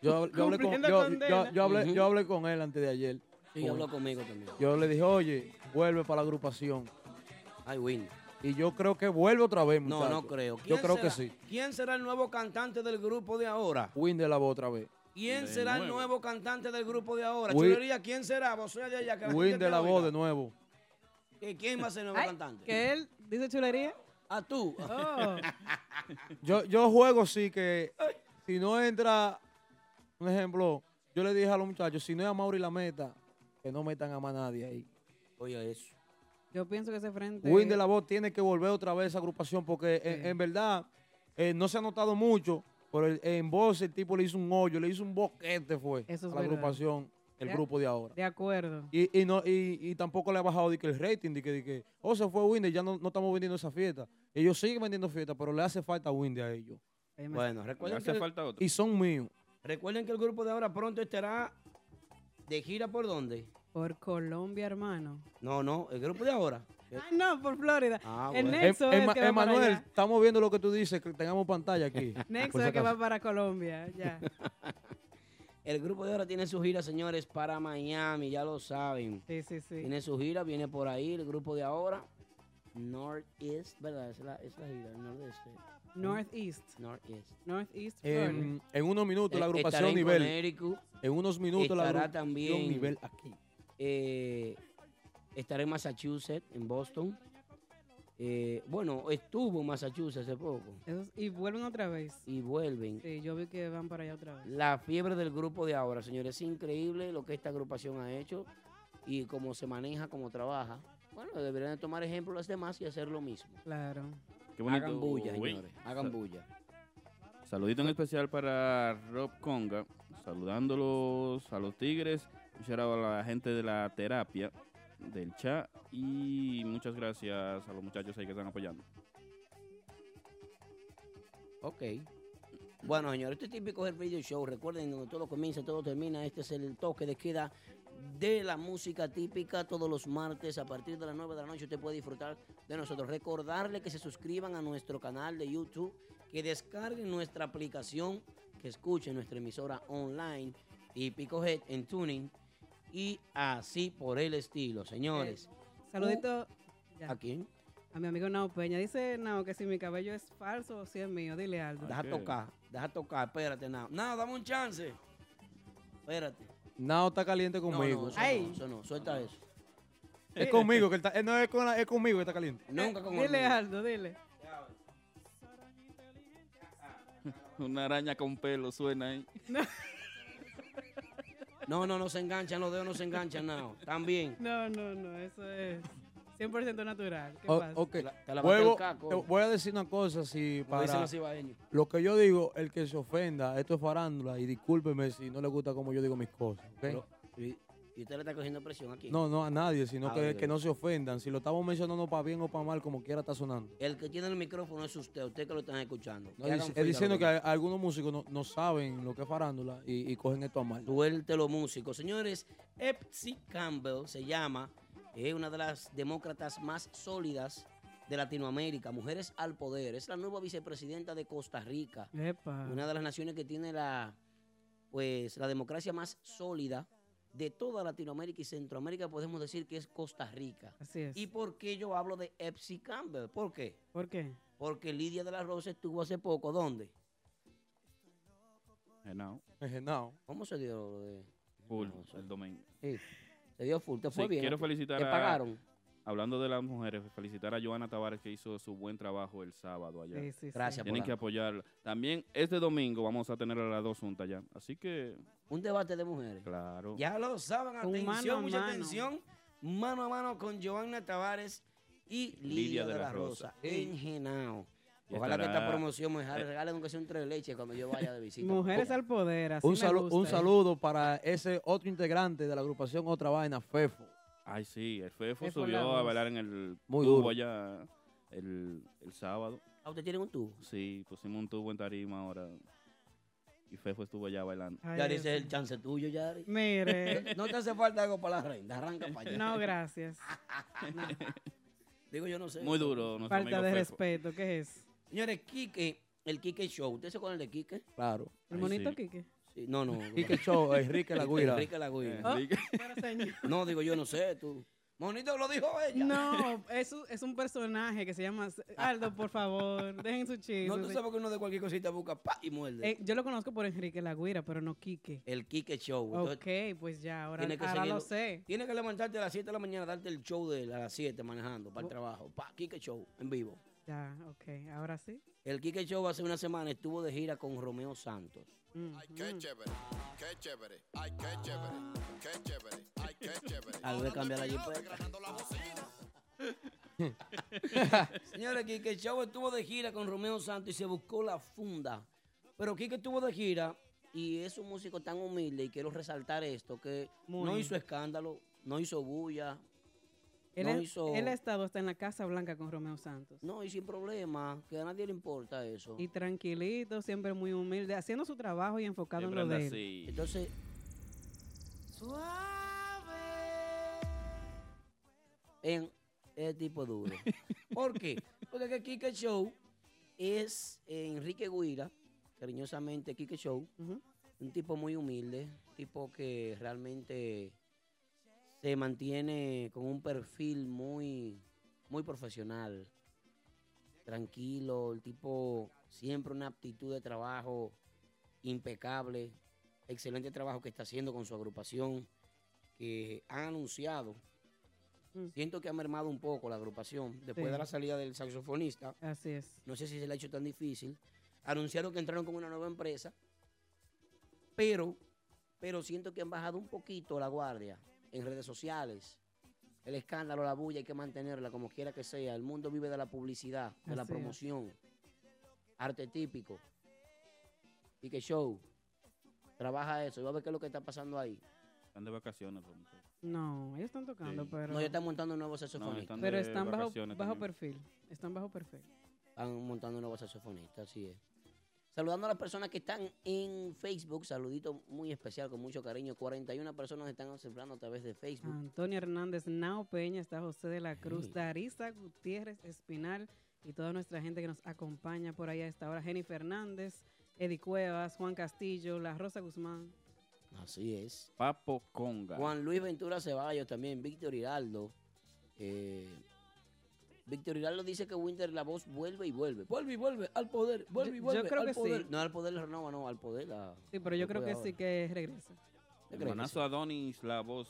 E: yo, yo hablé con, yo,
F: condena.
E: yo- yo hablé, yo hablé con él antes de ayer.
D: Sí, habló conmigo también.
E: Yo le dije, oye, vuelve para la agrupación.
D: Ay, Winder.
E: Y yo creo que vuelve otra vez,
D: No,
E: muchacho.
D: no creo.
E: Yo
D: ¿Quién
E: creo
D: será?
E: que sí.
D: ¿Quién será el nuevo cantante del grupo de ahora?
E: Win de la voz otra vez.
D: ¿Quién
C: De
D: será el
C: nuevo.
D: cantante del grupo de ahora?
E: Win-
D: Chulería, ¿quién será? Vos sois de allá. que la
E: Win
D: gente
E: de
D: te
E: la
D: oiga.
E: voz de nuevo.
D: ¿Y ¿Quién va a ser el nuevo
F: Ay,
D: cantante?
F: que él dice chulería.
D: ¿A tú?
F: Oh,
E: Yo, yo juego sí que si no entra, un ejemplo, yo le dije a los muchachos, si no es a Mauri la meta, que no metan a más nadie ahí.
D: Oye, eso.
F: yo pienso que ese frente.
E: Win de la voz tiene que volver otra vez a esa agrupación porque en, verdad eh, no se ha notado mucho, pero el- en voz el tipo le hizo un hoyo, le hizo un boquete fue
F: Eso es
E: a la
F: verdad.
E: agrupación, el
F: De-
E: grupo de ahora.
F: De acuerdo.
E: Y, y, no, y, y tampoco le ha bajado de que el rating, de que, de que oh, se fue Windy, ya no, no estamos vendiendo esa fiesta. Ellos siguen vendiendo fiesta, pero le hace falta Windy a ellos.
D: Bueno,
C: Le
D: recuerden
C: hace
D: que,
C: falta otro.
E: Y son míos.
D: recuerden que el grupo de ahora pronto estará de gira por dónde?
F: Por Colombia, hermano.
D: No, no, el grupo de ahora.
F: Ay, no, por Florida.
D: Ah,
F: el
D: bueno.
F: Nexo
E: Em-
F: es que va para
E: Emanuel, estamos viendo lo que tú dices, que tengamos pantalla aquí.
F: Nexo es que va para Colombia. Ya.
D: El grupo de ahora tiene su gira, señores, para Miami, ya lo saben.
F: Sí, sí, sí.
D: Tiene su gira, viene por ahí el grupo de ahora. Northeast, ¿verdad? Es la, es la gira, el nordeste.
F: Northeast.
D: Northeast.
F: Northeast.
E: En, en unos minutos la
D: Eh,
E: agrupación
D: en
E: nivel.
D: Connecticut,
E: En unos minutos la
D: Estará
E: agrupación
D: también-
E: nivel aquí.
D: eh, estará en Massachusetts, en Boston. Eh, bueno, estuvo en Massachusetts hace poco
F: y vuelven otra vez.
D: y vuelven.
F: Sí, yo vi que van para allá otra vez.
D: La fiebre del grupo de ahora, señores, es increíble lo que esta agrupación ha hecho y cómo se maneja, cómo trabaja. Bueno, deberían de tomar ejemplo los demás y hacer lo mismo.
F: Claro.
C: Qué bonito.
D: Hagan bulla, señores. Hagan bulla.
C: Saludito en especial para Rob Conga, saludándolos a los Tigres, a la gente de la terapia, del chat y muchas gracias a los muchachos ahí que están apoyando.
D: Ok. Bueno, señores, este típico es el radio show. Recuerden, donde todo comienza, todo termina. Este es el toque de queda de la música típica todos los martes a partir de las 9 de la noche. Usted puede disfrutar de nosotros. Recordarle que se suscriban a nuestro canal de YouTube, que descarguen nuestra aplicación, que escuchen nuestra emisora online, Típico Head en Tuning y así por el estilo, señores.
F: Saludito ya,
D: ¿A quién?
F: a mi amigo Nao Peña. Dice Nao que si mi cabello es falso o si es mío. Dile algo.
D: Deja tocar, deja tocar, espérate, nada. Nada, dame un chance. Espérate.
E: Nao está caliente conmigo.
D: No, eso
F: Ay.
D: no, eso no, suelta eso.
E: Es conmigo, que él está, eh, no es, con la- es conmigo que está caliente.
D: Nunca con
F: Dile
D: el
F: algo, dile.
C: Una araña con pelo suena ahí.
D: No, no, no se enganchan, los dedos no se enganchan, no. También.
F: No, no, no. Eso es 100% natural. ¿Qué
E: O-
F: pasa?
E: ok,
D: Te la- te
E: Vuelvo-
D: caco.
E: te voy a decir una cosa, si
D: Como dicen
E: para
D: los
E: lo que yo digo, el que se ofenda, esto es farándula, y discúlpeme si no le gusta como yo digo mis cosas, ¿ok?
D: Pero, y, y usted le está cogiendo presión aquí.
E: No, no a nadie, sino que, que no se ofendan. Si lo estamos mencionando para bien o para mal, como quiera está sonando.
D: El que tiene el micrófono es usted, usted que lo están escuchando.
E: No, es, diciendo que hay- algunos músicos no, no saben lo que es farándula y, y cogen esto a mal.
D: Suelte los músicos. Señores, Epsi Campbell se llama, es una de las demócratas más sólidas de Latinoamérica. Mujeres al poder. Es la nueva vicepresidenta de Costa Rica.
F: Epa.
D: una de las naciones que tiene la pues la democracia más sólida de toda Latinoamérica y Centroamérica podemos decir que es Costa Rica.
F: Así es.
D: ¿Y por qué yo hablo de Epsi Campbell? ¿Por qué?
F: ¿Por qué?
D: Porque Lidia de la Rosa estuvo hace poco, ¿dónde?
E: Eje, no.
D: ¿Cómo se dio lo de
C: full, el domingo.
D: Sí, se dio full, te fue
C: Sí,
D: bien.
C: quiero
D: ¿Te-
C: felicitar
D: ¿Te
C: a-
D: pagaron?
C: Hablando de las mujeres, felicitar a Joana Tavares que hizo su buen trabajo el sábado allá.
F: Sí, sí, sí.
D: Gracias
C: Tienen
D: por
C: que apoyarla. También este domingo vamos a tener a las dos juntas ya. Así que,
D: un debate de mujeres.
C: claro.
D: Ya lo saben, atención,
F: mano
D: mucha
F: mano.
D: atención. Mano a mano con Joanna Tavares y Lidia, de, la Rosa, en Genao. Ojalá que esta promoción me regale,
C: eh.
D: regalen aunque sea un tres de leche cuando yo vaya de visita.
F: Mujeres al poder, así
E: Un,
F: me
E: salu- un saludo para ese otro integrante de la agrupación Otra Vaina, Fefo.
C: Ay, sí, el Fefo subió a bailar en el
E: Muy
C: tubo
E: duro.
C: allá el, el sábado.
D: ¿A usted tiene un tubo?
C: Sí, pusimos un tubo en tarima ahora. Y Fefo estuvo allá bailando.
F: Ay,
D: Yari,
F: Dios
D: ese es el chance tuyo, Yari.
F: Mire,
D: No te hace falta algo para la reina, arranca para allá.
F: no, gracias.
D: Digo, yo no sé.
C: Muy duro, nuestro
F: Falta
C: amigo
F: de
C: Fefo.
F: respeto, ¿qué es?
D: Señores, Quique, el Quique Show. ¿Usted se acuerdan de Quique?
E: Claro.
F: ¿El
C: Ay,
F: monito
C: sí.
F: Quique?
D: Sí, no, no.
E: Quique Show, Enrique La Guira.
D: Enrique La Guira.
F: Oh,
C: Enrique.
D: No, digo, yo no sé, tú. Monito lo dijo ella.
F: No, es un, es un personaje que se llama... Aldo, por favor, dejen su chiste.
D: No, tú sabes que uno de cualquier cosita busca pa y muerde.
F: Eh, yo lo conozco por Enrique Lagüira, pero no Quique.
D: el Quique Show. Entonces,
F: Ok, pues ya, ahora,
D: tiene que
F: ahora lo sé.
D: Tienes que levantarte a las 7 de la mañana, darte el show de él a las 7 manejando para el trabajo. Pa, Quique Show, en vivo.
F: Ya, ok, ahora sí.
D: El Quique Show hace una semana estuvo de gira con Romeo Santos.
A: Ay, qué chévere, qué chévere, ay, qué chévere, qué chévere, ay, qué chévere.
D: Tal vez cambiar la jipeta. Señores, Quique Show estuvo de gira con Romeo Santos y se buscó la funda. Pero Quique estuvo de gira y es un músico tan humilde y quiero resaltar esto, que
F: Muy.
D: no hizo escándalo, no hizo bulla,
F: Él,
D: no
F: es-
D: hizo...
F: él ha estado hasta en la Casa Blanca con Romeo Santos.
D: No, y sin problema, que a nadie le importa eso.
F: Y tranquilito, siempre muy humilde, haciendo su trabajo y enfocado
C: Siempre
F: en lo de él.
C: así.
D: Entonces, en el tipo duro. ¿Por qué? Porque que Kike Show es eh, Enrique Guira, cariñosamente Kike Show, un tipo muy humilde, tipo que realmente se mantiene con un perfil muy, muy profesional, tranquilo, el tipo siempre una aptitud de trabajo impecable, excelente trabajo que está haciendo con su agrupación, que han anunciado.
F: Mm.
D: Siento que ha mermado un poco la agrupación después
F: Sí.
D: de la salida del saxofonista.
F: Así es.
D: No sé si se le ha hecho tan difícil. Anunciaron que entraron con una nueva empresa, pero, pero siento que han bajado un poquito la guardia en redes sociales. El escándalo, la bulla, hay que mantenerla como quiera que sea. El mundo vive de la publicidad, de la
F: es.
D: promoción. Arte típico. Y que show. Trabaja eso. Y va a ver qué es lo que está pasando ahí.
C: Están de vacaciones.
F: No, ellos están tocando,
C: Sí.
F: pero,
D: No, ya están montando un nuevo saxofonista.
C: están
F: pero están bajo, bajo perfil. Están bajo perfil.
D: Están montando un nuevo saxofonista, así es. Saludando a las personas que están en Facebook, saludito muy especial, con mucho cariño. 41 personas están observando a través de Facebook.
F: Antonio Hernández, Nao Peña, está José de la Cruz,
D: Sí.
F: Darisa Gutiérrez Espinal y toda nuestra gente que nos acompaña por ahí a esta hora. Jenny Fernández, Eddie Cuevas, Juan Castillo, La Rosa Guzmán.
D: Así es.
C: Papo Conga.
D: Juan Luis Ventura Ceballos también, Víctor Hiraldo. Eh, Víctor Hiraldo dice que Winter la voz vuelve y vuelve. Vuelve y vuelve al poder, vuelve y
F: Yo- yo
D: vuelve
F: creo
D: al
F: que sí.
D: poder. No al poder Renova, no, al poder. la-
F: Sí, pero yo creo que sí que regresa.
D: ¿Usted
C: El manazo Adonis, la voz.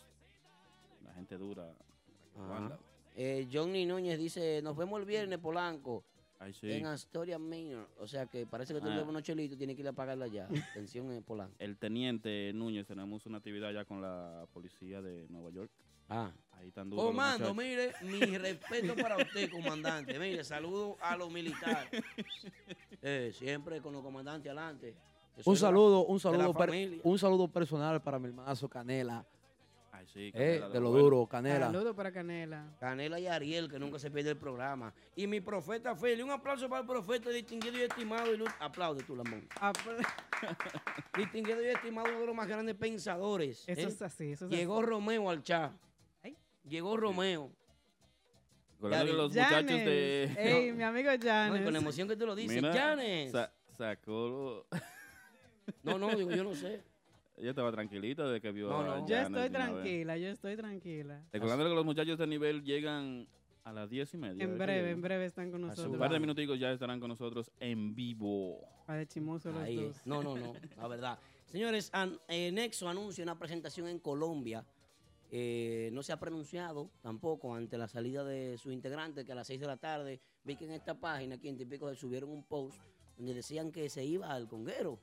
C: La gente dura.
D: Eh, Johnny Núñez dice, nos vemos el viernes, Polanco,
C: Ay, sí.
D: en Astoria Manor. O sea que parece que tú
C: Ah.
D: le debes unos chelitos, tienes que ir a pagarla ya. Atención en Polanco.
C: El teniente Núñez, tenemos una actividad ya con la policía de Nueva York.
D: Ah.
C: Ahí están duros.
D: Comando, mire, mi respeto para usted, comandante. Mire, saludo a los militares. Eh, siempre con los comandantes adelante.
E: Un
D: es de la-
E: saludo, un
D: de la
E: saludo, per-
D: familia.
E: un saludo personal para mi hermanazo Canela.
C: Ay, sí.
E: Eh,
C: Canela
E: de lo
C: bueno.
E: duro, Canela.
F: Saludos para Canela.
D: Canela y Ariel, que nunca se pierde el programa. Y mi profeta Feli. Un aplauso para el profeta distinguido y estimado. Y. Aplaude tú, Lamón.
F: Apl-
D: Distinguido y estimado, uno de los más grandes pensadores.
F: Eso
D: ¿eh?
F: es así, eso es
D: Llegó
F: así.
D: Romeo al chat. Llegó Romeo.
C: Recordando que
D: Yari.
C: los muchachos
F: Janes.
C: de.
F: Ey, mi amigo
D: No,
F: Janes.
D: con emoción que tú lo dices.
C: Mira,
D: Janes.
C: sa- sacó.
D: No, no, digo, yo no sé.
C: Ella estaba tranquilita de que vio
D: No,
C: a
D: no.
C: Janet
F: Yo
C: de
F: estoy
C: una vez.
F: tranquila, yo estoy tranquila.
C: Recordando que los muchachos de nivel llegan a las diez y media.
F: En breve, en breve están con
D: A su
C: Un
F: nosotros.
C: par de minuticos ya estarán con nosotros en vivo.
F: Para de chimoso los
D: Ahí
F: dos.
D: es. No, no, no, la verdad. Señores, an- eh, Nexo anuncia una presentación en Colombia. Eh, no se ha pronunciado tampoco ante la salida de su integrante, que a las 6 de la tarde vi que en esta página, aquí en Típico, subieron un post donde decían que se iba al conguero.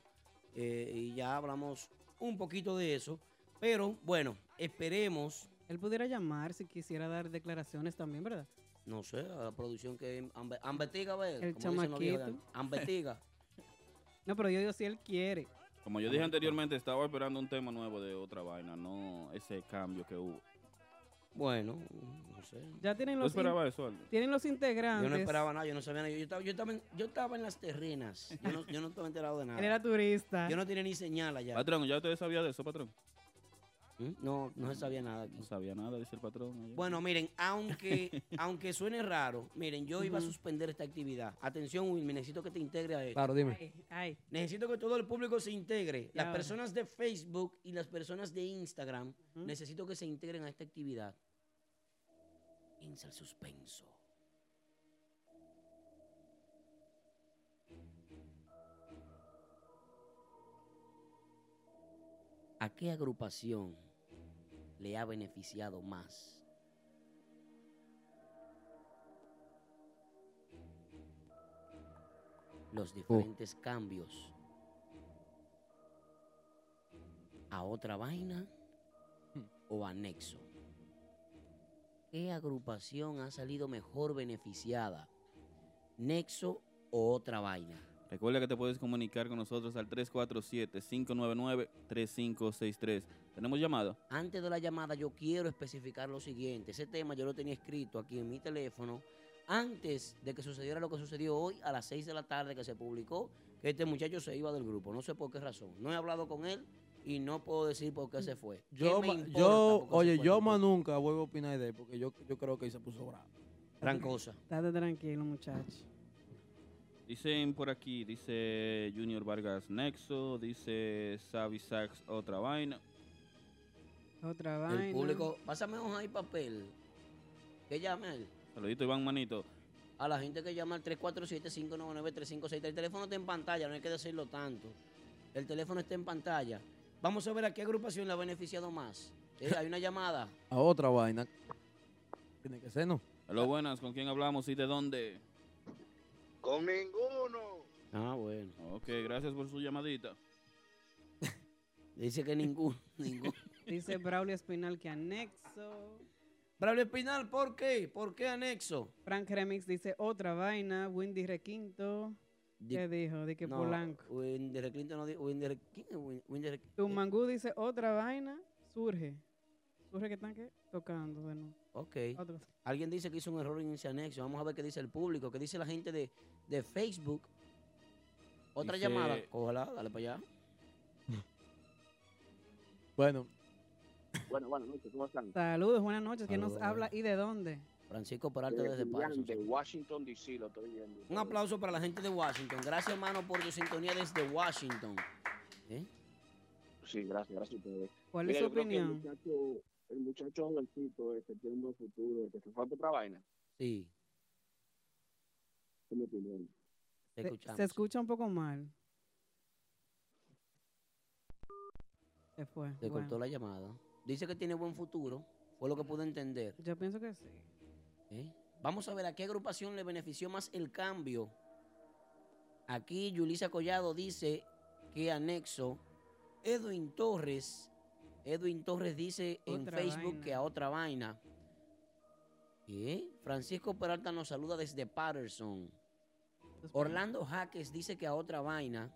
D: Eh, y ya hablamos un poquito de eso. Pero bueno, esperemos.
F: Él pudiera llamar si quisiera dar declaraciones también, ¿verdad?
D: No sé, a la producción que ambe- ambetiga, a ver.
F: El chamaquito.
D: Ambetiga.
F: No, pero yo digo si él quiere.
C: Como yo dije anteriormente, estaba esperando un tema nuevo de otra vaina, no ese cambio que hubo.
D: Bueno, no sé.
F: Ya tienen
C: ¿Tú
F: los,
C: esperabas eso, Aldo?
F: tienen los integrantes.
D: Yo no esperaba nada, yo no sabía nada. Yo estaba, yo estaba, en, yo estaba en las terrenas. Yo no, yo no estaba enterado de nada.
F: Él era turista.
D: Yo no tenía ni señal allá.
C: Patrón, ¿ya usted sabía de eso, patrón?
D: ¿Mm? No, no se sabía nada aquí.
C: No sabía nada, dice el patrón.
D: Bueno, miren, aunque, aunque suene raro, miren, yo iba a suspender esta actividad. Atención, Will, necesito que te integre a esto.
E: Claro, dime.
F: Ay, ay.
D: Necesito que todo el público se integre. Las personas de Facebook y las personas de Instagram,
F: Ujú.
D: necesito que se integren a esta actividad. Piensa el suspenso. ¿A qué agrupación le ha beneficiado más? Los diferentes cambios a otra vaina o anexo. ¿Qué agrupación ha salido mejor beneficiada? ¿Nexo o otra vaina?
C: Recuerda que te puedes comunicar con nosotros al 347-599-3563. ¿Tenemos llamada?
D: Antes de la llamada yo quiero especificar lo siguiente. Ese tema yo lo tenía escrito aquí en mi teléfono antes de que sucediera lo que sucedió hoy a las 6 de la tarde que se publicó que este muchacho se iba del grupo. No sé por qué razón. No he hablado con él y no puedo decir por qué se fue. ¿Qué
E: Yo,
D: me
E: ma-
D: importa
E: yo oye,
D: fue
E: yo más nunca vuelvo a opinar de él porque yo, yo creo que él se puso bravo.
D: Gran cosa.
F: Estate tranquilo, muchacho.
C: Dicen por aquí, dice Junior Vargas Nexo, dice Savi Sax otra vaina.
F: Otra vaina.
D: El público, pásame hoja y papel. Que llame él.
C: Saludito Iván Manito.
D: A la gente que llama al 347-599-3563. El teléfono está en pantalla, no hay que decirlo tanto. El teléfono está en pantalla. Vamos a ver a qué agrupación le ha beneficiado más. Eh, hay una llamada.
E: A otra vaina. Tiene que ser, ¿no?
C: Hola, buenas, ¿con quién hablamos y de dónde?
H: Con ninguno.
D: Ah, bueno.
C: Ok, gracias por su llamadita.
D: Dice que ninguno, ninguno.
F: Dice Braulio Espinal que anexo.
D: Braulio Espinal, ¿por qué? ¿Por qué anexo?
F: Frank Remix dice otra vaina. Windy Requinto.
D: Di-
F: ¿Qué dijo? De que
D: No,
F: Polanco.
D: Winder Clinton no dijo. Winder, ¿Quién es Win- Winder?
F: Tumangú dice otra vaina. Surge. Surge que están ¿qué? tocando de nuevo.
D: Ok.
F: Otro.
D: Alguien dice que hizo un error en ese anexo. Vamos a ver qué dice el público, qué dice la gente de, de Facebook. Otra
C: Dice-
D: llamada. Ojalá, dale para allá.
E: Bueno,
H: Bueno, buenas noches, ¿cómo están?
F: Saludos, buenas noches. ¿Quién nos habla y de dónde?
D: Francisco Peralta desde
H: Eh,
D: Parsons.
H: de Washington, D.C., lo estoy viendo.
D: Un aplauso para la gente de Washington. Gracias, hermano, por tu sintonía desde Washington. ¿Eh?
H: Sí, gracias, gracias a ustedes.
F: ¿Cuál
H: Mira,
F: es su
H: que el
F: opinión?
H: muchacho, el muchacho jovencito este tiene un buen futuro, que se fue a otra vaina,
D: Sí,
H: es mi opinión.
F: Se, se escucha un poco mal. Se fue.
D: Te
F: Bueno,
D: cortó la llamada. Dice que tiene buen futuro. Fue lo que pude entender.
F: Yo pienso que sí.
D: ¿eh? Vamos a ver a qué agrupación le benefició más el cambio. Aquí Yulisa Collado dice que anexo. Edwin Torres. Edwin Torres dice en Facebook
F: vaina.
D: que a otra vaina. Francisco Peralta nos saluda desde Patterson. Orlando Jaques dice que a otra vaina.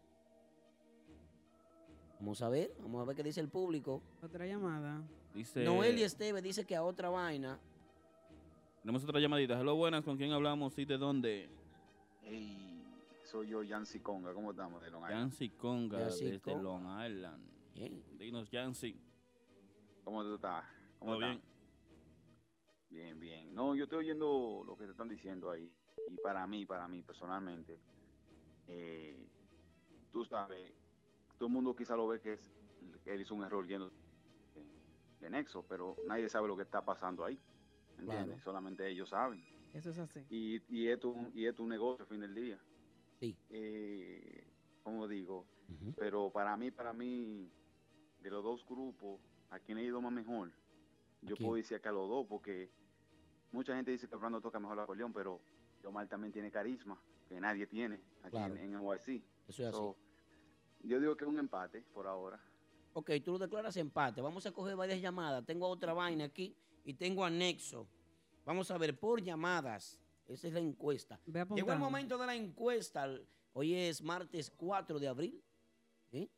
D: Vamos a ver, vamos a ver qué dice el público.
F: Otra llamada.
C: Dice.
D: Noelia Esteve dice que a otra vaina.
C: Tenemos otra llamadita. Hello, buenas, ¿con quién hablamos y de dónde?
K: Hey, soy yo, Yancy Conga. ¿Cómo estamos de Long Island?
C: Yancy Conga,
D: Yancy
C: desde
D: Conga.
C: Long Island.
D: Bien.
C: Dinos, Yancy.
K: ¿Cómo tú estás? ¿Cómo
C: ¿Todo
K: estás? Bien, bien. No, yo estoy oyendo lo que te están diciendo ahí. Y para mí, para mí personalmente, eh, tú sabes, todo el mundo quizá lo ve que, es, él hizo un error yendo de, Nexo, pero nadie sabe lo que está pasando ahí. ¿Entiendes?
D: Claro.
K: Solamente ellos saben.
F: Eso es así.
K: Y, y, esto, y es un negocio al fin del día.
D: Sí.
K: Eh, como digo, pero para mí, para mí, de los dos grupos, ¿a quién ha ido más mejor? Yo
D: quién?
K: puedo decir que a los dos, porque mucha gente dice que Fernando toca mejor la acordeón, pero Omar también tiene carisma, que nadie tiene aquí
D: Claro.
K: en, en NYC.
D: Eso es así.
K: Yo digo que es un empate por ahora.
D: Ok, tú lo declaras empate. Vamos a coger varias llamadas. Tengo otra vaina aquí y tengo anexo. Vamos a ver, por llamadas. Esa es la encuesta. Llegó el momento de la encuesta. Hoy es martes 4 de abril. ¿Sí?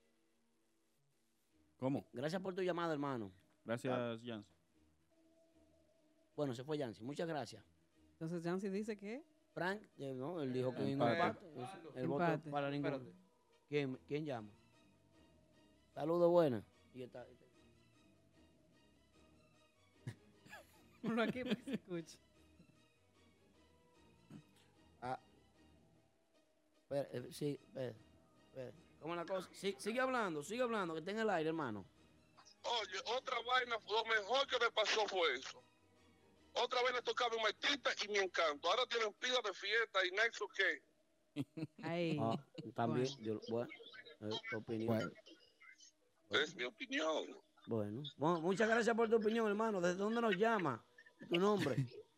C: ¿Cómo?
D: Gracias por tu llamada, hermano.
C: Gracias, Jans.
D: Bueno, se fue Yancy. Muchas gracias.
F: Entonces Jancy dice que
D: Frank, eh, no, él dijo que ningún
C: Empate.
D: empate. El voto para ningún. ¿Quién, ¿Quién llama? Saludos, buenas. Y
F: ponlo aquí para que se escuche.
D: Ah. Espera, eh, sí, espera, espera. ¿Cómo es la cosa? Sí, sigue hablando, sigue hablando, que está en el aire, hermano.
L: Oye, otra vaina, lo mejor que me pasó fue eso. Otra vez le tocaba un metita y mi encanto. Ahora tienen pila de fiesta y Nexo qué.
F: Ahí.
D: Ah, también, yo, bueno, eh, tu opinión.
L: Es mi opinión.
D: Bueno, Bueno, muchas gracias por tu opinión, hermano. ¿Desde dónde nos llama? Tu nombre.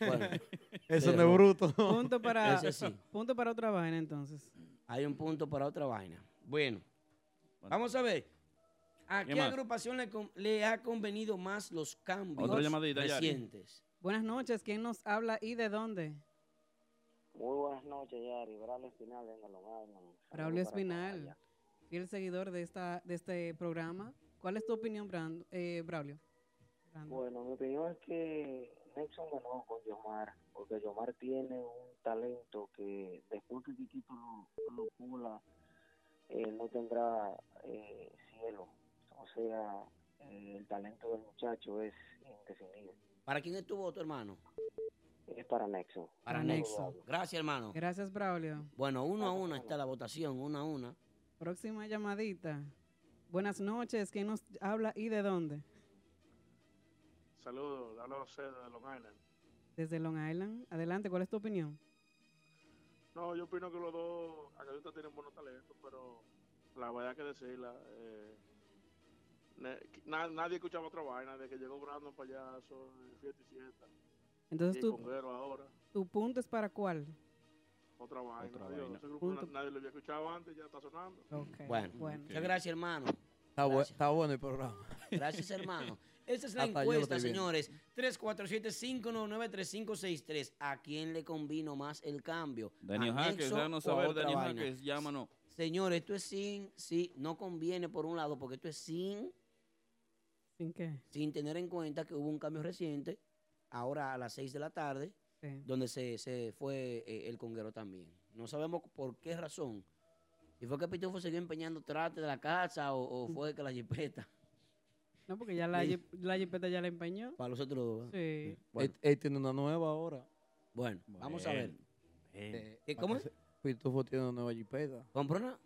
D: Bueno,
E: Eso no es bruto.
F: Punto para,
D: sí.
F: punto para otra vaina entonces.
D: hay un punto para otra vaina. Bueno, vamos a ver. ¿A
C: ¿Qué
D: agrupación le, ha convenido más los cambios recientes?
F: Buenas noches, ¿quién nos habla y de dónde?
M: Muy buenas noches, Yari. Braulio Espinal, venga, Long.
F: Braulio Espinal, fiel seguidor de esta de este programa. ¿Cuál es tu opinión, Brando, eh, Braulio? Brando.
M: Bueno, mi opinión es que Nexon ganó con Yomar, porque Yomar tiene un talento que después que Kikito lo, lo pula, eh, no tendrá eh, cielo. O sea, eh, el talento del muchacho es indefinible.
D: ¿Para quién es tu voto, hermano?
M: Es para Nexon.
D: Para Nexo.
F: Nexo.
D: Gracias, hermano.
F: Gracias, Braulio.
D: Bueno, uno a uno está la votación, uno a uno.
F: Próxima llamadita. Buenas noches, ¿quién nos habla y de dónde?
L: Saludos, Dalo de Long Island.
F: Desde Long Island. Adelante, ¿cuál es tu opinión?
L: No, yo opino que los dos acá tienen buenos talentos, pero la verdad que decirla, eh, na- nadie escuchaba otra vaina de que llegó Brandon Payaso, fiesta y fiesta,
F: Entonces,
L: y
F: tu,
L: Conguero ahora,
F: tu punto es para cuál?
L: otra vaina.
C: Otra vaina.
L: ese grupo
F: Punto.
L: na- nadie lo había escuchado antes, ya está sonando.
F: Ok,
D: Bueno,
F: bueno.
D: muchas gracias, hermano.
E: Está, bu-
D: Gracias.
E: está bueno el programa.
D: Gracias, hermano. Esa es la
E: Hasta
D: encuesta, señores. 347-599-3563. ¿A quién le convino más el cambio?
C: Daniel
D: ¿A
C: Jaques,
D: Nexo
C: déjanos saber, Daniel? Jaques, llámanos.
D: Señores, esto es sin, sí, no conviene por un lado, porque esto es sin,
F: ¿Sin qué?
D: sin tener en cuenta que hubo un cambio reciente, ahora a las 6 de la tarde,
F: Sí.
D: donde se, se fue eh, el conguero también. No sabemos por qué razón. Si fue que Pitufo siguió empeñando trate de la casa o, o fue que la jipeta.
F: No, porque ya la,
D: Sí.
F: la jipeta ya la empeñó.
D: Para los otros dos. ¿eh?
F: Sí.
D: Bueno,
E: Él, él tiene una nueva ahora.
D: bueno, vamos a ver.
E: Eh,
D: ¿Y cómo es?
E: Pitufo tiene una nueva jipeta.
D: ¿Compró una,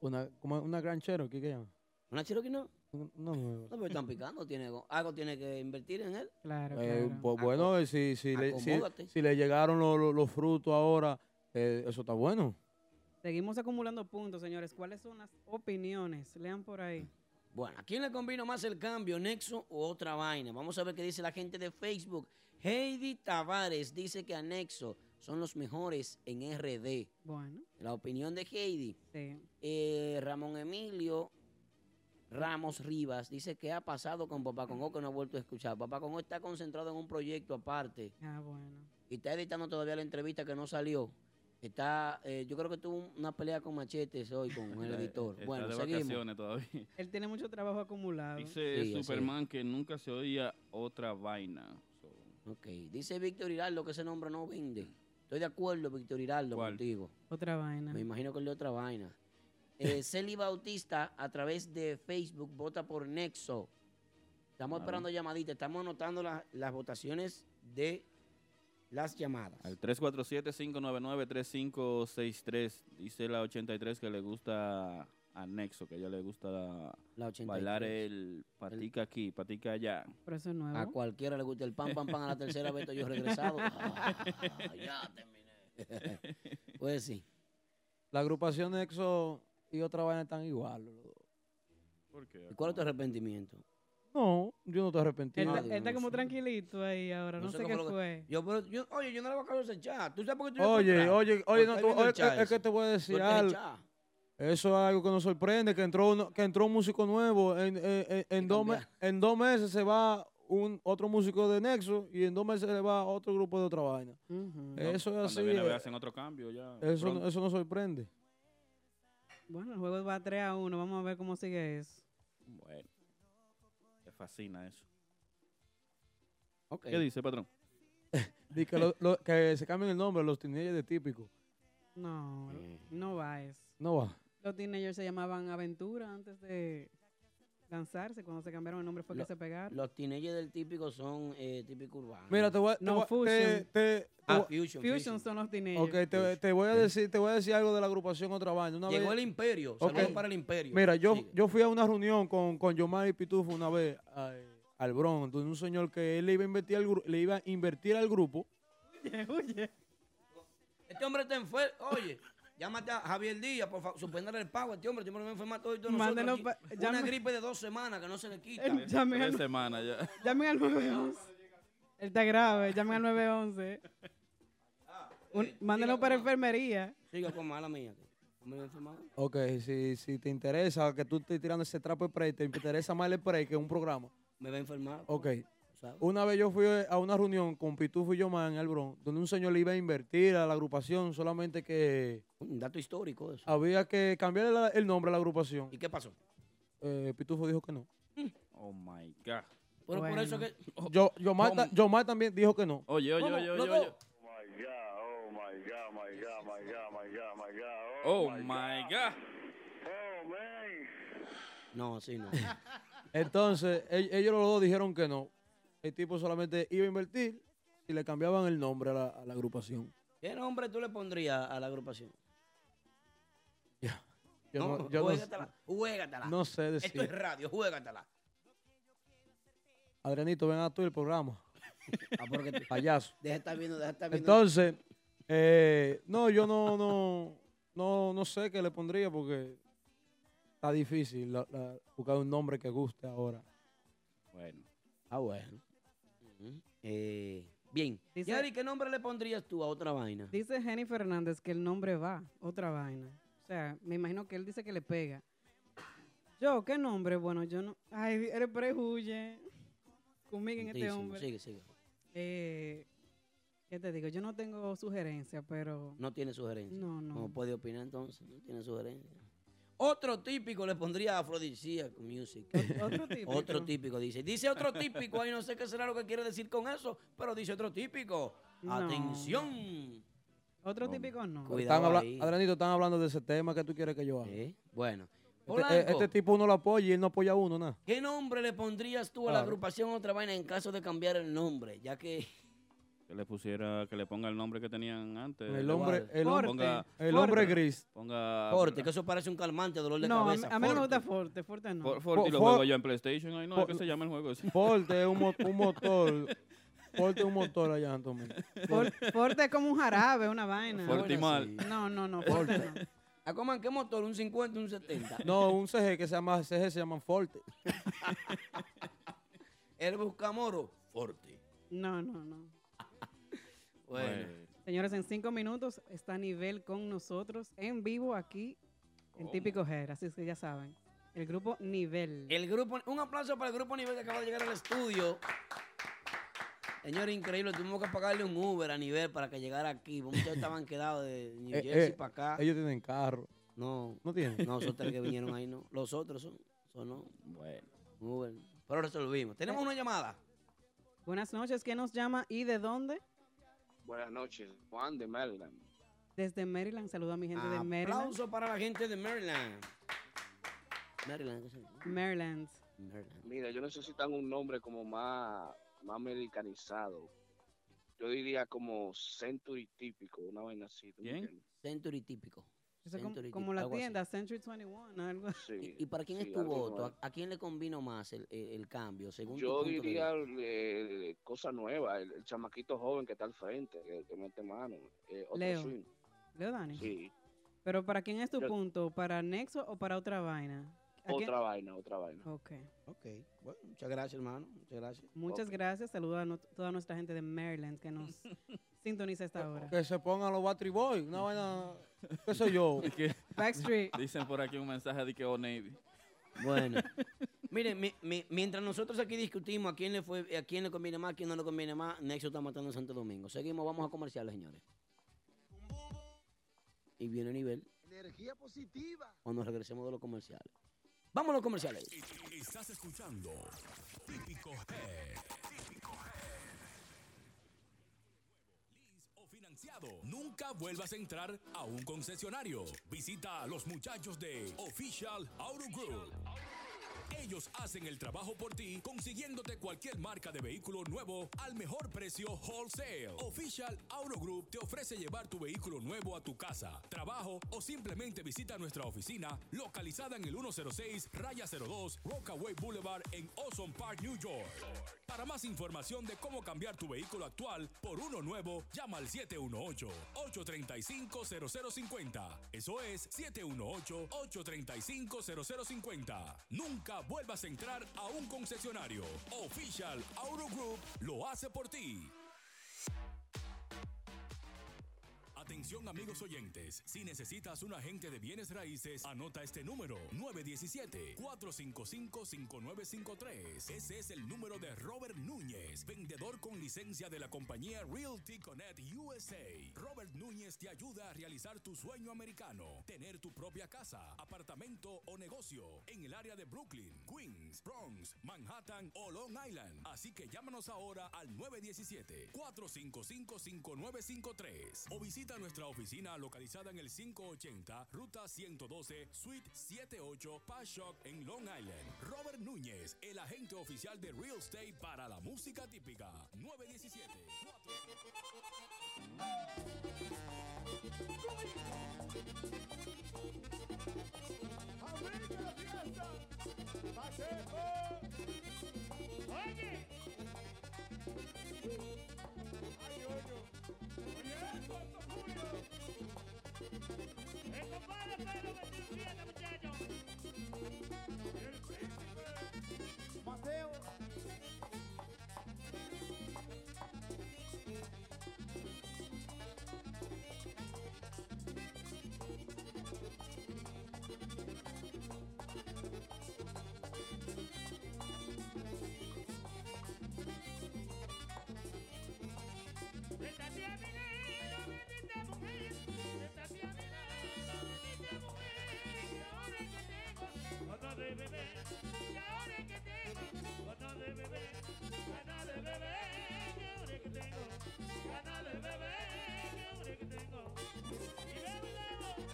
E: Una, como una gran Cherokee, ¿qué llama?
D: una Cherokee no?
E: Nueva.
D: No, pero están picando, tiene, go- algo tiene que invertir en él.
F: Claro,
E: Eh,
F: claro.
E: pues bueno, eh, si, si, le, si, si le llegaron los, los- los frutos ahora, eh, eso está bueno.
F: Seguimos acumulando puntos, señores. ¿Cuáles son las opiniones? Lean por ahí.
D: Bueno, ¿a quién le convino más el cambio, Nexo o otra vaina? Vamos a ver qué dice la gente de Facebook. Heidi Tavares dice que a Nexo son los mejores en RD.
F: Bueno,
D: La opinión de Heidi.
F: sí.
D: Eh, Ramón Emilio Ramos Rivas dice que ha pasado con Papá Congo que no ha vuelto a escuchar. Papá Congo está concentrado en un proyecto aparte
F: Ah, bueno.
D: y está editando todavía la entrevista que no salió. Está, eh, yo creo que tuvo una pelea con machetes hoy con el editor.
C: Está
D: Bueno,
C: de
D: seguimos.
C: vacaciones todavía.
F: Él tiene mucho trabajo acumulado.
C: Dice
D: Sí.
C: Superman que nunca se oía otra vaina. So,
D: Ok, dice Víctor Hiraldo que ese nombre no vende. Estoy de acuerdo, Víctor Hiraldo,
C: ¿Cuál?
D: contigo.
F: Otra vaina.
D: Me imagino que es de otra vaina. Eh, Celi Bautista, a través de Facebook, vota por Nexo. Estamos esperando llamaditas, estamos anotando la- las votaciones de las llamadas.
C: al 347-599-3563. Dice la 83 que le gusta a Nexo, que a ella le gusta
D: La 83.
C: bailar el patica aquí, patica allá.
F: Pero eso es nuevo.
D: A cualquiera le gusta el pan, pan, pan a la tercera vez estoy yo regresado. Ah, ya terminé. pues sí.
E: La agrupación Nexo y otra vaina están igual. los dos.
C: ¿Por qué?
D: ¿Y cuál es tu arrepentimiento?
E: No, yo no estoy
F: Él,
E: arrepentido.
F: Está- él está como tranquilito ahí ahora. No, sé,
D: qué
F: qué
D: fue lo que-
F: fue.
D: Yo, pero, yo, oye, yo no le voy a caer ese chat. ¿Tú sabes por qué estoy
E: Oye, oye, oye, no, tú- oye, es, es que te voy a decir algo. Eso es algo que nos sorprende, que entró uno- que entró un músico nuevo. En, en- en- en dos, me-
D: cambiar.
E: en dos meses se va un otro músico de Nexo y en dos meses le va a otro grupo de otra vaina. Eso es así.
C: Viene
E: eh,
C: hacen otro cambio ya.
E: Eso,
C: pronto.
E: eso no sorprende.
F: Bueno, el juego va 3 a 1. Vamos a ver cómo sigue eso.
C: Bueno. Me fascina eso.
D: Ok.
C: ¿Qué dice, patrón?
E: Di que, lo- lo- que se cambien el nombre, los teenagers de típico.
F: No, no va eso.
E: No va.
F: Los teenagers se llamaban Aventura antes de lanzarse. Cuando se cambiaron el nombre fue
D: Lo-
F: que se pegaron.
D: Los teenagers del típico son eh, típico urbano.
E: Mira, te voy, a- te
F: No,
E: voy a-
F: Fusion.
E: te- te-
D: Ah,
E: voy-
D: Fusion,
F: Fusion
D: Fusion.
F: son los teenagers.
E: Ok, te, te voy a decir, te voy a decir algo de la agrupación otra vaina. Una
D: Llegó
E: vez-
D: el imperio.
E: Ok.
D: Saludos para el imperio.
E: Mira, yo,
D: Sigue.
E: yo fui a una reunión con, con Yomar y Pitufo una vez a- al Bronx, donde un señor que él le iba a invertir al, gru- le iba a invertir al grupo.
F: Oye,
D: Este hombre está enfermo. Oye, llámate a Javier Díaz, por favor, suspender el pago. Este hombre, este hombre me enferma todo y todo nosotros aquí. Una gripe de dos semanas que no se le quita.
F: Eh, llamen
C: Tres
F: al,
C: semanas ya.
F: llamen al 911. Él está grave, llamen al 911. Un- mándenlo para enfermería.
D: Siga con mala mía.
E: Ok, si, si te interesa que tú estés tirando ese trapo de spray, te interesa más el spray que un programa.
D: Me va a enfermar.
E: Ok.
D: ¿Sabes?
E: Una vez yo fui a una reunión con Pitufo y Yomar en el Bronx, donde un señor le iba a invertir a la agrupación, solamente que
D: Un dato histórico eso.
E: había que cambiar el nombre a la agrupación.
D: ¿Y qué pasó?
E: Eh, Pitufo dijo que no.
C: Oh my God.
D: Pero por eso que.
E: Yo, Yomar, Yomar también dijo que no.
C: Oye, oye,
D: ¿Cómo?
C: oye, oye,
D: Loco.
C: oye.
H: Oh my God, my God, my God, my God, my God.
C: Oh my God.
H: Oh man.
D: No, sí, no.
E: Entonces, e- ellos los dos dijeron que no. El tipo solamente iba a invertir y le cambiaban el nombre a la, a la agrupación.
D: ¿Qué nombre tú le pondrías a la agrupación?
E: Yo no,
D: no,
E: yo no-
D: juégatela, juégatela.
E: no sé decir.
D: Esto es radio, juégatela.
E: Adrianito, ven a tú el programa.
D: Ah, porque tú-
E: Payaso.
D: Deja de estar viendo, deja de estar viendo.
E: Entonces, eh, no, yo no, no, no, no sé qué le pondría porque está difícil la- la- buscar un nombre que guste ahora.
C: Bueno.
D: Ah, bueno. Eh, bien.
F: Dice-
D: Yari, ¿qué nombre le pondrías tú a otra vaina?
F: Dice Jenny Fernández que el nombre va, otra vaina. O sea, me imagino que él dice que le pega. Yo, ¿qué nombre? Bueno, yo no. Ay, eres prejuye conmigo en este hombre.
D: Sigue, sigue.
F: Eh, ¿Qué te digo? Yo no tengo sugerencia, pero.
D: No tiene sugerencia.
F: No, no.
D: No puede opinar entonces, no tiene sugerencia. Otro típico le pondría Afrodisíaco Music.
F: Otro típico.
D: Otro típico dice. Dice otro típico, ahí no sé qué será lo que quiere decir con eso, pero dice otro típico.
F: No.
D: Atención.
F: Otro típico no.
D: Cuidado
E: Están habla-
D: ahí.
E: Adrianito, están hablando de ese tema que tú quieres que yo haga.
D: Eh, Bueno.
E: Este,
D: Polanco,
E: eh, este tipo uno lo apoya y él no apoya a uno, nada.
D: ¿qué nombre le pondrías tú a la
E: Claro.
D: agrupación otra vaina en caso de cambiar el nombre? Ya que
C: Que le pusiera, que le ponga el nombre que tenían antes.
E: El hombre, el
F: Forte.
E: hombre,
C: Ponga,
E: el hombre gris.
C: ponga
D: Forte, que eso parece un calmante, dolor de
F: No,
D: cabeza.
F: a mí no me
D: Forte.
F: gusta Forte. Forte no.
C: For- Forte y lo juego yo en PlayStation. Ay, no, ¿qué se llama el juego? ese?
E: Forte es un, mo- un motor. Forte es un motor allá, Antonio.
F: For- Forte es como un jarabe, una vaina.
C: Fortimal.
F: No, no, no. Forte no.
D: ¿A coman qué motor? ¿Un 50, un 70?
E: No, un CG que se llama CG se llaman Forte.
D: El Buscamoro. Forte.
F: No, no, no.
D: Bueno.
F: Señores, en cinco minutos está Nivel con nosotros en vivo aquí en Típico Hair. Así es que ya saben. El grupo Nivel.
D: El grupo, un aplauso para el grupo Nivel que acaba de llegar al estudio. Señor, increíble, tuvimos que pagarle un Uber a Nivel para que llegara aquí. Muchos estaban quedados de New
E: Eh,
D: Jersey
E: eh,
D: para acá.
E: Ellos tienen carro.
D: No,
E: ¿No tienen?
D: no, tres que vinieron ahí no. Los otros son, son no.
C: Bueno.
D: Uber. Pero resolvimos. Tenemos una llamada.
F: Buenas noches. ¿Quién nos llama y de dónde?
N: Buenas noches, Juan de Maryland.
F: Desde Maryland. Saludo a mi gente de Maryland.
D: Aplauso para la gente de Maryland. Maryland.
F: Maryland.
D: Maryland.
N: Mira, yo necesitan un nombre como más, más americanizado. Yo diría como Century típico, una vaina así. ¿tú me
C: ¿Quién?
N: entiendes?
D: Century típico.
F: Eso como, como la
D: algo así.
F: tienda Century 21, algo así.
N: Sí,
D: ¿Y para quién
N: sí,
D: es tu voto? ¿A, a quién le convino más el, el- el cambio? Según
N: Yo diría eh, cosa nueva, el, el chamaquito joven que está al frente, que, que mete mano. eh, otro
F: Leo.
N: swing.
F: Leo Dani.
N: Sí,
F: Pero ¿para quién es tu
N: Yo-
F: punto? ¿Para Nexo o para otra vaina?
N: Otra vaina, otra vaina.
F: Ok.
D: Ok, bueno, muchas gracias, hermano. Muchas gracias.
F: Muchas gracias. Saludos a no- toda nuestra gente de Maryland que nos sintoniza esta hora.
E: Que se pongan los Battery Boys. Una vaina, qué sé yo.
C: Que
F: Backstreet.
C: dicen por aquí un mensaje de que O Navy.
D: Bueno, Miren, mi- mi- mientras nosotros aquí discutimos a quién le fue, a quién le conviene más, a quién no le conviene más, Nexo está matando en Santo Domingo. Seguimos, vamos a comerciales, señores. Y viene nivel
O: Energía positiva.
D: cuando regresemos de los comerciales. Vamos a los comerciales.
B: Estás escuchando Típico Head. Típico o Nunca vuelvas a entrar a un concesionario. Visita a los muchachos de Official Auto Group. Ellos hacen el trabajo por ti, consiguiéndote cualquier marca de vehículo nuevo al mejor precio wholesale. Official Auto Group te ofrece llevar tu vehículo nuevo a tu casa, trabajo o simplemente visita nuestra oficina localizada en el 106 Raya 02 Rockaway Boulevard en Ozone Park, New York. Para más información de cómo cambiar tu vehículo actual por uno nuevo, llama al 718-835-0050. Eso es 718-835-0050. Nunca vuelvas a entrar a un concesionario. Official Auto Group lo hace por ti. Atención amigos oyentes, si necesitas un agente de bienes raíces, anota este número 917-455-5953. Ese es el número de Robert Núñez, vendedor con licencia de la compañía Realty Connect USA. Robert Núñez te ayuda a realizar tu sueño americano, tener tu propia casa, apartamento o negocio en el área de Brooklyn, Queens, Bronx, Manhattan o Long Island. Así que llámanos ahora al 917-455-5953 o visita nuestra oficina localizada en el 580 Ruta 112 Suite 78 Pashock en Long Island. Robert Núñez, el agente oficial de Real Estate para la música típica. 917
J: Oye.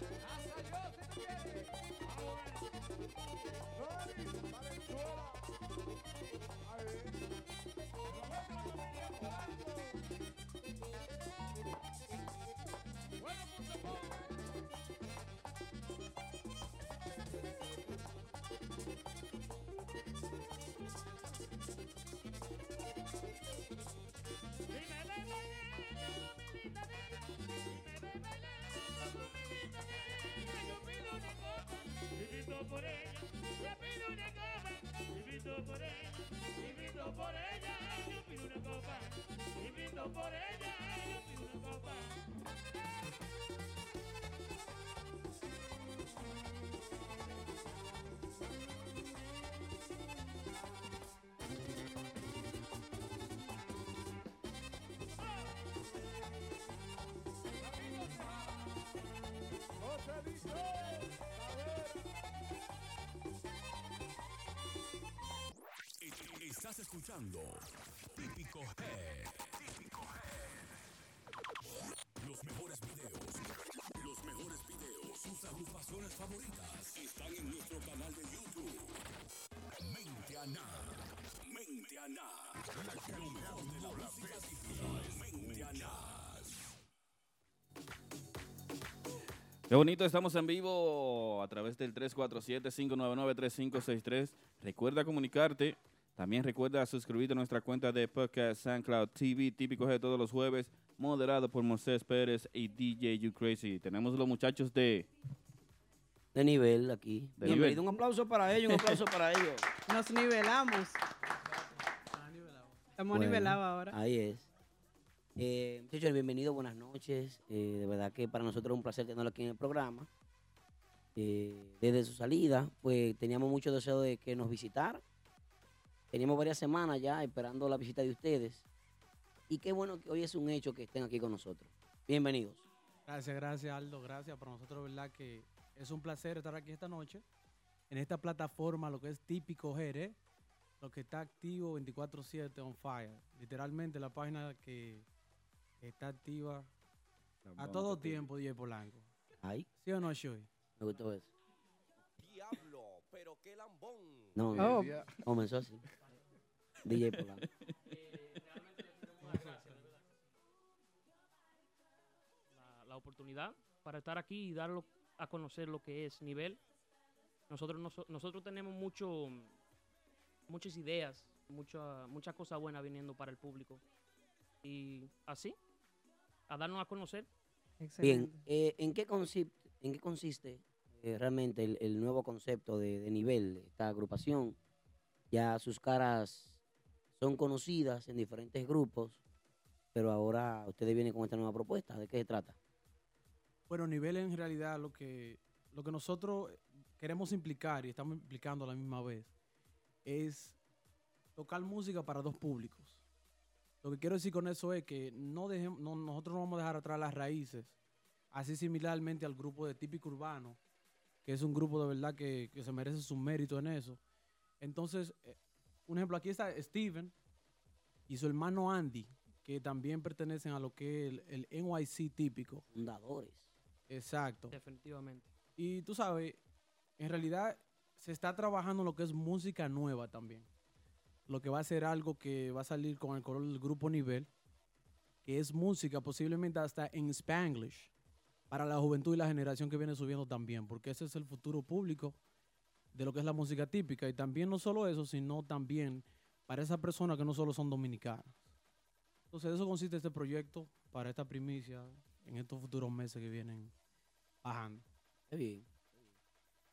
J: Hasta yo si tú quieres. Ah, bueno. Sorry, Valenzuela. Por ella. Yo pido una copa, invito por ella. Invito por ella, yo pido una copa. Invito por ella,
B: escuchando Típico Head. Típico Head. Los mejores videos. Los mejores videos. Sus agrupaciones favoritas están en nuestro canal de YouTube. Mente Ana. Mente Ana. Lo mejor de la música. Mente.
C: Qué bonito, estamos en vivo a través del 347-599-3563. Recuerda comunicarte. También recuerda suscribirte a nuestra cuenta de podcast SoundCloud TV, típico de todos los jueves, moderado por Moisés Pérez y DJ You Crazy. Tenemos los muchachos de...
D: De nivel aquí.
C: De nivel.
D: Un aplauso para ellos, un aplauso para ellos.
F: Nos nivelamos. Estamos
D: Bueno,
F: nivelados ahora.
D: Ahí es. Eh, muchachos, bienvenidos, buenas noches. Eh, de verdad que para nosotros es un placer tenerlo aquí en el programa. Eh, desde su salida, pues teníamos mucho deseo de que nos visitara Teníamos varias semanas ya esperando la visita de ustedes. Y qué bueno que hoy es un hecho que estén aquí con nosotros. Bienvenidos.
O: Gracias, gracias Aldo, gracias. Para nosotros, verdad que es un placer estar aquí esta noche en esta plataforma, lo que es típico Jerez, lo que está activo 24/7 on fire. Literalmente la página que está activa a todo tiempo, DJ Polanco.
D: Ay.
O: ¿Sí o no, Shoy?
D: Me gustó eso.
P: Diablo, pero qué lambón.
D: No,
O: Oh.
D: no. comenzó así. DJ Polanco.
Q: la, la oportunidad para estar aquí y darlo a conocer lo que es nivel. Nosotros, noso- nosotros tenemos mucho, muchas ideas, mucha, muchas cosas buenas viniendo para el público. Y así, a darnos a conocer.
D: Bien, eh, ¿en, qué consiste, ¿en qué consiste eh, realmente el, el nuevo concepto de, de nivel de esta agrupación? Ya sus caras son conocidas en diferentes grupos, pero ahora ustedes vienen con esta nueva propuesta. ¿De qué se trata?
O: Bueno, nivel en realidad lo que, lo que nosotros queremos implicar y estamos implicando a la misma vez es tocar música para dos públicos. Lo que quiero decir con eso es que no dejem- no- nosotros no vamos a dejar atrás las raíces, así similarmente al grupo de Típico Urbano, que es un grupo de verdad que, que se merece su mérito en eso. Entonces, eh, un ejemplo, aquí está Steven y su hermano Andy, que también pertenecen a lo que es el, el NYC típico.
D: Fundadores.
O: Exacto.
Q: Definitivamente.
O: Y tú sabes, en realidad se está trabajando lo que es música nueva también. Lo que va a ser algo que va a salir con el color del grupo nivel, que es música posiblemente hasta en Spanglish, para la juventud y la generación que viene subiendo también, porque ese es el futuro público de lo que es la música típica. Y también no solo eso, sino también para esas personas que no solo son dominicanas. Entonces, de eso consiste este proyecto para esta primicia en estos futuros meses que vienen bajando.
D: Qué bien.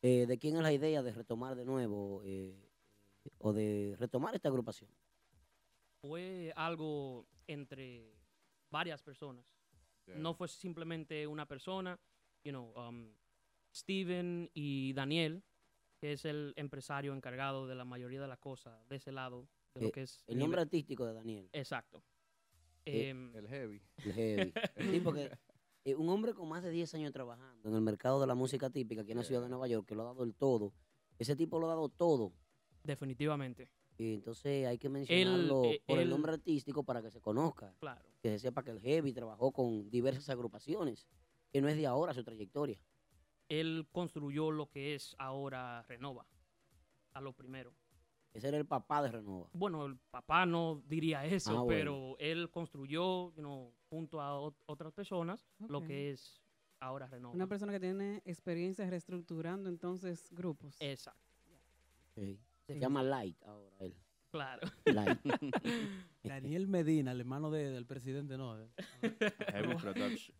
D: Eh, ¿De quién es la idea de retomar de nuevo eh, o de retomar esta agrupación?
Q: Fue algo entre varias personas.
D: Yeah.
Q: No fue simplemente una persona, you know, um, Steven y Daniel, que es el empresario encargado de la mayoría de las cosas de ese lado, de lo
D: Eh,
Q: que es
D: el nombre artístico de Daniel.
Q: Exacto.
D: Eh,
Q: Em,
R: El heavy.
D: El heavy. Sí, porque eh, un hombre con más de 10 años trabajando en el mercado de la música típica aquí en la ciudad de Nueva York, que lo ha dado el todo, ese tipo lo ha dado todo.
Q: Definitivamente.
D: Y entonces hay que mencionarlo
Q: eh,
D: por el nombre artístico para que se conozca.
Q: Claro.
D: Que se sepa que el heavy trabajó con diversas agrupaciones, que no es de ahora su trayectoria.
Q: Él construyó lo que es ahora Renova, a lo primero.
D: Ese era el papá de Renova.
Q: Bueno, el papá no diría eso,
D: Ah, bueno.
Q: pero él construyó, you know, junto a ot- otras personas, lo que es ahora Renova.
F: Una persona que tiene experiencia reestructurando entonces grupos.
Q: Exacto.
D: Se
F: Sí.
D: llama Light ahora él.
Q: Claro.
D: Light.
O: Daniel Medina, el hermano de- del presidente, no.
C: Heavy Production.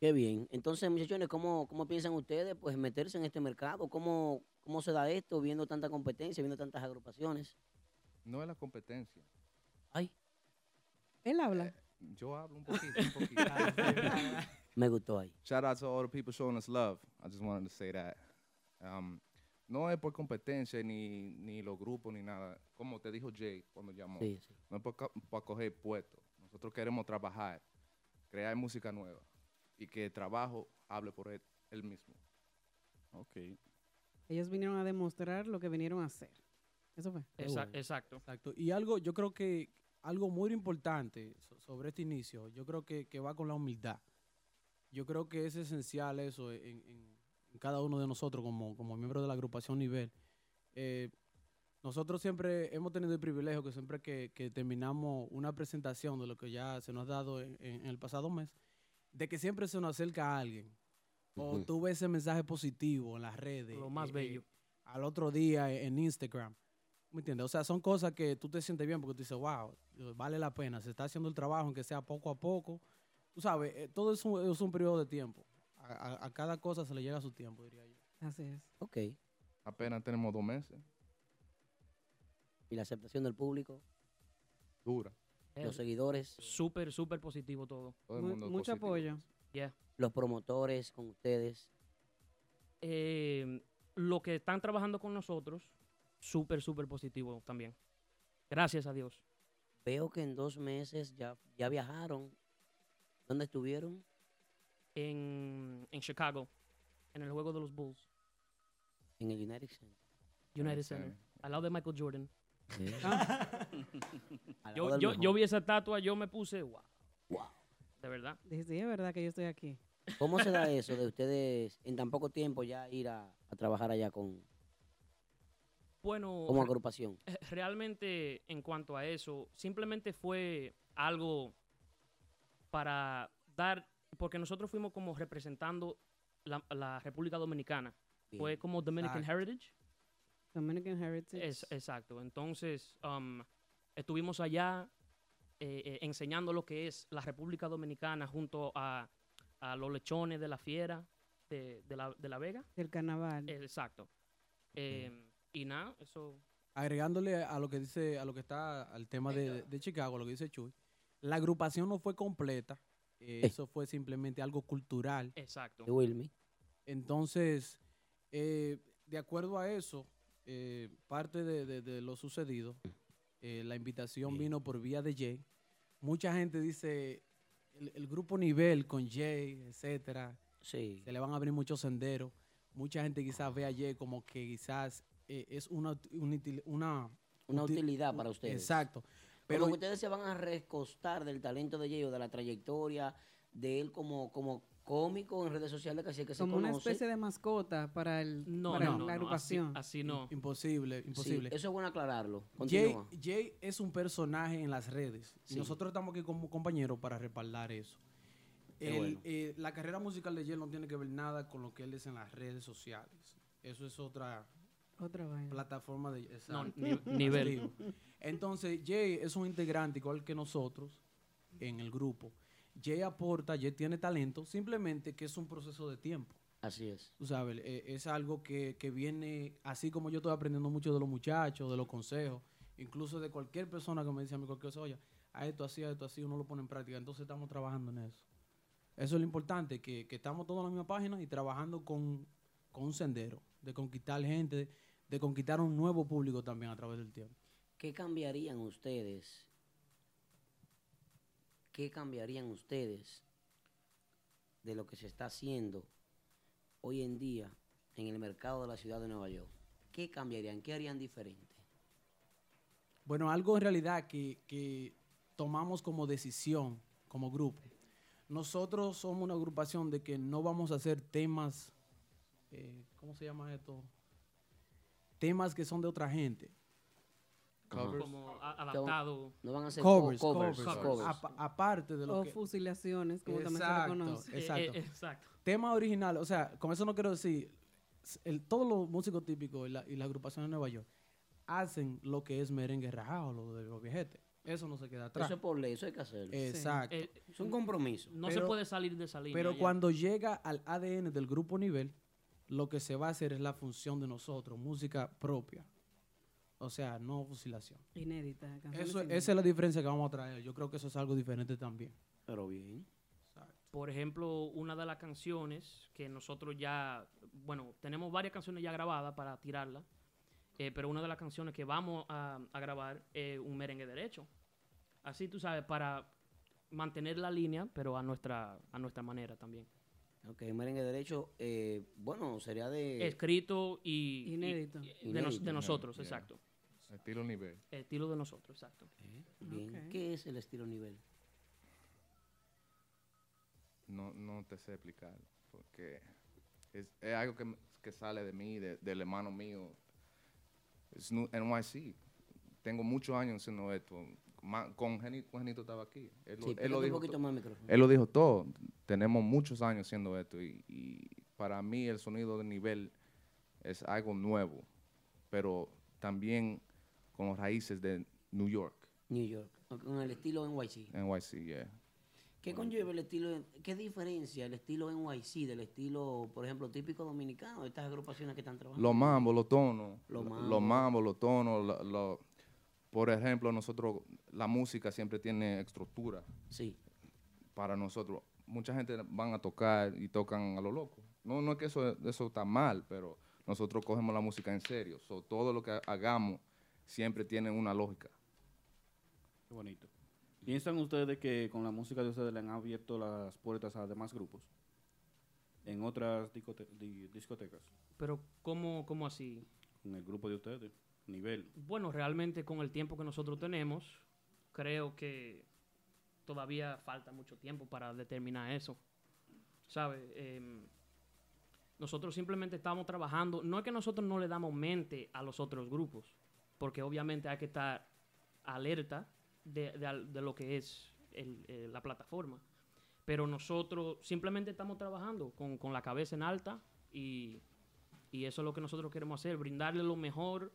D: Qué bien. Entonces, muchachones, ¿cómo, ¿cómo piensan ustedes pues meterse en este mercado? ¿Cómo, ¿Cómo se da esto viendo tanta competencia, viendo tantas agrupaciones?
R: No es la competencia.
D: Ay.
F: Él habla.
R: Yo hablo un poquito, un poquito.
D: Me gustó ahí.
R: Shout out to all the people showing us love. I just wanted to say that. Um, no es por competencia ni, ni los grupos ni nada. Como te dijo Jay cuando llamó.
D: Sí, sí.
R: No es por, ca- para coger puestos. Nosotros queremos trabajar, crear música nueva y que el trabajo hable por él, él mismo.
C: Ok.
F: Ellos vinieron a demostrar lo que vinieron a hacer. Eso fue.
Q: Exa- exacto.
O: Exacto. Y algo, yo creo que algo muy importante so- sobre este inicio, yo creo que, que va con la humildad. Yo creo que es esencial eso en, en- en cada uno de nosotros como, como miembros de la agrupación Nivel. Eh, nosotros siempre hemos tenido el privilegio que siempre que, que terminamos una presentación de lo que ya se nos ha dado en, en- en el pasado mes, de que siempre se nos acerca a alguien. O
Q: Ujú.
O: tú ves ese mensaje positivo en las redes.
Q: Lo más
O: eh, eh,
Q: bello.
O: al otro día en Instagram. ¿Me entiendes? O sea, son cosas que tú te sientes bien porque tú dices, wow, vale la pena, se está haciendo el trabajo, aunque sea poco a poco. Tú sabes, eh, todo es un, es un periodo de tiempo. A, a- a cada cosa se le llega su tiempo, diría yo.
F: Así es.
D: Ok.
R: Apenas tenemos dos meses.
D: ¿Y la aceptación del público?
R: Dura.
D: Los seguidores.
Q: Súper, súper positivo todo.
R: Todo el
F: Mu-
R: mundo es
F: mucho
R: positivo.
F: apoyo.
Q: Yeah.
D: Los promotores con ustedes.
Q: Eh, lo que están trabajando con nosotros súper, súper positivo también. Gracias a Dios.
D: Veo que en dos meses ya, ya viajaron. ¿Dónde estuvieron?
Q: En, en Chicago, en el juego de los Bulls.
D: En el United Center.
Q: United Center. Al lado de Michael Jordan.
D: Sí.
Q: Yo, yo, yo vi esa estatua, yo me puse, wow. De verdad.
F: Sí, es verdad que yo estoy aquí.
D: ¿Cómo se da eso de ustedes en tan poco tiempo ya ir a, a trabajar allá con
Q: Bueno,
D: como agrupación?
Q: eh, realmente en cuanto a eso, simplemente fue algo para dar, porque nosotros fuimos como representando la, la República Dominicana. Fue como Dominican
F: Exacto.
Q: Heritage.
F: Dominican Heritage.
Q: Es, exacto. Entonces, um, estuvimos allá eh, eh, enseñando lo que es la República Dominicana junto a, a los lechones de la fiera de, de la, de la Vega.
F: Del carnaval.
Q: Exacto. Eh, y nada, eso
O: Agregándole a lo que dice, a lo que está al tema de, de Chicago, lo que dice Chuy, la agrupación no fue completa. eh,
D: Eh.
O: Eso fue simplemente algo cultural.
Q: Exacto.
D: De Wilmy.
O: Entonces, eh, de acuerdo a eso, eh, parte de, de- de lo sucedido, eh, la invitación vino por vía de Jay. Mucha gente dice el, el grupo nivel con Jay, etcétera.
D: Se
O: le van a abrir muchos senderos. Mucha gente quizás ve a Jay como que quizás eh, es una, una, una,
D: Una
O: uti-
D: utilidad para ustedes.
O: Exacto.
D: Pero que ustedes se van a recostar del talento de Jay o de la trayectoria de él como, como cómico en redes sociales, que así es que
F: Como
D: se
F: una especie de mascota para, el,
Q: No,
F: para
Q: no,
F: la
Q: no, no, así-
F: agrupación.
Q: así no.
O: Imposible, imposible.
D: eso es bueno aclararlo.
O: Jay,
D: Continúa.
O: Jay es un personaje en las redes. Y
D: Sí.
O: nosotros estamos aquí como compañeros para respaldar eso. El-
D: bueno.
O: eh, la carrera musical de Jay no tiene que ver nada con lo que él es en las redes sociales. Eso es otra
F: Otra vaina.
O: plataforma de
Q: No,
O: exacto.
Q: ni- nivel.
O: Entonces, Jay es un integrante igual que nosotros en el grupo. Jay aporta, Jay tiene talento, simplemente que es un proceso de tiempo.
D: Así es.
O: Tú sabes, eh, es algo que, que viene, así como yo estoy aprendiendo mucho de los muchachos, de los consejos, incluso de cualquier persona que me dice a mí cualquier cosa, oye, a esto así, a esto así, uno lo pone en práctica. Entonces estamos trabajando en eso. Eso es lo importante, que, que estamos todos en la misma página y trabajando con, con un sendero, de conquistar gente, de conquistar un nuevo público también a través del tiempo.
D: ¿Qué cambiarían ustedes? ¿Qué cambiarían ustedes de lo que se está haciendo hoy en día en el mercado de la ciudad de Nueva York? ¿Qué cambiarían? ¿Qué harían diferente?
O: Bueno, algo en realidad que, que tomamos como decisión, como grupo. Nosotros somos una agrupación de que no vamos a hacer temas, eh, ¿cómo se llama esto? Temas que son de otra gente.
Q: Covers. Como adaptado.
D: No van a ser
O: covers,
D: co-
O: covers,
D: covers, covers.
O: Apa- aparte de lo
F: O
O: que...
F: fusilaciones, como también se le
O: Exacto,
F: conoce.
O: Exacto.
Q: Eh, eh, exacto.
O: Tema original, o sea, con eso no quiero decir, el, todos los músicos típicos y la, y la agrupación de Nueva York hacen lo que es merengue rajado, lo de los viejetes. Eso no se queda atrás.
D: Eso es por ley, eso hay que hacerlo.
O: Exacto.
Q: Eh,
D: Es un compromiso.
Q: No se puede salir de esa línea.
O: Pero
Q: ya.
O: cuando llega al ADN del grupo nivel, lo que se va a hacer es la función de nosotros, música propia. O sea, no fusilación.
F: Inédita.
O: Eso, esa es la diferencia que vamos a traer. Yo creo que eso es algo diferente también.
D: Pero bien.
Q: Por ejemplo, una de las canciones que nosotros ya, bueno, tenemos varias canciones ya grabadas para tirarlas, eh, pero una de las canciones que vamos a, a grabar es un merengue derecho. Así tú sabes, para mantener la línea, pero a nuestra, a nuestra manera también.
D: Ok, merengue derecho, eh, bueno, sería de...
Q: Escrito y... y-
F: Inédito.
Q: y de, nos- de
D: Inédito.
Q: nosotros,
R: Yeah.
Q: exacto.
R: Estilo nivel.
Q: Estilo de nosotros, exacto.
D: Bien.
F: Ok.
D: ¿Qué es el estilo nivel?
R: No, no te sé explicar, porque es, es algo que, que sale de mí, de- del hermano mío. Es NYC. Tengo muchos años haciendo esto. Ma- con Genito, con Genito estaba aquí. Él, lo-
D: Sí,
R: él
D: pégate
R: lo
D: un
R: dijo
D: poquito más micrófono.
R: él lo dijo todo. Tenemos muchos años haciendo esto y, y para mí el sonido de nivel es algo nuevo, pero también con las raíces de New York,
D: New York, con el estilo NYC.
R: NYC, yeah.
D: ¿Qué conlleva el estilo, qué diferencia el estilo NYC del estilo, por ejemplo, típico dominicano de estas agrupaciones que están trabajando?
R: Los mambos, los tonos.
D: Los
R: lo-
D: mambos.
R: Los mambos, los tonos. lo- lo- por ejemplo, nosotros, la música siempre tiene estructura.
D: Sí.
R: Para nosotros. Mucha gente van a tocar y tocan a lo loco. No, no es que eso, eso está mal, pero nosotros cogemos la música en serio. So, todo lo que hagamos siempre tiene una lógica.
C: Qué bonito. ¿Piensan ustedes que con la música de ustedes le han abierto las puertas a demás grupos? En otras discote- di- discotecas.
Q: Pero, ¿cómo, cómo así?
C: Con el grupo de ustedes. Nivel.
Q: Bueno, realmente con el tiempo que nosotros tenemos, creo que todavía falta mucho tiempo para determinar eso. ¿Sabe? Em, nosotros simplemente estamos trabajando. No es que nosotros no le damos mente a los otros grupos, porque obviamente hay que estar alerta de, de al- de lo que es el- eh, la plataforma. Pero nosotros simplemente estamos trabajando con, con la cabeza en alta y, y eso es lo que nosotros queremos hacer, brindarle lo mejor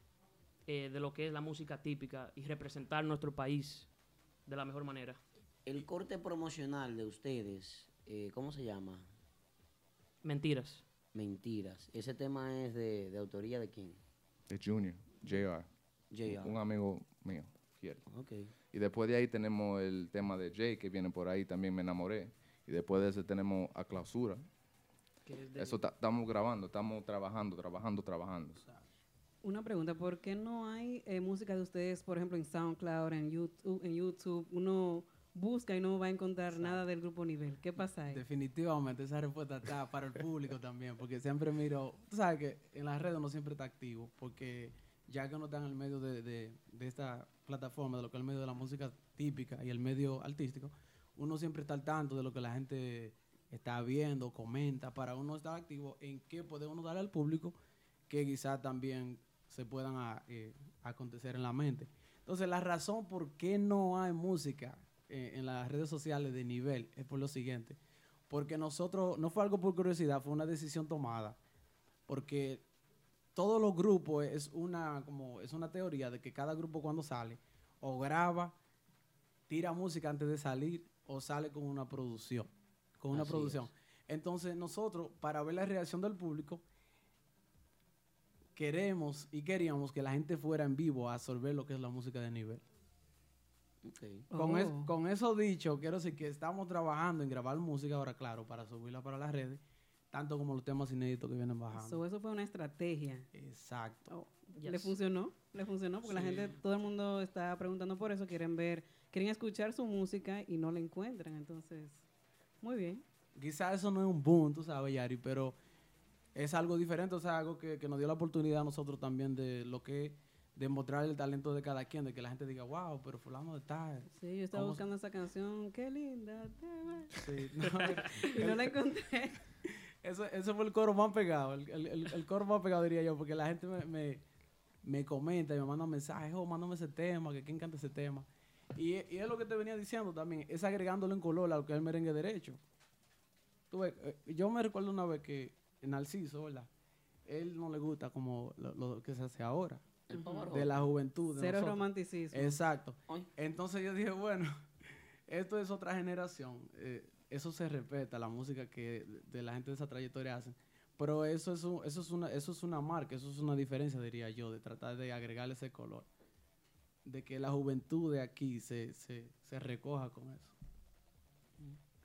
Q: eh, de lo que es la música típica y representar nuestro país de la mejor manera.
D: El corte promocional de ustedes, eh, ¿cómo se llama?
Q: Mentiras.
D: Mentiras. ¿Ese tema es de, de autoría de quién?
R: De Junior, JR.
D: JR.
R: Un amigo mío, fiel. Y después de ahí tenemos el tema de Jay, que viene por ahí, también me enamoré. Y después de ese tenemos a clausura.
Q: Es
R: Eso ta- estamos grabando, estamos trabajando, trabajando, trabajando.
F: Una pregunta, ¿por qué no hay eh, música de ustedes, por ejemplo, en SoundCloud, en YouTube, en YouTube? Uno busca y no va a encontrar nada del grupo nivel. ¿Qué pasa ahí?
O: Definitivamente esa respuesta está para el público también, porque siempre miro, tú sabes que en las redes uno siempre está activo, porque ya que uno está en el medio de, de- esta plataforma, de lo que es el medio de la música típica y el medio artístico, uno siempre está al tanto de lo que la gente está viendo, comenta, para uno estar activo en qué puede uno darle al público que quizás también se puedan a- eh, acontecer en la mente. Entonces, la razón por qué no hay música eh, en las redes sociales de nivel es por lo siguiente. Porque nosotros, no fue algo por curiosidad, fue una decisión tomada. Porque todos los grupos es una, como, es una teoría de que cada grupo cuando sale, o graba, tira música antes de salir, o sale con una producción. Con una
D: Así
O: producción. Entonces, nosotros, para ver la reacción del público, queremos y queríamos que la gente fuera en vivo a absorber lo que es la música de nivel. Con, es-
F: Oh.
O: con eso dicho, quiero decir que estamos trabajando en grabar música ahora, claro, para subirla para las redes, tanto como los temas inéditos que vienen bajando.
F: So, eso fue una estrategia.
O: Exacto.
F: ¿Le
O: Yes.
F: funcionó? ¿Le funcionó? Porque la gente, todo el mundo está preguntando por eso, quieren ver, quieren escuchar su música y no la encuentran. Entonces, muy bien.
O: Quizás eso no es un boom, tú sabes, Yari, pero es algo diferente, o sea, algo que, que nos dio la oportunidad a nosotros también de lo que de mostrar el talento de cada quien, de que la gente diga, wow, pero fulano de tal.
F: Sí, yo estaba
O: ¿Cómo
F: buscando esa canción, qué linda. te ves".
O: Sí, no,
F: y no la encontré.
O: Eso, eso fue el coro más pegado, el, el- el- el coro más pegado diría yo, porque la gente me, me, me comenta y me manda mensajes, oh, mándame ese tema, que quién canta ese tema. Y, y es lo que te venía diciendo también, es agregándole en color a lo que es el merengue derecho. Tú ves, eh, yo me recuerdo una vez que Narciso, ¿verdad? Él no le gusta como lo, lo que se hace ahora.
D: El.
O: De la juventud. de
F: Cero
O: nosotros.
F: romanticismo.
O: Exacto. Entonces yo dije, bueno, esto es otra generación. eh, eso se respeta, la música que de, de la gente de esa trayectoria hacen. Pero eso es, un- eso, es una, eso es una marca, eso es una diferencia, diría yo, de tratar de agregarle ese color. De que la juventud de aquí se, se, se recoja con eso.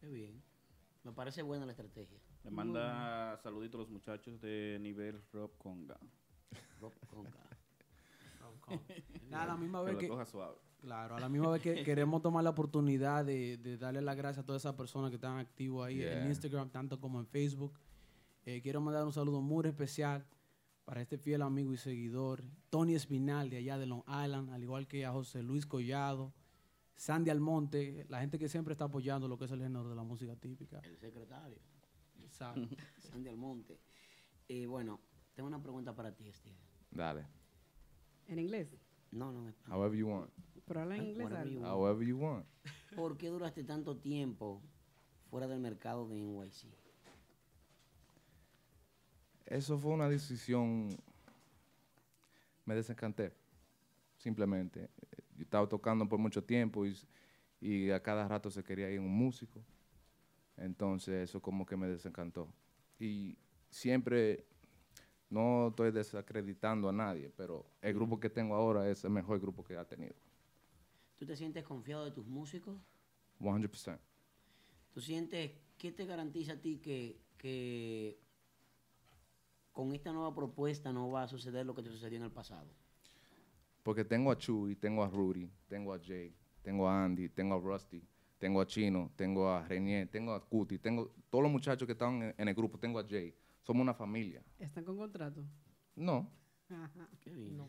D: Qué bien. Me parece buena la estrategia.
C: Le manda saluditos a los muchachos de nivel Rob Conga.
D: Rob Conga.
O: Nada, a la misma
C: Que
O: vez
C: lo
O: que,
C: coja suave.
O: Claro, a la misma vez que queremos tomar la oportunidad de, de darle las gracias a todas esas personas que están activos ahí en. Instagram, tanto como en Facebook. Eh, quiero mandar un saludo muy especial para este fiel amigo y seguidor, Tony Espinal, de allá de Long Island, al igual que a José Luis Collado, Sandy Almonte, la gente que siempre está apoyando lo que es el género de la música típica.
D: El secretario.
O: Exacto.
D: Sandy Almonte. Eh, bueno, tengo una pregunta para ti, Steve.
R: Dale.
F: ¿En inglés?
D: No, no, en español.
R: However you want.
F: Pero habla en inglés.
D: Whatever
F: algo.
D: you want.
R: However you want.
D: ¿Por qué duraste tanto tiempo fuera del mercado de NYC?
R: Eso fue una decisión. Me desencanté. Simplemente. Yo estaba tocando por mucho tiempo y, y a cada rato se quería ir un músico. Entonces eso como que me desencantó. Y siempre, no estoy desacreditando a nadie, pero el grupo que tengo ahora es el mejor grupo que ha tenido.
D: ¿Tú te sientes confiado de tus músicos?
R: 100%.
D: ¿Tú sientes qué te garantiza a ti que, que con esta nueva propuesta no va a suceder lo que te sucedió en el pasado.
R: Porque tengo a Chuy, tengo a Rudy, tengo a Jay, tengo a Andy, tengo a Rusty, tengo a Chino, tengo a Renier, tengo a Cuti, tengo todos los muchachos que están en, en el grupo, tengo a Jay. Somos una familia.
F: ¿Están con contrato?
R: No,
F: Ajá.
D: Qué bien.
F: No.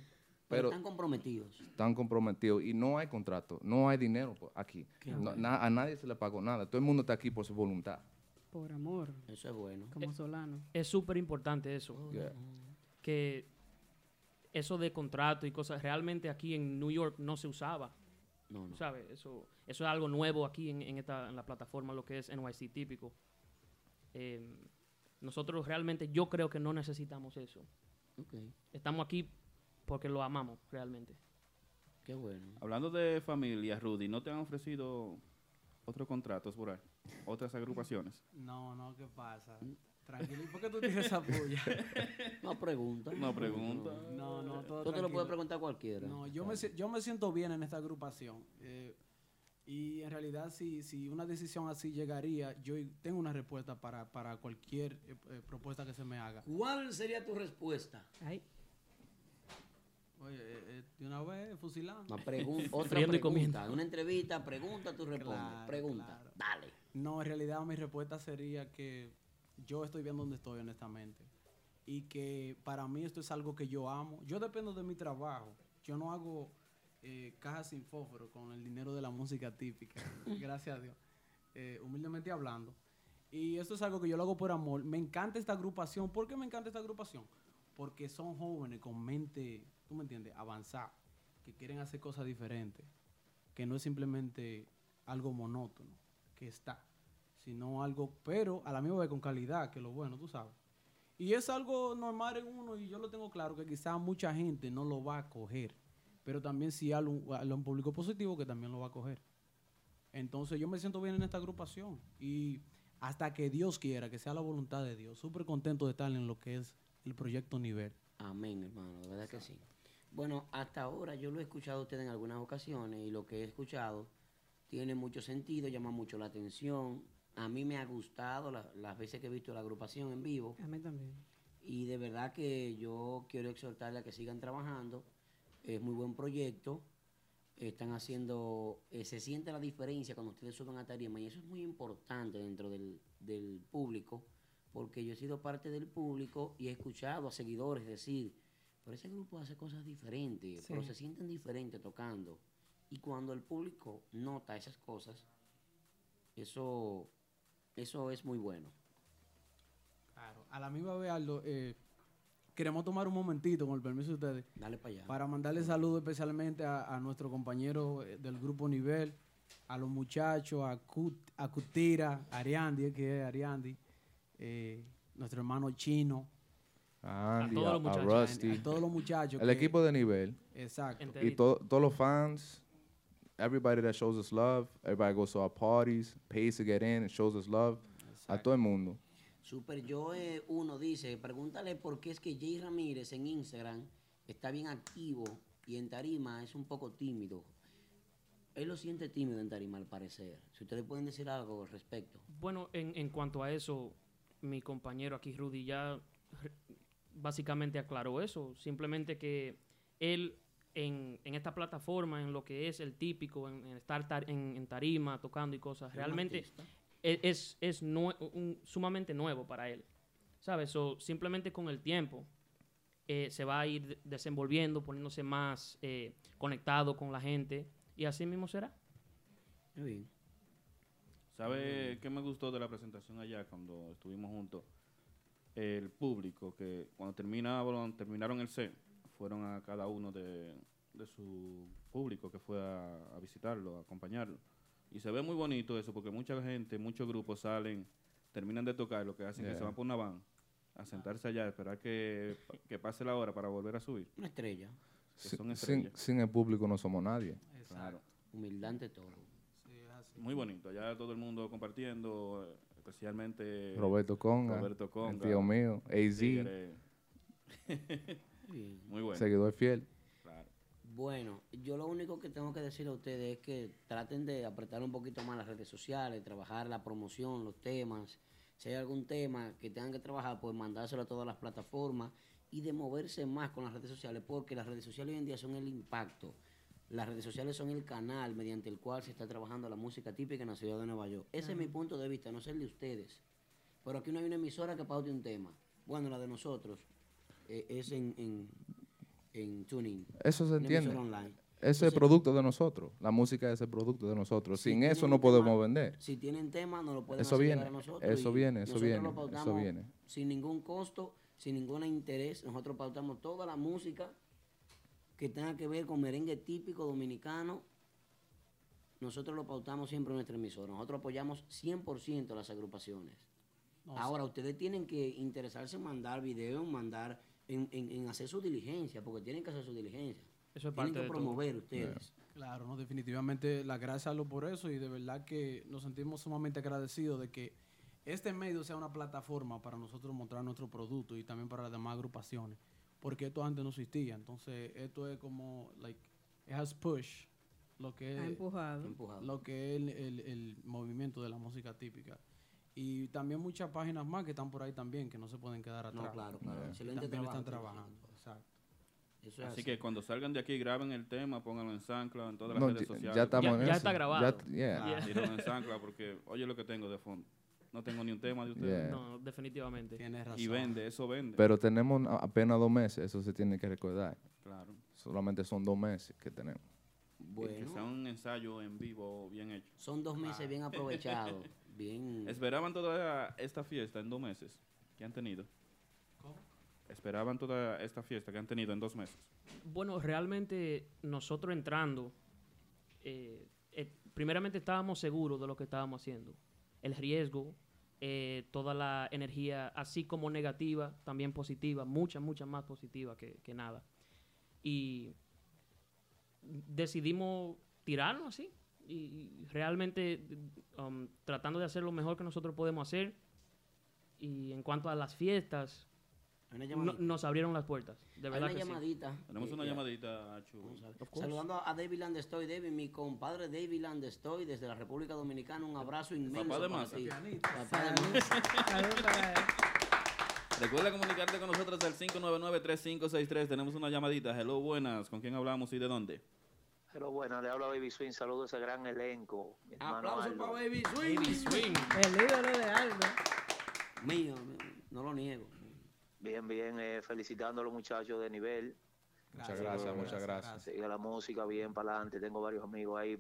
D: Pero,
R: Pero-
D: están comprometidos.
R: están comprometidos y no hay contrato, no hay dinero aquí. No- na- a nadie se le pagó nada. Todo el mundo está aquí por su voluntad.
F: Por amor.
D: Eso es bueno.
F: Como Solano.
Q: Es súper importante eso.
R: Yeah.
Q: Que eso de contrato y cosas, realmente aquí en New York no se usaba.
D: No, no.
Q: ¿Sabes? Eso, eso es algo nuevo aquí en, en esta, en la plataforma, lo que es NYC típico. Eh, nosotros realmente, yo creo que no necesitamos eso. Estamos aquí porque lo amamos realmente.
D: qué bueno.
C: Hablando de familia, Rudy, ¿no te han ofrecido otros contratos por ahí? ¿Otras agrupaciones?
O: No, no, ¿qué pasa? Tranquilo, ¿y por qué tú tienes esa puya?
D: No pregunta.
C: No pregunta.
O: No, no, todo
D: Tú te lo puedes preguntar a cualquiera.
O: No, yo me, yo me siento bien en esta agrupación. eh, y en realidad, si, si una decisión así llegaría, yo tengo una respuesta para, para cualquier eh, eh, propuesta que se me haga.
D: ¿Cuál sería tu respuesta?
F: Ay,
O: Oye, eh, eh, de una vez, fusilando.
D: Una pregun- otra
Q: Friendo
D: pregunta. una entrevista, pregunta, tú respondes.
O: Claro,
D: pregunta.
O: claro.
D: Dale.
O: No, en realidad mi respuesta sería que yo estoy bien donde estoy, honestamente. Y que para mí esto es algo que yo amo. Yo dependo de mi trabajo. Yo no hago eh, cajas sin fósforo con el dinero de la música típica. Gracias a Dios. Eh, humildemente hablando. Y esto es algo que yo lo hago por amor. Me encanta esta agrupación. ¿Por qué me encanta esta agrupación? Porque son jóvenes con mente, tú me entiendes, avanzada, que quieren hacer cosas diferentes, que no es simplemente algo monótono, que está, sino algo, pero a la misma vez con calidad, que lo bueno, tú sabes. Y es algo normal en uno y yo lo tengo claro que quizás mucha gente no lo va a coger, pero también si hay un, hay un público positivo que también lo va a coger. Entonces yo me siento bien en esta agrupación y hasta que Dios quiera, que sea la voluntad de Dios, súper contento de estar en lo que es el proyecto Nivel.
D: Amén, hermano, de verdad que sí. Bueno, hasta ahora yo lo he escuchado a usted en algunas ocasiones y lo que he escuchado tiene mucho sentido, llama mucho la atención. A mí me ha gustado la- las veces que he visto la agrupación en vivo
F: a mí también.
D: y de verdad que yo quiero exhortarle a que sigan trabajando. Es muy buen proyecto. Están haciendo, eh, se siente la diferencia cuando ustedes suben a tarima y eso es muy importante dentro del, del público porque yo he sido parte del público y he escuchado a seguidores decir, pero ese grupo hace cosas diferentes,
F: Sí.
D: pero se sienten diferentes tocando. Y cuando el público nota esas cosas, eso, eso es muy bueno.
O: Claro. A la misma vez, Aldo, eh, queremos tomar un momentito, con el permiso de ustedes,
D: Dale para allá.
O: para mandarle saludos especialmente a, a nuestro compañero eh, del grupo Nivel, a los muchachos, a, Cut- a Cutira, a Ariandi, que es Ariandi, eh, nuestro hermano Chino,
R: A
Q: todos
R: a,
Q: los
R: a
Q: muchachos.
R: Rusty.
O: a todos los muchachos.
R: El
O: que-
R: equipo de nivel.
O: Exacto.
R: Y to- todos los fans, everybody that shows us love, everybody goes to our parties, pays to get in and shows us love. A todo el mundo.
D: Super Joe uno dice, pregúntale por qué es que Jay Ramírez en Instagram está bien activo y en tarima es un poco tímido. Él lo siente tímido en tarima al parecer. Si ustedes pueden decir algo al respecto.
Q: Bueno, en, en cuanto a eso, mi compañero aquí, Rudy, ya básicamente aclaró eso. Simplemente que él en, en esta plataforma, en lo que es el típico, en, en estar tar- en, en tarima, tocando y cosas, realmente es, es nue- un- sumamente nuevo para él. ¿Sabes? So, simplemente con el tiempo eh, se va a ir de- desenvolviendo, poniéndose más eh, conectado con la gente y así mismo será.
D: Muy bien.
C: ¿Sabe qué me gustó de la presentación allá cuando estuvimos juntos? El público, que cuando terminaron, terminaron el set, fueron a cada uno de, de su público que fue a, a visitarlo, a acompañarlo. Y se ve muy bonito eso, porque mucha gente, muchos grupos salen, terminan de tocar, lo que hacen es que se
R: Yeah.
C: van por una van a sentarse allá, a esperar que, que pase la hora para volver a subir.
D: Una estrella.
C: Que
R: Si-
C: son
R: sin, el público no somos nadie.
C: Claro.
D: Humildad ante todo.
C: Muy bonito, allá todo el mundo compartiendo, especialmente
R: Roberto Conga,
C: Roberto Conga,
R: el tío mío, AZ.
C: Muy bueno.
R: seguidor fiel.
D: Bueno, yo lo único que tengo que decir a ustedes es que traten de apretar un poquito más las redes sociales, trabajar la promoción, los temas. Si hay algún tema que tengan que trabajar, pues mandárselo a todas las plataformas y de moverse más con las redes sociales, porque las redes sociales hoy en día son el impacto. Las redes sociales son el canal mediante el cual se está trabajando la música típica en la ciudad de Nueva York. Ese es mi punto de vista, no sé el de ustedes. Pero aquí no hay una emisora que paute un tema. Bueno, la de nosotros eh, es en, en, en TuneIn.
R: Eso se entiende.
D: online.
R: Ese es producto de nosotros. La música es el producto de nosotros.
D: si
R: Sin eso no podemos
D: tema-
R: vender.
D: Si tienen tema, nos lo pueden
R: Eso
D: hacer
R: viene,
D: a nosotros.
R: eso viene, eso viene,
D: lo
R: eso viene.
D: Sin ningún costo, sin ningún interés. Nosotros pautamos toda la música que tenga que ver con merengue típico dominicano. Nosotros lo pautamos siempre en nuestra emisora. Nosotros apoyamos 100% a las agrupaciones.
O: No,
D: Ahora, ustedes tienen que interesarse en mandar videos, en mandar, en, en- en hacer su diligencia, porque tienen que hacer su diligencia.
Q: Eso es
D: tienen
Q: parte
D: que
Q: todo.
D: promover ustedes.
O: Claro, no, definitivamente las gracias a lo por eso y de verdad que nos sentimos sumamente agradecidos de que este medio sea una plataforma para nosotros mostrar nuestro producto y también para las demás agrupaciones, porque esto antes no existía, entonces esto es como, like, it has push lo que
F: Ha
O: es,
F: empujado.
D: Empujado.
O: lo que es el, el- el movimiento de la música típica. Y también muchas páginas más que están por ahí también, que no se pueden quedar
D: No,
O: atrás.
D: claro, claro.
O: Y
D: Excelente
O: también
D: trabajo
O: están trabajando. Exacto.
D: Eso es
C: Así que cuando salgan de aquí, graben el tema, pónganlo en SoundCloud, en todas las
R: No,
C: redes sociales.
R: ya estamos Ya- en ya eso. está grabado. Ya- yeah.
C: Ah, tíralo en SoundCloud porque oye lo que tengo de fondo. No tengo ni un tema de ustedes.
R: Yeah.
Q: No, definitivamente.
C: Y vende, eso vende.
R: Pero tenemos apenas dos meses, eso se tiene que recordar.
C: Claro.
R: Solamente son dos meses que tenemos.
C: Y que sea un ensayo en vivo bien hecho.
D: Son dos meses bien aprovechados. bien.
C: ¿Esperaban toda esta fiesta en dos meses que han tenido? ¿Esperaban toda esta fiesta que han tenido en dos meses?
Q: Bueno, realmente nosotros entrando, eh, eh, primeramente estábamos seguros de lo que estábamos haciendo. El riesgo, eh, toda la energía, así como negativa, también positiva, mucha, mucha más positiva que, que nada. Y decidimos tirarnos así. Y, realmente um, tratando de hacer lo mejor que nosotros podemos hacer. Y en cuanto a las fiestas,
D: Una
Q: no- nos abrieron las puertas. De
D: Hay una
Q: que sí.
D: llamadita.
C: Tenemos una llamadita, Chu.
D: Saludando a David Landestoy, David, mi compadre David Landestoy, desde la República Dominicana, un abrazo inmenso.
C: Papá de masa.
D: Papá de masa.
C: Recuerda comunicarte con nosotros al 599-3563. Tenemos una llamadita. Hello, buenas. ¿Con quién hablamos y de dónde?
S: Pero bueno, le habla Baby Swing, saludos a ese gran elenco. mi hermano
D: Aplauso
S: Aldo.
D: para Baby Swing.
Q: Baby Swing.
F: El ídolo de Aldo.
D: Mío, no lo niego.
S: Bien, bien, eh, felicitando a los muchachos de nivel.
R: Muchas gracias, muchas gracias.
S: Sigue la música bien para adelante, tengo varios amigos ahí.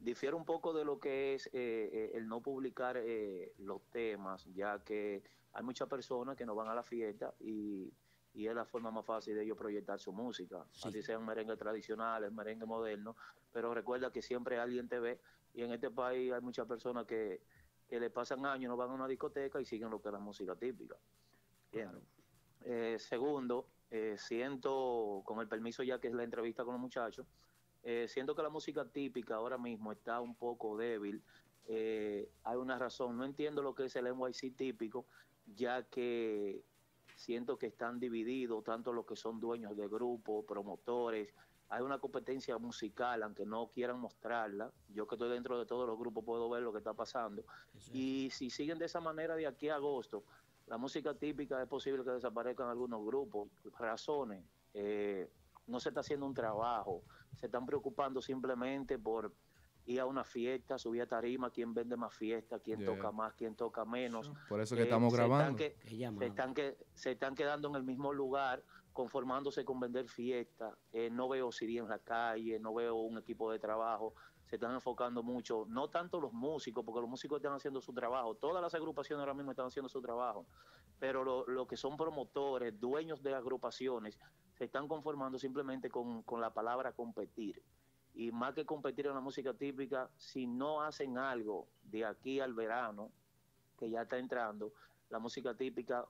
S: Difiere un poco de lo que es eh, eh, el no publicar eh, los temas, ya que hay muchas personas que no van a la fiesta y, y es la forma más fácil de ellos proyectar su música, así sean merengue tradicionales, merengue moderno, pero recuerda que siempre alguien te ve y en este país hay muchas personas que, que le pasan años, no van a una discoteca y siguen lo que es la música típica. Bien. Eh, segundo, eh, siento, con el permiso ya que es la entrevista con los muchachos, eh, siento que la música típica ahora mismo está un poco débil. Hay una razón, no entiendo lo que es el NYC típico, ya que siento que están divididos tanto los que son dueños de grupos, promotores. Hay una competencia musical, aunque no quieran mostrarla. Yo que estoy dentro de todos los grupos puedo ver lo que está pasando. Y si siguen de esa manera de aquí a agosto, la música típica es posible que desaparezcan algunos grupos. Razones, eh, no se está haciendo un trabajo, se están preocupando simplemente por ir a una fiesta, subir a tarima, quién vende más fiesta, quién
R: Yeah.
S: toca más, quién toca menos.
R: Por eso que estamos
S: se están
R: grabando.
S: que- se, están que, se están quedando en el mismo lugar, conformándose con vender fiesta. Eh, no veo CD en la calle, no veo un equipo de trabajo. Se están enfocando mucho, no tanto los músicos, porque los músicos están haciendo su trabajo. Todas las agrupaciones ahora mismo están haciendo su trabajo. Pero lo, lo que son promotores, dueños de agrupaciones, se están conformando simplemente con, con la palabra competir. Y más que competir en la música típica, si no hacen algo de aquí al verano, que ya está entrando, la música típica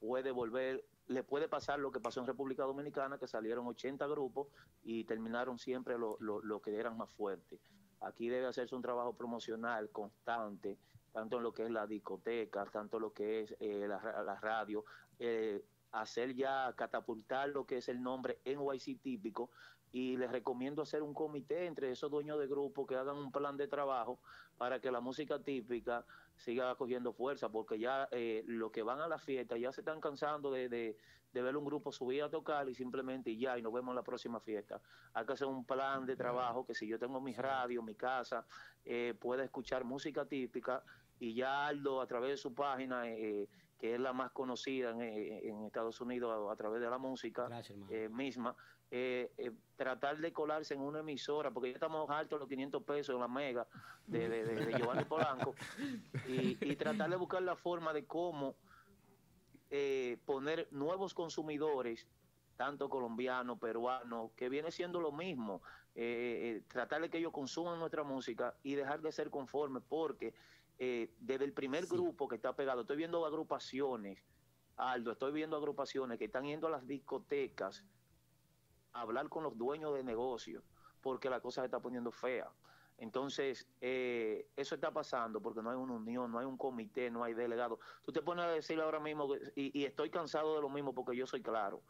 S: puede volver, le puede pasar lo que pasó en República Dominicana, que salieron 80 grupos y terminaron siempre lo, lo, lo que eran más fuertes. Aquí debe hacerse un trabajo promocional constante, tanto en lo que es la discoteca, tanto en lo que es eh, la, la radio, eh, hacer ya catapultar lo que es el nombre NYC típico y les recomiendo hacer un comité entre esos dueños de grupo que hagan un plan de trabajo para que la música típica siga cogiendo fuerza, porque ya eh, los que van a la fiesta ya se están cansando de, de, de ver un grupo subir a tocar y simplemente ya, y nos vemos en la próxima fiesta. Hay que hacer un plan de trabajo que si yo tengo mi radio, mi casa, eh, pueda escuchar música típica y ya Aldo a través de su página, eh, que es la más conocida en, eh, en Estados Unidos a, a través de la música eh, misma, eh, eh, tratar de colarse en una emisora, porque ya estamos altos los 500 pesos en la mega de, de, de- de Giovanni Polanco, y, y tratar de buscar la forma de cómo eh, poner nuevos consumidores, tanto colombianos, peruanos, que viene siendo lo mismo, eh, eh, tratar de que ellos consuman nuestra música y dejar de ser conformes, porque eh, desde el primer grupo que está pegado, estoy viendo agrupaciones, Aldo, estoy viendo agrupaciones que están yendo a las discotecas hablar con los dueños de negocios, porque la cosa se está poniendo fea. Entonces, eh, eso está pasando porque no hay una unión, no hay un comité, no hay delegado. Tú te pones a decir ahora mismo, que- y, y estoy cansado de lo mismo porque yo soy claro.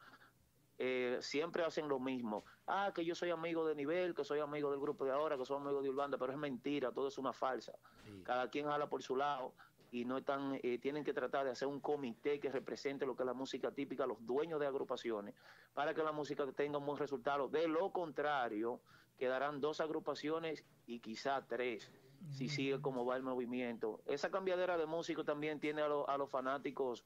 S: Eh, siempre hacen lo mismo. Ah, que yo soy amigo de nivel, que soy amigo del grupo de ahora, que soy amigo de Urbanda, pero es mentira, todo es una falsa. Cada quien jala por su lado y no están, eh, tienen que tratar de hacer un comité que represente lo que es la música típica, los dueños de agrupaciones, para que la música tenga un buen resultado. De lo contrario, quedarán dos agrupaciones y quizá tres, si sigue como va el movimiento. Esa cambiadera de músicos también tiene a, lo- a los fanáticos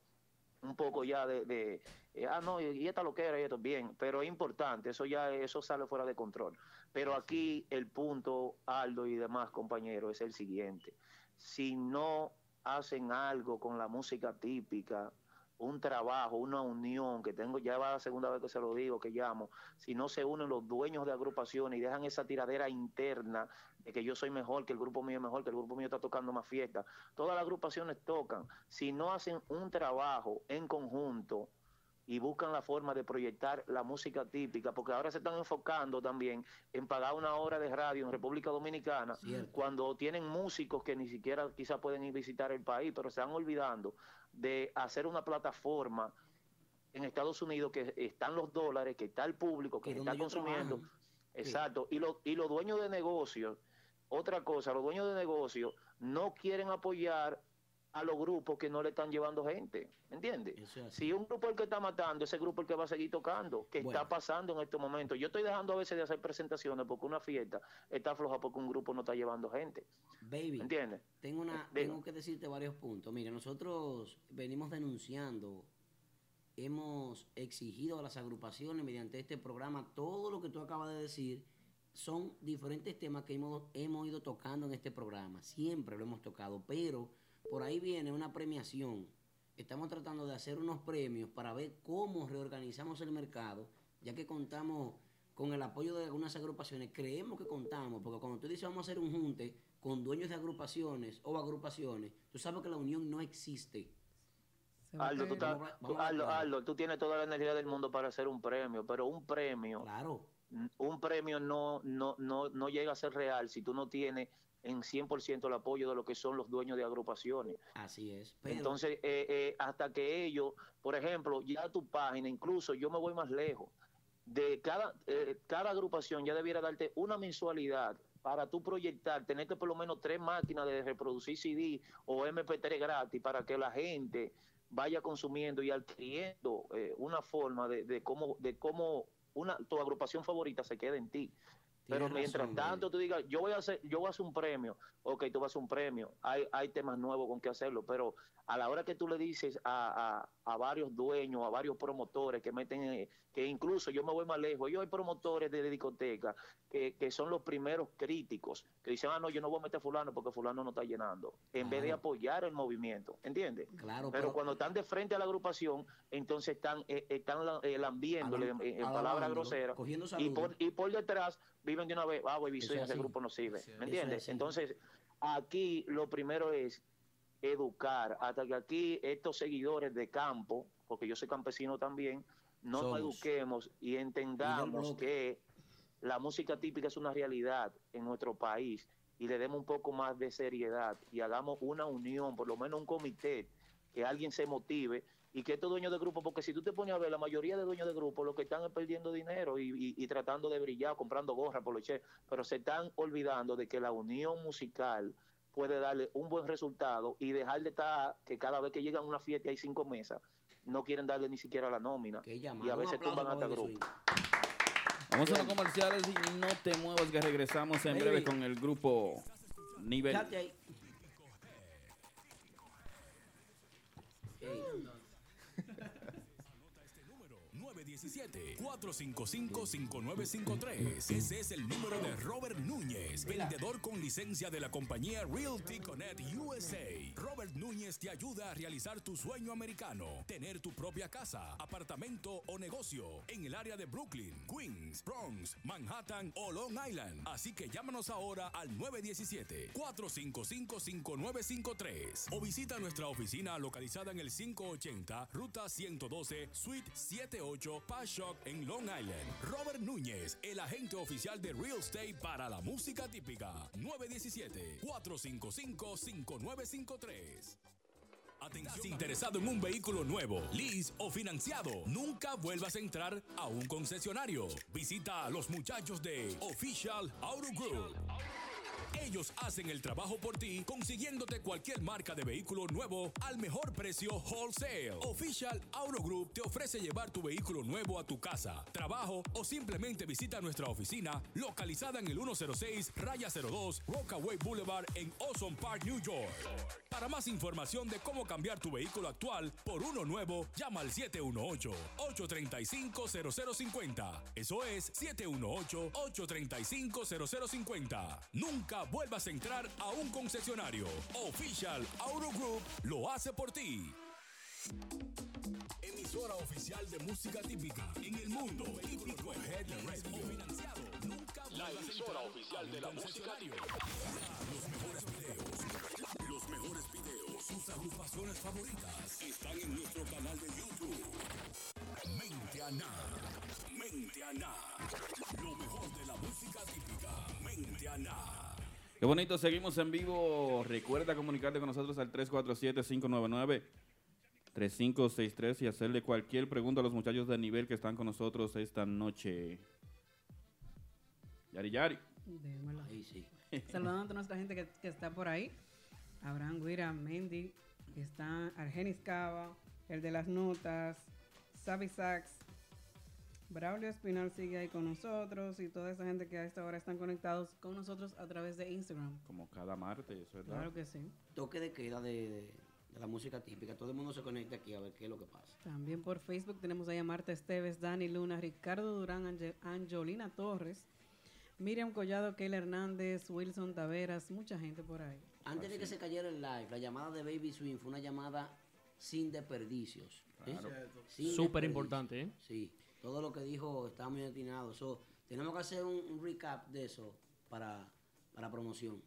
S: un poco ya de, de, eh, ah no y, y esta lo que era y esto bien pero es importante eso ya eso sale fuera de control pero aquí el punto Aldo y demás compañeros es el siguiente si no hacen algo con la música típica un trabajo, una unión, que tengo, ya va la segunda vez que se lo digo, que llamo, si no se unen los dueños de agrupaciones y dejan esa tiradera interna de que yo soy mejor, que el grupo mío es mejor, que el grupo mío está tocando más fiesta, todas las agrupaciones tocan, si no hacen un trabajo en conjunto, y buscan la forma de proyectar la música típica, porque ahora se están enfocando también en pagar una hora de radio en República Dominicana, cuando tienen músicos que ni siquiera quizás pueden ir visitar el país, pero se están olvidando de hacer una plataforma en Estados Unidos que están los dólares, que está el público, que
D: Que
S: está consumiendo. Exacto. Y, los y los dueños de negocios, otra cosa, los dueños de negocios no quieren apoyar a los grupos que no le están llevando gente, ¿me entiendes? Si un grupo es el que está matando, ese grupo es el que va a seguir tocando, que
D: Bueno.
S: está pasando en estos momentos. Yo estoy dejando a veces de hacer presentaciones porque una fiesta está floja porque un grupo no está llevando gente.
D: Baby,
S: ¿Entiendes?
D: tengo, una, tengo que decirte varios puntos. Mire, nosotros venimos denunciando, hemos exigido a las agrupaciones mediante este programa todo lo que tú acabas de decir. Son diferentes temas que hemos, hemos ido tocando en este programa. Siempre lo hemos tocado, pero por ahí viene una premiación. Estamos tratando de hacer unos premios para ver cómo reorganizamos el mercado, ya que contamos con el apoyo de algunas agrupaciones. Creemos que contamos, porque cuando tú dices vamos a hacer un junte con dueños de agrupaciones o agrupaciones, tú sabes que la unión no existe.
S: Aldo, tú, estás-
D: Vamos a-
S: tú-
D: vamos a
S: Aldo,
D: hablar.
S: Aldo, tú tienes toda la energía del mundo para hacer un premio, pero un premio, un premio no, no, no, no llega a ser real si tú no tienes en 100% el apoyo de lo que son los dueños de agrupaciones.
D: Así es. Pero,
S: Entonces, eh, eh, hasta que ellos, por ejemplo, ya tu página, incluso yo me voy más lejos, de cada, eh, cada agrupación ya debiera darte una mensualidad para tú proyectar, tenerte por lo menos tres máquinas de reproducir CD o MP3 gratis para que la gente vaya consumiendo y adquiriendo eh, una forma de, de cómo, de cómo una, tu agrupación favorita se quede en ti. Pero
D: Tienes
S: mientras
D: razón,
S: tanto tú digas, yo voy a hacer, yo voy a hacer un premio, ok, tú vas a hacer un premio, hay, hay temas nuevos con que hacerlo, pero a la hora que tú le dices a, a, a varios dueños, a varios promotores que meten, eh, que incluso yo me voy más lejos, yo hay promotores de discoteca que, que son los primeros críticos, que dicen, ah, no, yo no voy a meter fulano porque fulano no está llenando, en vez de apoyar el movimiento, ¿entiendes?
D: Claro,
S: pero,
D: pero-
S: cuando están de frente a la agrupación, entonces están, eh, están eh, lambiéndole en, en palabras groseras y por, y por detrás viven de una vez, ah,
D: es
S: ese grupo no sirve, ¿me entiendes? Entonces, aquí lo primero es educar, hasta que aquí estos seguidores de campo, porque yo soy campesino también, no nos
D: Somos.
S: eduquemos y entendamos que la música típica es una realidad en nuestro país y le demos un poco más de seriedad y hagamos una unión, por lo menos un comité, que alguien se motive y que estos dueños de grupo, porque si tú te pones a ver, la mayoría de dueños de grupo lo que están es perdiendo dinero y, y- y tratando de brillar, comprando gorras, poloche, pero se están olvidando de que la unión musical puede darle un buen resultado y dejar de estar que cada vez que llegan a una fiesta y hay cinco mesas, no quieren darle ni siquiera la nómina. Y a veces tumban hasta grupo.
C: Vamos a los comerciales y no te muevas que regresamos en breve con el grupo Nivel.
B: 917-455-5953. Ese es el número de Robert Núñez, vendedor con licencia de la compañía Realty Connect USA. Robert Núñez te ayuda a realizar tu sueño americano, tener tu propia casa, apartamento o negocio en el área de Brooklyn, Queens, Bronx, Manhattan o Long Island. Así que llámanos ahora al 917-455-5953 o visita nuestra oficina localizada en el 580 Ruta 112 Suite 78 Pashock en Long Island. Robert Núñez, el agente oficial de Real Estate para la música típica. 917-455-5953. Atención, interesado en un vehículo nuevo, lease o financiado. Nunca vuelvas a entrar a un concesionario. Visita a los muchachos de Official Auto Group. Ellos hacen el trabajo por ti, consiguiéndote cualquier marca de vehículo nuevo al mejor precio wholesale. Official Auto Group te ofrece llevar tu vehículo nuevo a tu casa, trabajo o simplemente visita nuestra oficina localizada en el 106 Raya 02 Rockaway Boulevard en Ozone Park, New York. Para más información de cómo cambiar tu vehículo actual por uno nuevo, llama al 718-835-0050. Eso es 718-835-0050. Nunca vuelvas a entrar a un concesionario. Official Auto Group lo hace por ti. Emisora oficial de música típica en el mundo. Típico, head, o financiado. Nunca La emisora oficial de la música típica. Los mejores videos. Los mejores videos. Sus agrupaciones favoritas están en nuestro canal de YouTube. Mente Ana. Mente Ana. Lo mejor de la música típica. Mente Ana.
C: Qué bonito, seguimos en vivo. Recuerda comunicarte con nosotros al 347-599-3563 y hacerle cualquier pregunta a los muchachos de nivel que están con nosotros esta noche. Yari Yari.
F: Démosla.
D: Ahí sí.
F: Saludando a toda nuestra gente que, que está por ahí. Abraham Guira, Mendy, está Argenis Cava, el de las notas, Sabi Sax, Braulio Espinal sigue ahí con nosotros y toda esa gente que a esta hora están conectados con nosotros a través de Instagram.
C: Como cada martes, ¿verdad?
F: Claro que sí.
D: Toque de queda de, de- de la música típica. Todo el mundo se conecta aquí a ver qué es lo que pasa.
F: También por Facebook tenemos ahí a Marta Esteves, Dani Luna, Ricardo Durán, Ange- Angelina Torres, Miriam Collado, Keila Hernández, Wilson Taveras, mucha gente por ahí.
D: Antes de que se cayera el live, la llamada de Baby Swing fue una llamada sin desperdicios. ¿eh?
Q: Claro.
D: Sin
Q: Súper importante, ¿eh?
D: Sí, todo lo que dijo está muy atinado. So, tenemos que hacer un, un recap de eso para, para promoción.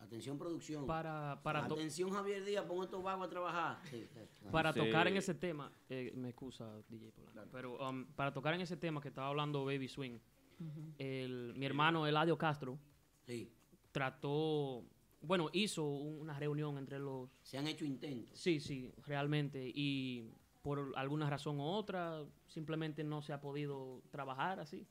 D: Atención producción.
Q: Para- para
D: Atención Javier Díaz, pon estos vagos a trabajar. Sí, sí.
Q: Para
C: Sí.
Q: tocar en ese tema, eh, me excusa DJ Polanco, pero um, para tocar en ese tema que estaba hablando Baby Swing, el, mi hermano Eladio Castro trató, bueno, hizo un- una reunión entre los...
D: Se han hecho intentos.
Q: Sí, sí, realmente, y por alguna razón u otra, simplemente no se ha podido trabajar así.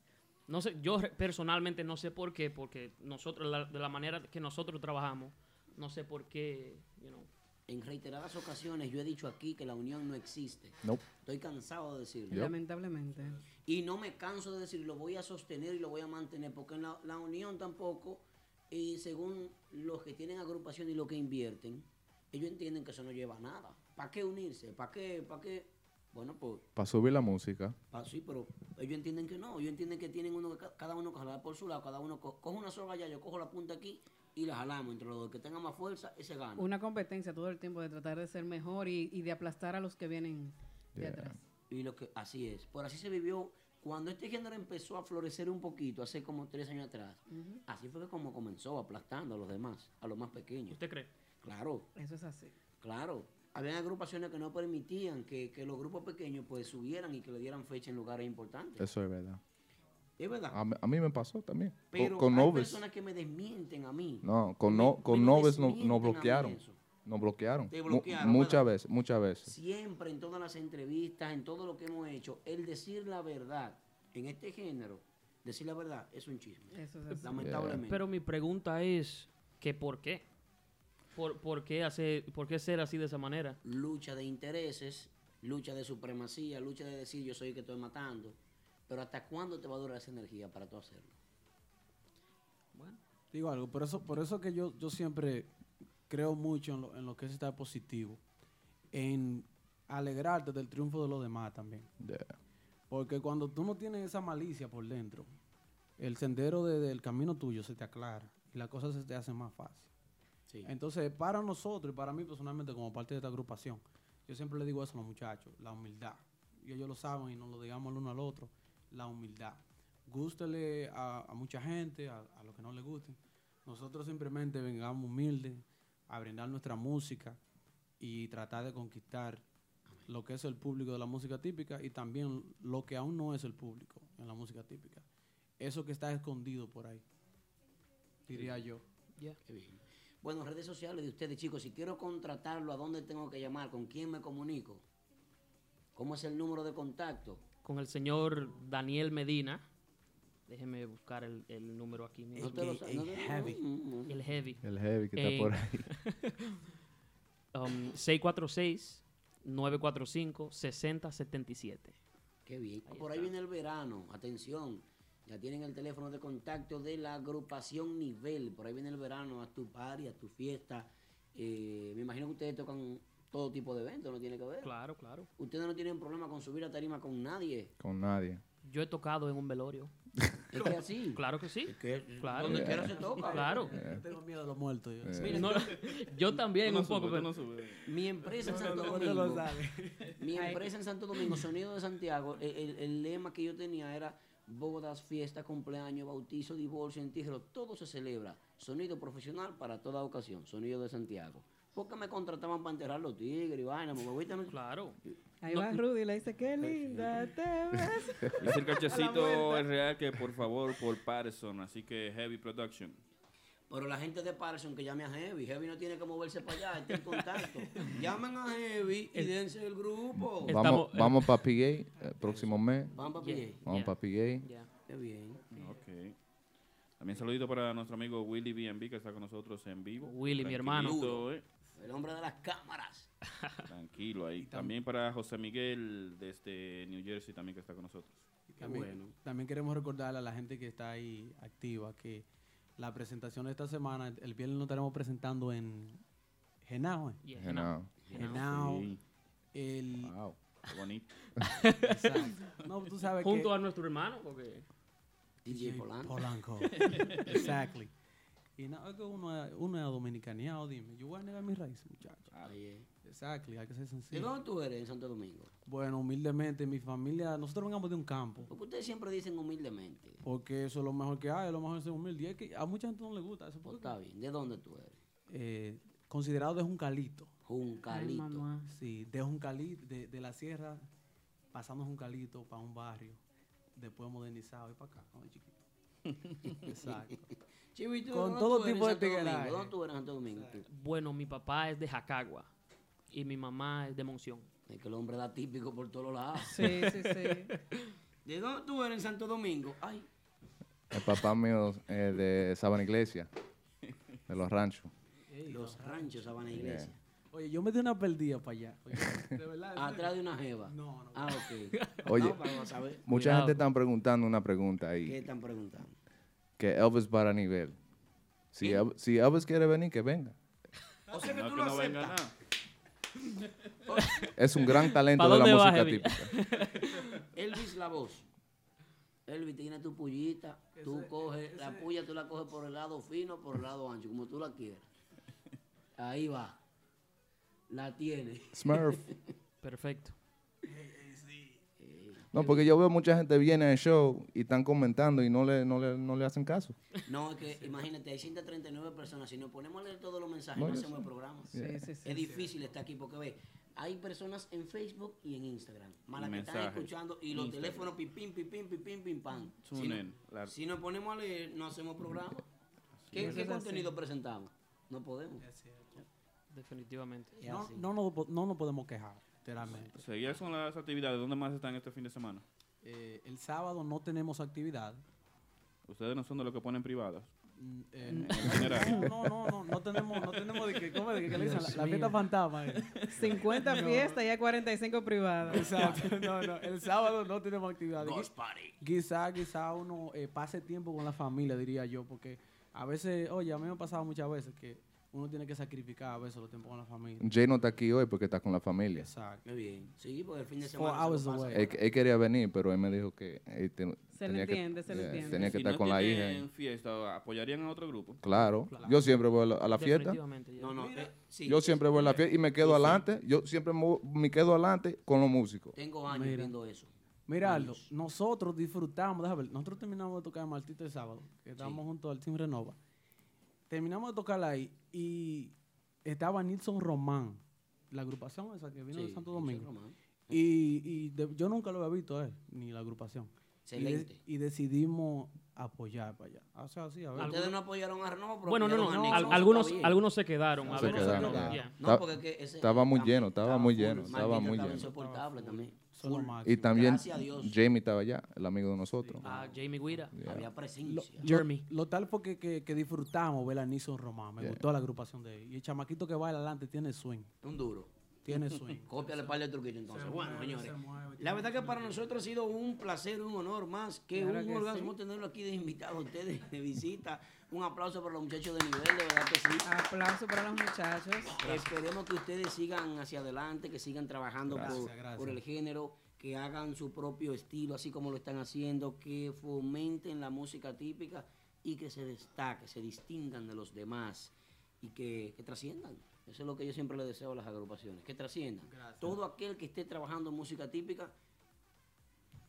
Q: No sé, yo personalmente no sé por qué, porque nosotros, la- de la manera que nosotros trabajamos, no sé por qué, you know,
D: En reiteradas ocasiones yo he dicho aquí que la unión no existe.
R: Nope.
D: Estoy cansado de decirlo.
F: Lamentablemente.
D: Y no me canso de decirlo, lo voy a sostener y lo voy a mantener, porque en la, la unión tampoco, y según los que tienen agrupación y los que invierten, ellos entienden que eso no lleva a nada. ¿Para qué unirse? ¿Para qué? ¿Para qué? Bueno, pues,
R: Para subir la música.
D: pa- sí, pero ellos entienden que no. Ellos entienden que tienen uno, cada uno que jalar por su lado, cada uno co- coge una soga allá, yo cojo la punta aquí y la jalamos entre los dos. El que tenga más fuerza, ese gana.
F: Una competencia todo el tiempo de tratar de ser mejor y, y de aplastar a los que vienen de atrás.
D: Y lo que así es. Por así se vivió cuando este género empezó a florecer un poquito, hace como tres años atrás. Así fue que como comenzó aplastando a los demás, a los más pequeños.
Q: ¿Usted cree?
D: Claro,
F: Eso es así.
D: claro. Habían agrupaciones que no permitían que, que los grupos pequeños pues subieran y que le dieran fecha en lugares importantes.
R: Eso es verdad.
D: Es verdad.
R: A, mí- a mí me pasó también. Con-
D: Pero
R: con
D: hay
R: Noves.
D: personas que me desmienten a mí.
R: No, con,
D: Me-
R: no, con
D: me
R: Noves no,
D: desmienten a
R: no bloquearon.
D: eso.
R: nos bloquearon.
D: Te bloquearon,
R: muchas
D: ¿verdad?
R: veces, muchas veces.
D: Siempre en todas las entrevistas, en todo lo que hemos hecho, el decir la verdad en este género, decir la verdad es un chisme. Lamentablemente.
Q: Pero mi pregunta es, ¿que por qué? ¿Por, por, qué hace, ¿Por qué ser así de esa manera?
D: lucha de intereses, lucha de supremacía, lucha de decir yo soy el que estoy matando. Pero ¿hasta cuándo te va a durar esa energía para tú hacerlo?
O: Digo algo, por eso, por eso que yo, yo siempre creo mucho en lo, en lo que es estar positivo, en alegrarte del triunfo de los demás también. Porque cuando tú no tienes esa malicia por dentro, el sendero de- del camino tuyo se te aclara y las cosas se te hacen más fácil. Entonces, para nosotros y para mí personalmente como parte de esta agrupación, yo siempre le digo eso a los muchachos, la humildad. Y ellos lo saben y nos lo digamos el uno al otro, la humildad. Gústele a, a mucha gente, a, a los que no le gusten. Nosotros simplemente vengamos humildes a brindar nuestra música y tratar de conquistar lo que es el público de la música típica y también lo que aún no es el público en la música típica. Eso que está escondido por ahí, diría yo.
D: Qué bien. Bueno, redes sociales de ustedes, chicos, si quiero contratarlo, ¿a dónde tengo que llamar? ¿Con quién me comunico? ¿Cómo es el número de contacto?
Q: Con el señor Daniel Medina. Déjeme buscar el, el número aquí mismo.
D: No te lo sa- no te-
Q: heavy. El heavy.
R: El heavy que está
Q: Eh,
R: por ahí.
Q: um, 646-945-6077.
D: Qué bien. Por ahí viene el verano. Atención. Ya tienen el teléfono de contacto de la agrupación Nivel. Por ahí viene el verano. A tu party, a tu fiesta. Eh, me imagino que ustedes tocan todo tipo de eventos, ¿no tiene que ver?
Q: Claro, claro.
D: Ustedes no tienen problema con subir a tarima con nadie.
R: Con nadie.
Q: Yo he tocado en un velorio.
D: Es que así.
Q: Claro que sí. claro.
D: donde quiera se toca.
Q: Claro.
O: Tengo miedo de los muertos. Yo.
Q: Mira, no, yo también
D: no
Q: un poco. pero-
D: no Mi empresa en Santo Domingo. Mi empresa en Santo Domingo, Sonido de Santiago, el, el- el lema que yo tenía era bodas, fiesta, cumpleaños, bautizo, divorcio, entierro, todo se celebra. Sonido profesional para toda ocasión, Sonido de Santiago. Porque me contrataban para enterrar los tigres y vaina,
Q: Claro.
F: Ahí va Rudy y le dice, qué linda te ves.
C: Dice el cachecito es real que por favor por Patterson, así que Heavy Production.
D: Pero la gente de Parson que llame a Heavy, Heavy no tiene que moverse para allá, está en contacto. Llamen a Heavy y dense el grupo.
R: Vamos, vamos para PA el próximo mes.
D: Vamos pa' PA.
R: Vamos para PA.
D: Qué bien.
C: Ok. También saludito para nuestro amigo Willy BNB que está con nosotros en vivo.
Q: Willy, mi hermano.
C: Eh.
D: El hombre de las cámaras.
C: Tranquilo ahí. También para José Miguel desde New Jersey también que está con nosotros.
O: También, también queremos recordarle a la gente que está ahí activa que la presentación de esta semana, el viernes nos estaremos presentando en Genao. ¿eh?
Q: Yeah,
R: Genao.
O: Genao.
C: Sí.
O: El...
C: Wow, qué bonito.
O: Exacto. No, tú sabes
Q: Junto
O: que...
Q: a nuestro hermano, porque.
D: DJ Polanco.
O: Polanco. exactly. Y no, es que uno, es- uno es dominicaneado, dime. Yo voy a negar mis raíces, muchachos.
D: Ahí es.
O: Exactly, hay que ser
D: ¿De
O: sencillo.
D: dónde tú eres en Santo Domingo?
O: Bueno, humildemente, mi familia, nosotros vengamos de un campo.
D: Porque ustedes siempre dicen humildemente.
O: Porque eso es lo mejor que hay, lo mejor es ser humilde. Y es que a mucha gente no le gusta eso.
D: Pues está bien. ¿De dónde tú eres?
O: Eh, considerado de Juncalito.
D: Juncalito.
O: Sí, de Juncalito, de, de la sierra, pasando Juncalito para un barrio, después modernizado y para acá, cuando chiquito. Exacto. Con
D: ¿dónde
O: todo tipo de tigueraje.
D: ¿Dónde tú eres en Santo Domingo? tú?
Q: Bueno, mi papá es de Jacagua y mi mamá es de Monción.
D: Es que el hombre da típico por todos lados.
F: Sí, sí, sí.
D: ¿De dónde tú eres en Santo Domingo? Ay,
R: El papá mío es de Sabana Iglesia, de los ranchos.
D: los ranchos, Sabana Iglesia.
O: Oye, yo me di una perdida para allá. Oye, de verdad.
D: Atrás de una jeva.
O: No, no.
D: Ah, ok.
R: Oye,
D: No, para saber.
R: mucha
D: Cuidado.
R: gente está preguntando una pregunta
D: ¿Qué
R: ahí.
D: están preguntando?
R: Que Elvis para nivel. Si,
D: ¿Qué?
R: El- si Elvis quiere venir, que venga.
D: O sea que
C: No,
D: tú
C: que
D: lo
C: no venga.
R: Es un gran talento
Q: ¿Pa'
R: de la música típica.
D: Elvis la voz. Elvis tiene tu pullita, tú coges la puya, tú la coges por el lado fino, por el lado ancho, como tú la quieras. Ahí va. La tiene.
R: Smurf.
Q: Perfecto.
R: No, porque yo veo mucha gente viene al show y están comentando y no le, no le, no le hacen caso.
D: No, es que imagínate, hay 139 personas. Si nos ponemos a leer todos los mensajes,
R: No,
D: hacemos el programa.
R: Sí, sí, sí,
D: es difícil estar aquí porque ve, hay personas en Facebook y en Instagram. Más las que están escuchando y los
C: Instagram.
D: teléfonos pipín, pipín, pipín, pim, pam. Si, no-
C: la-
D: si nos ponemos a leer, no hacemos programa. ¿Qué,
F: Eso
D: qué
F: es así.
D: contenido presentamos? No podemos.
Q: Definitivamente.
O: No, no, nos po- no nos podemos quejar, literalmente.
C: Seguías con las actividades. ¿Dónde más están este fin de semana?
O: Eh, el sábado no tenemos actividad.
C: Ustedes no son de los que ponen privadas.
O: Mm, eh,
C: En-
O: no. No, no, no, no tenemos, no tenemos de que, ¿cómo es de que, que le dicen? La, fiesta fantasma. eh.
F: 50
O: No.
F: fiestas y hay 45 privadas.
O: Exacto, no, no, el sábado no tenemos actividad.
D: Ghost party.
O: Quizá, quizá uno eh, pase tiempo con la familia, diría yo, porque a veces, oye, a mí me ha pasado muchas veces que uno tiene que sacrificar a veces los tiempos con la familia.
R: Jay no está aquí hoy porque está con la familia.
O: Exacto.
D: Muy bien. Sí, porque el fin de
O: Four
D: semana. se
O: hours away.
R: Él, él quería venir, pero él me dijo que él te-
F: Se le
R: tenía que-
F: entiende, se le
R: yeah,
F: entiende.
R: tenía que
C: Si
R: estar
C: no
R: con la hija.
C: tienen fiesta, ¿apoyarían a otro grupo?
R: Claro. Yo siempre voy a la, a la fiesta.
D: No, no. eh, sí,
R: Yo siempre voy a la fiesta y me quedo
D: Sí, sí.
R: adelante. Yo siempre me quedo adelante con los músicos.
D: Tengo años
O: Mira.
D: viendo eso.
O: Mira, Aldo, nosotros disfrutamos, déjame ver, nosotros terminamos de tocar en Martita el sábado, que estábamos junto al Team Renova. Terminamos de tocar ahí y estaba Nilson Román, la agrupación esa que vino de Santo Domingo.
D: Román.
O: Y, y de- yo nunca lo había visto a él, ni la agrupación. Y, de-
D: Excelente.
O: y decidimos apoyar para allá. O sea, sí, a ver.
D: Ustedes no apoyaron a
Q: Bueno, no, no,
D: a
Q: al- algunos, algunos se quedaron.
R: Se
Q: algunos
R: quedaron.
Q: quedaron,
R: ya.
Q: ya.
D: No, porque es que ese
R: Estaba muy lleno, estaba muy lleno, estaba muy
D: estaba
R: lleno.
D: insoportable también.
O: Son.
R: Y también
D: Gracias a Dios.
R: Jamie estaba allá, el amigo de nosotros.
Q: Ah, Jamie Guira.
R: Yeah.
D: Había presencia.
O: lo-
Q: Jeremy.
O: lo tal fue que, que, que disfrutamos ver a Nilson Román. Me
R: Yeah.
O: gustó la agrupación de él. Y el chamaquito que baila adelante tiene swing.
D: Un duro.
O: Tiene swing.
D: Cópiale par de truquitos entonces.
O: Se
D: bueno,
O: mueve,
D: señores.
O: se mueve,
D: La verdad que para nosotros ha sido un placer, un honor más que
F: Claro
D: un
F: que
D: orgasmo
F: sí.
D: tenerlo aquí de invitado a ustedes de visita. Un aplauso para los muchachos de nivel, de verdad que sí.
F: Aplauso para los muchachos.
D: Esperemos que ustedes sigan hacia adelante, que sigan trabajando
O: Gracias,
D: por,
O: gracias.
D: por el género, que hagan su propio estilo, así como lo están haciendo, que fomenten la música típica y que se destaque, se distingan de los demás y que, que trasciendan. Eso es lo que yo siempre le deseo a las agrupaciones, que trasciendan. Todo aquel que esté trabajando en música típica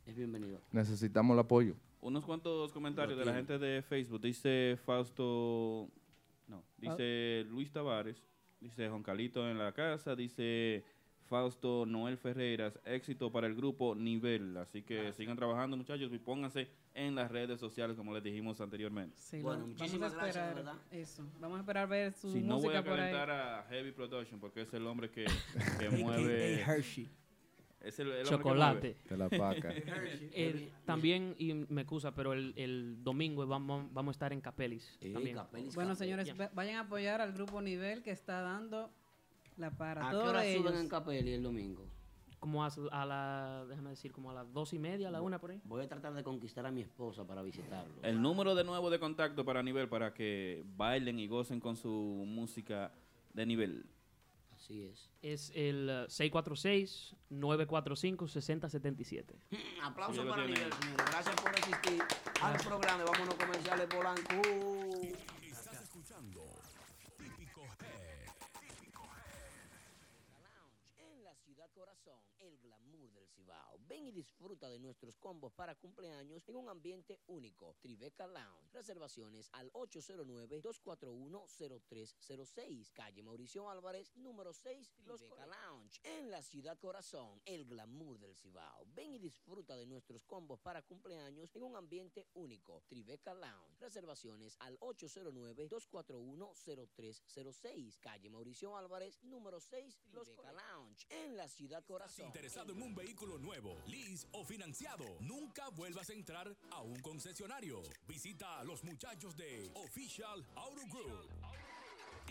D: es bienvenido.
R: Necesitamos el apoyo.
C: Unos cuantos comentarios de la gente de Facebook. Dice Fausto, no, dice Luis Tavares, dice Joncalito en la casa, dice Fausto Noel Ferreiras, éxito para el grupo Nivel. Así que sigan trabajando muchachos y pónganse en las redes sociales como les dijimos anteriormente.
F: Sí,
D: Bueno, muchísimas
F: vamos a
D: gracias,
F: esperar
D: ¿verdad?
F: Eso. Vamos a esperar ver su
C: Si no voy
F: música
C: a
F: por ahí.
C: calentar a Heavy Production porque es el hombre que, que mueve...
O: Hershey.
C: Es el, el
Q: Chocolate.
R: De la paca.
Q: Eh, también, y me excusa, pero el, el domingo vamos, vamos a estar en Capelis.
D: Eh,
Q: también.
D: Capelis,
F: Bueno,
D: Capelis.
F: señores, va- vayan a apoyar al grupo Nivel que está dando la para.
D: ¿A qué
F: Todos
D: hora
F: ellos.
D: suben en Capelli el domingo?
Q: Como a, a la, déjame decir, como a las dos y media, a la una por ahí.
D: Voy a tratar de conquistar a mi esposa para visitarlo.
C: El número de nuevo de contacto para nivel para que bailen y gocen con su música de nivel.
D: Así es.
Q: Es el eh, 646-945-6077.
D: Aplauso
C: Sí,
D: para. Nivel, señores. Gracias por asistir al programa. Vámonos comerciales Polanco. Ven y disfruta de nuestros combos para cumpleaños en un ambiente único. Tribeca Lounge. Reservaciones al 809-241-0306. Calle Mauricio Álvarez, número 6, Tribeca Lounge. En la ciudad corazón, el glamour del Cibao. Ven y disfruta de nuestros combos para cumpleaños en un ambiente único. Tribeca Lounge. Reservaciones al 809-241-0306. Calle Mauricio Álvarez, número 6, Tribeca Lounge. En la ciudad corazón.
B: Interesado en un vehículo nuevo, o financiado. Nunca vuelvas a entrar a un concesionario. Visita a los muchachos de Official Auto Group.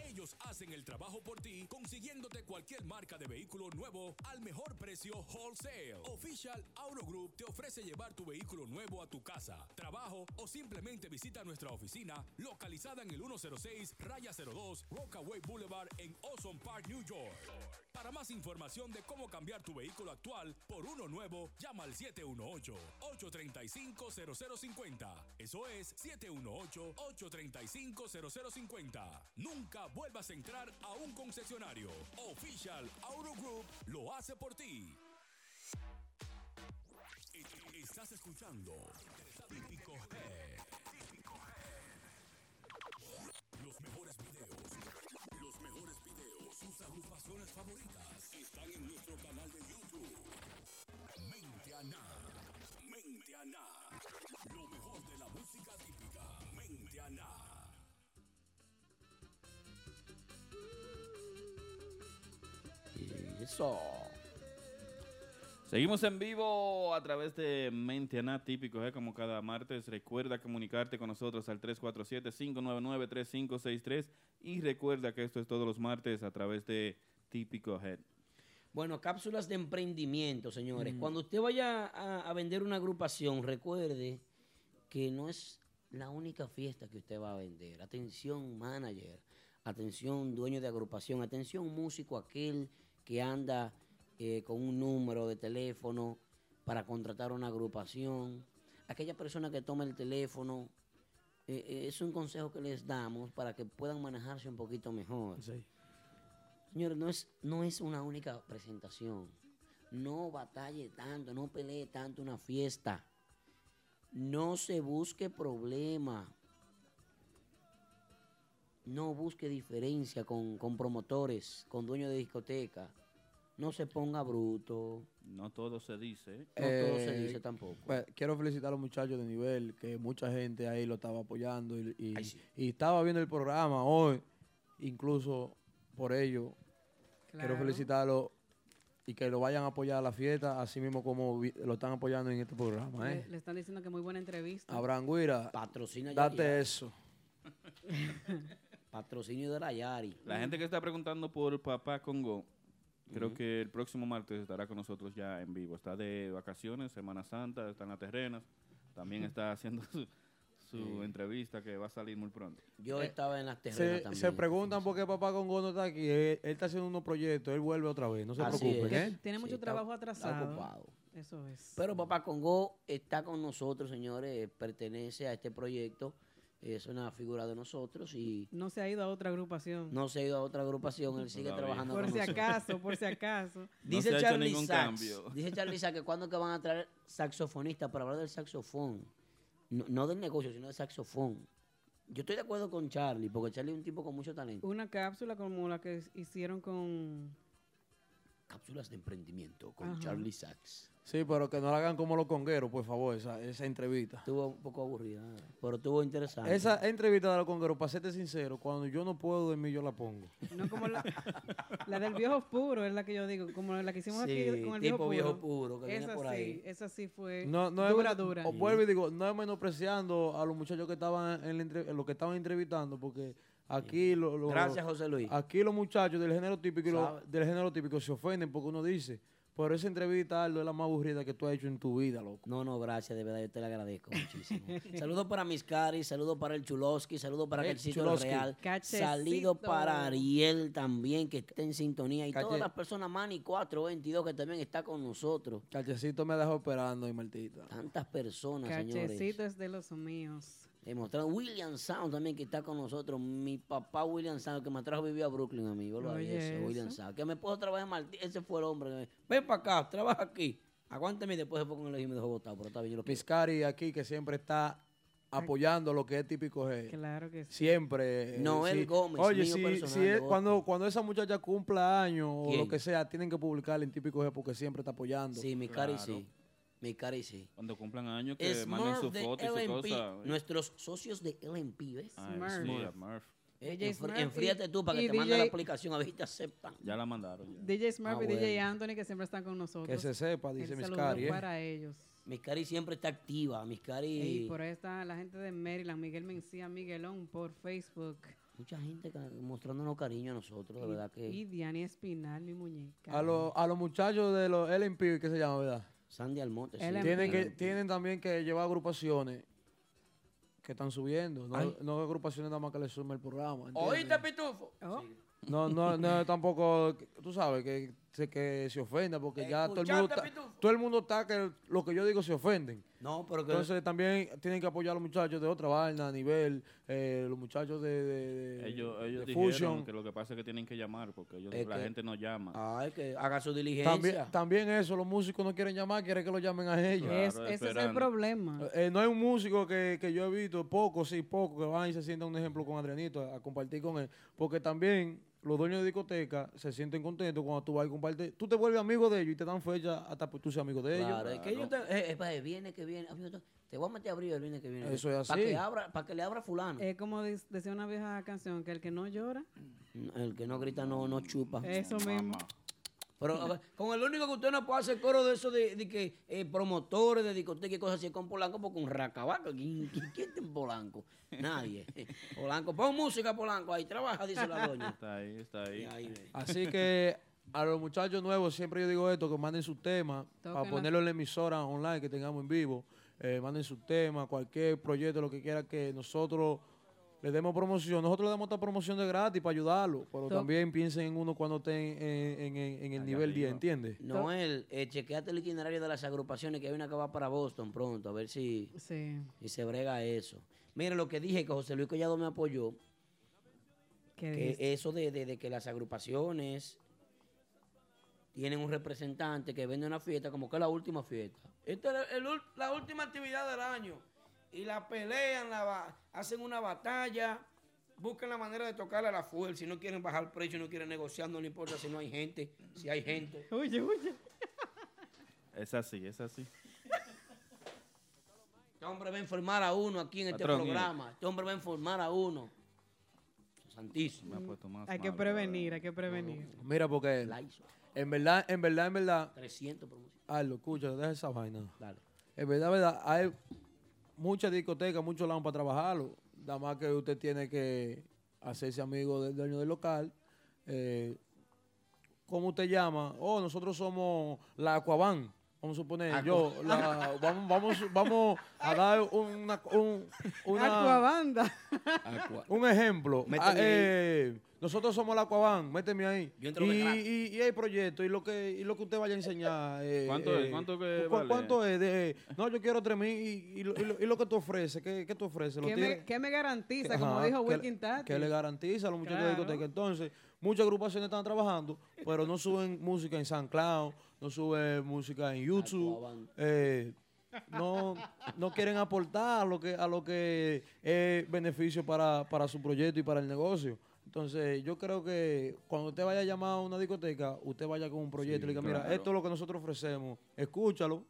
B: Ellos hacen el trabajo por ti, consiguiéndote cualquier marca de vehículo nuevo al mejor precio wholesale. Official Auto Group te ofrece llevar tu vehículo nuevo a tu casa, trabajo o simplemente visita nuestra oficina localizada en el 106 Raya 02 Rockaway Boulevard en Ozone Park, New York. Para más información de cómo cambiar tu vehículo actual por uno nuevo, llama al 718-835-0050. Eso es 718-835-0050. Nunca vuelvas a entrar a un concesionario. Official Auto Group lo hace por ti. E- Estás escuchando Típico Head. agrupaciones favoritas están en nuestro canal de YouTube. Mente Aná. Mente Lo mejor de la música típica. Mente Aná.
D: Eso.
C: Seguimos en vivo a través de Mentiana Típico, ¿eh? como cada martes. Recuerda comunicarte con nosotros al 347-599-3563 y recuerda que esto es todos los martes a través de Típico Head.
D: Bueno, cápsulas de emprendimiento, señores.
C: Mm.
D: Cuando usted vaya a, a vender una agrupación, recuerde que no es la única fiesta que usted va a vender. Atención, manager. Atención, dueño de agrupación. Atención, músico, aquel que anda eh, con un número de teléfono para contratar una agrupación. Aquella persona que toma el teléfono. eh, eh, es un consejo que les damos para que puedan manejarse un poquito mejor. Señores, no es, no es una única presentación. No batalle tanto, no pelee tanto una fiesta. No se busque problema. No busque diferencia con, con promotores, con dueños de discoteca. No se ponga bruto.
C: No todo se dice. ¿eh?
D: No todo se
E: Eh,
D: dice tampoco.
E: pues, quiero felicitar a los muchachos de nivel, que mucha gente ahí lo estaba apoyando y, y- y estaba viendo el programa hoy, incluso por ello. Quiero felicitarlos y que lo vayan a apoyar a la fiesta, así mismo como vi- lo están apoyando en este programa.
F: Le,
E: ¿eh?
F: le están diciendo que muy buena entrevista.
E: Abraham Guira,
D: Patrocina
E: date
D: Yari.
E: eso.
D: Patrocinio de la Yari.
C: La gente que está preguntando por Papá Congo, creo que el próximo martes estará con nosotros ya en vivo. Está de vacaciones, Semana Santa, está en las terrenas. También está haciendo su, su entrevista que va a salir muy pronto.
D: Yo estaba en las terrenas
E: Se,
D: también.
E: se preguntan por qué papá Congo no está aquí. Él, él está haciendo unos proyectos, él vuelve otra vez, no se
D: Así
E: preocupen. ¿eh?
F: Tiene mucho trabajo
D: está
F: atrasado.
D: ocupado.
F: Eso es.
D: Pero Papá Congo está con nosotros, señores. Pertenece a este proyecto. Es una figura de nosotros y
F: No se ha ido a otra agrupación.
D: no se ha ido a otra agrupación. Él sigue
C: Todavía.
D: trabajando
F: Por
D: con
F: si
D: nosotros.
F: acaso, por si acaso.
D: Dice
C: se ha hecho
D: Charlie Sachs,
C: cambio.
D: dice Charlie Sachs que cuando que van a traer saxofonistas para hablar del saxofón. No, no del negocio, sino del saxofón. Yo estoy de acuerdo con Charlie, porque Charlie es un tipo con mucho talento.
F: Una cápsula como la que hicieron con...
D: Cápsulas de emprendimiento con
F: Ajá.
D: Charlie Sachs.
E: Sí, pero que no la hagan como los congueros, por favor, esa, esa entrevista.
D: Estuvo un poco aburrida, pero estuvo interesante.
E: Esa entrevista de los congueros, para serte sincero, cuando yo no puedo dormir, yo la pongo.
F: No como la, la del viejo puro, es la que yo digo, como la que hicimos
D: Sí,
F: aquí con el viejo
D: tipo
F: puro.
D: viejo puro, que viene
F: esa
D: por
F: sí,
D: ahí.
F: esa sí fue
E: No, no es
F: dura, dura.
E: o vuelvo y digo, no es menospreciando a los muchachos que estaban en los que estaban entrevistando, porque aquí lo- lo-
D: Gracias, José Luis.
E: Aquí los muchachos del género típico y los-
D: Sabe.
E: del género típico se ofenden porque uno dice, pero esa entrevista Aldo es la más aburrida que tú has hecho en tu vida, loco.
D: No, no, gracias, de verdad, yo te lo agradezco muchísimo. saludos para mis caris, saludos para el Chulosky, saludos para
E: Eh,
D: el sitio. Real.
F: Cachecito.
D: Saludos para Ariel también, que está en sintonía. Y
E: Cache-
D: todas las personas, Manny 422, que también está con nosotros.
E: Cachecito me dejó esperando y Martita.
D: Tantas personas, señores.
F: Cachecito es de los míos.
D: Demostrando. William Sound también que está con nosotros. Mi papá William Sound, que me trajo a vivir a Brooklyn a mí. Yo lo
F: Oye,
D: eso,
F: eso.
D: William Sound. Que me puedo trabajar en Martí. Ese fue el hombre. que me- Ven para acá, trabaja aquí. Aguántame y después se fue con el y me dejó botado. Pero está bien, yo lo quiero.
E: Piscari aquí que siempre está apoyando lo que es típico G.
F: Claro que sí.
E: Siempre. eh,
D: Noel
E: sí.
D: Gómez,
E: Oye,
D: mío
E: si,
D: personal,
E: si es-
D: otro.
E: cuando, cuando esa muchacha cumpla años o lo que sea, tienen que publicarla en típico G porque siempre está apoyando.
D: Sí, mi cari
C: Claro.
D: sí. Mi cari sí.
C: Cuando cumplan años, que manden
D: Smurf
C: su
D: de
C: foto y su cosa.
D: Nuestros socios de LMP, ¿ves?
C: Ah,
F: Smurf.
C: sí.
D: Eh,
F: DJ Smurf
D: enfríate tú para que te mande la
F: DJ
D: aplicación a ver si te aceptan.
C: Ya la mandaron. ya.
F: DJ Smurf
D: Ah,
F: y DJ
D: bueno.
F: Anthony que siempre están con nosotros.
E: Que se sepa, dice Miss
F: saludo
E: Cari. ¿eh?
F: para ellos.
D: Mi cari siempre está activa. Mi cari.
F: Y por ahí está la gente de Maryland, Miguel Mencía, Miguelón por Facebook.
D: Mucha gente mostrándonos cariño a nosotros, de verdad que.
F: Y Diani Espinal, mi muñeca.
E: A, los a los muchachos de los LMP, ¿qué se llama, verdad?
D: Sandy Almonte. sí.
E: Tienen, que, tienen también que llevar agrupaciones que están subiendo. No, no agrupaciones nada más que le sume el programa. ¿entiendes?
D: ¿Oíste, Pitufo?
F: Oh,
E: No, no, no, tampoco, tú sabes, que se, que se ofenda porque ya todo el mundo todo el mundo está que lo que yo digo se ofenden.
D: No, pero que.
E: Entonces también tienen que apoyar a los muchachos de otra vaina a nivel, eh, los muchachos de, de, de-
C: Ellos, ellos
E: de
C: dijeron
E: Fusion.
C: que lo que pasa es que tienen que llamar porque ellos,
D: Es
C: la
D: que-
C: gente no llama.
D: Ay, que haga su diligencia.
E: También, también eso, los músicos no quieren llamar, quieren que lo llamen a ellos.
C: Claro,
F: es- ese es el problema.
E: Eh, no hay un músico que, que yo he visto, poco, sí, poco, que van y se sientan un ejemplo con Adrianito a, a compartir con él. Porque también los dueños de discoteca se sienten contentos cuando tú vas y compartes. Tú te vuelves amigo de ellos y te dan fecha hasta pues tú seas amigo de ellos.
D: Claro, es que ellos te, eh, eh, pa, el viernes que viene, amigo, te voy a meter a abrir el viernes que viene.
E: Eso es
D: Para
E: así.
D: que, abra, para que le abra fulano.
F: Es como decía una vieja canción, que el que no llora,
D: El que no grita no, no chupa.
F: eso mismo.
D: Pero con el único que usted no puede hacer coro de eso de, de que eh, promotores de discotecas y cosas así es con Polanco, porque un racabaco, ¿quién, quién, quién está en Polanco? Nadie. Polanco, pon música Polanco, ahí trabaja, dice la doña.
C: Está ahí, está ahí.
E: Así que a los muchachos nuevos siempre yo digo esto, que manden sus temas para ponerlo en la emisora online que tengamos en vivo. Eh, manden sus temas, cualquier proyecto, lo que quiera que nosotros le demos promoción. Nosotros le damos esta promoción de gratis para ayudarlo, pero también piensen en uno cuando estén en, en- en- en el nivel 10, ¿entiendes?
D: Noel, eh, chequeate el itinerario de las agrupaciones que hay una que va para Boston pronto, a ver si,
F: Sí.
D: si se brega eso. Mira lo que dije, que José Luis Collado me apoyó,
F: ¿Qué
D: que eso de, de- de que las agrupaciones tienen un representante que vende una fiesta como que es la última fiesta. Esta es el la última actividad del año. Y la pelean, la hacen una batalla, buscan la manera de tocarle a la fuerza. Si no quieren bajar el precio, no quieren negociar, no le importa si no hay gente, si hay gente.
F: Oye, oye.
C: Es así, es así.
D: Este hombre va a informar a uno aquí en este
C: Patrón, mire.
D: programa. Este hombre va a informar a uno. Santísimo.
F: Hay que prevenir, hay que prevenir.
E: Mira, porque en verdad, en verdad, en verdad,
D: 300 promociones.
E: Aldo, escucha, deja esa vaina.
D: Dale.
E: En verdad, en verdad, hay muchas discotecas, muchos lados para trabajarlo. Nada más que usted tiene que hacerse amigo del dueño del local. Eh, ¿Cómo usted llama? Oh, nosotros somos la Aquaban. Vamos a suponer, yo, la- vamos, vamos, vamos a dar una, un, una-
F: Aquabanda.
E: un ejemplo.
D: Méteme
E: Ah, eh, nosotros somos la Aquaban, méteme ahí. Y,
D: de
E: y- y hay proyectos y lo que y lo que usted vaya a enseñar. eh,
C: ¿Cuánto es?
E: eh,
C: ¿Cuánto que
E: ¿cu-
C: vale?
E: ¿Cuánto es? De, no, yo quiero tres mil y, y lo, y lo- y lo que tú ofreces, ¿qué, qué tú ofreces? ¿Lo
F: ¿Qué me, qué me garantiza?
E: Ajá,
F: Como dijo Wilkin Tati.
E: Que le garantiza a los muchachos de
F: Claro.
E: discoteca. Entonces, muchas agrupaciones están trabajando, pero no suben música en SoundCloud, no suben música en YouTube. eh, no, no quieren aportar a lo que, a lo que es beneficio para, para su proyecto y para el negocio. Entonces, yo creo que cuando usted vaya a llamar a una discoteca, usted vaya con un proyecto y le diga, mira,
C: claro.
E: esto es lo que nosotros ofrecemos, escúchalo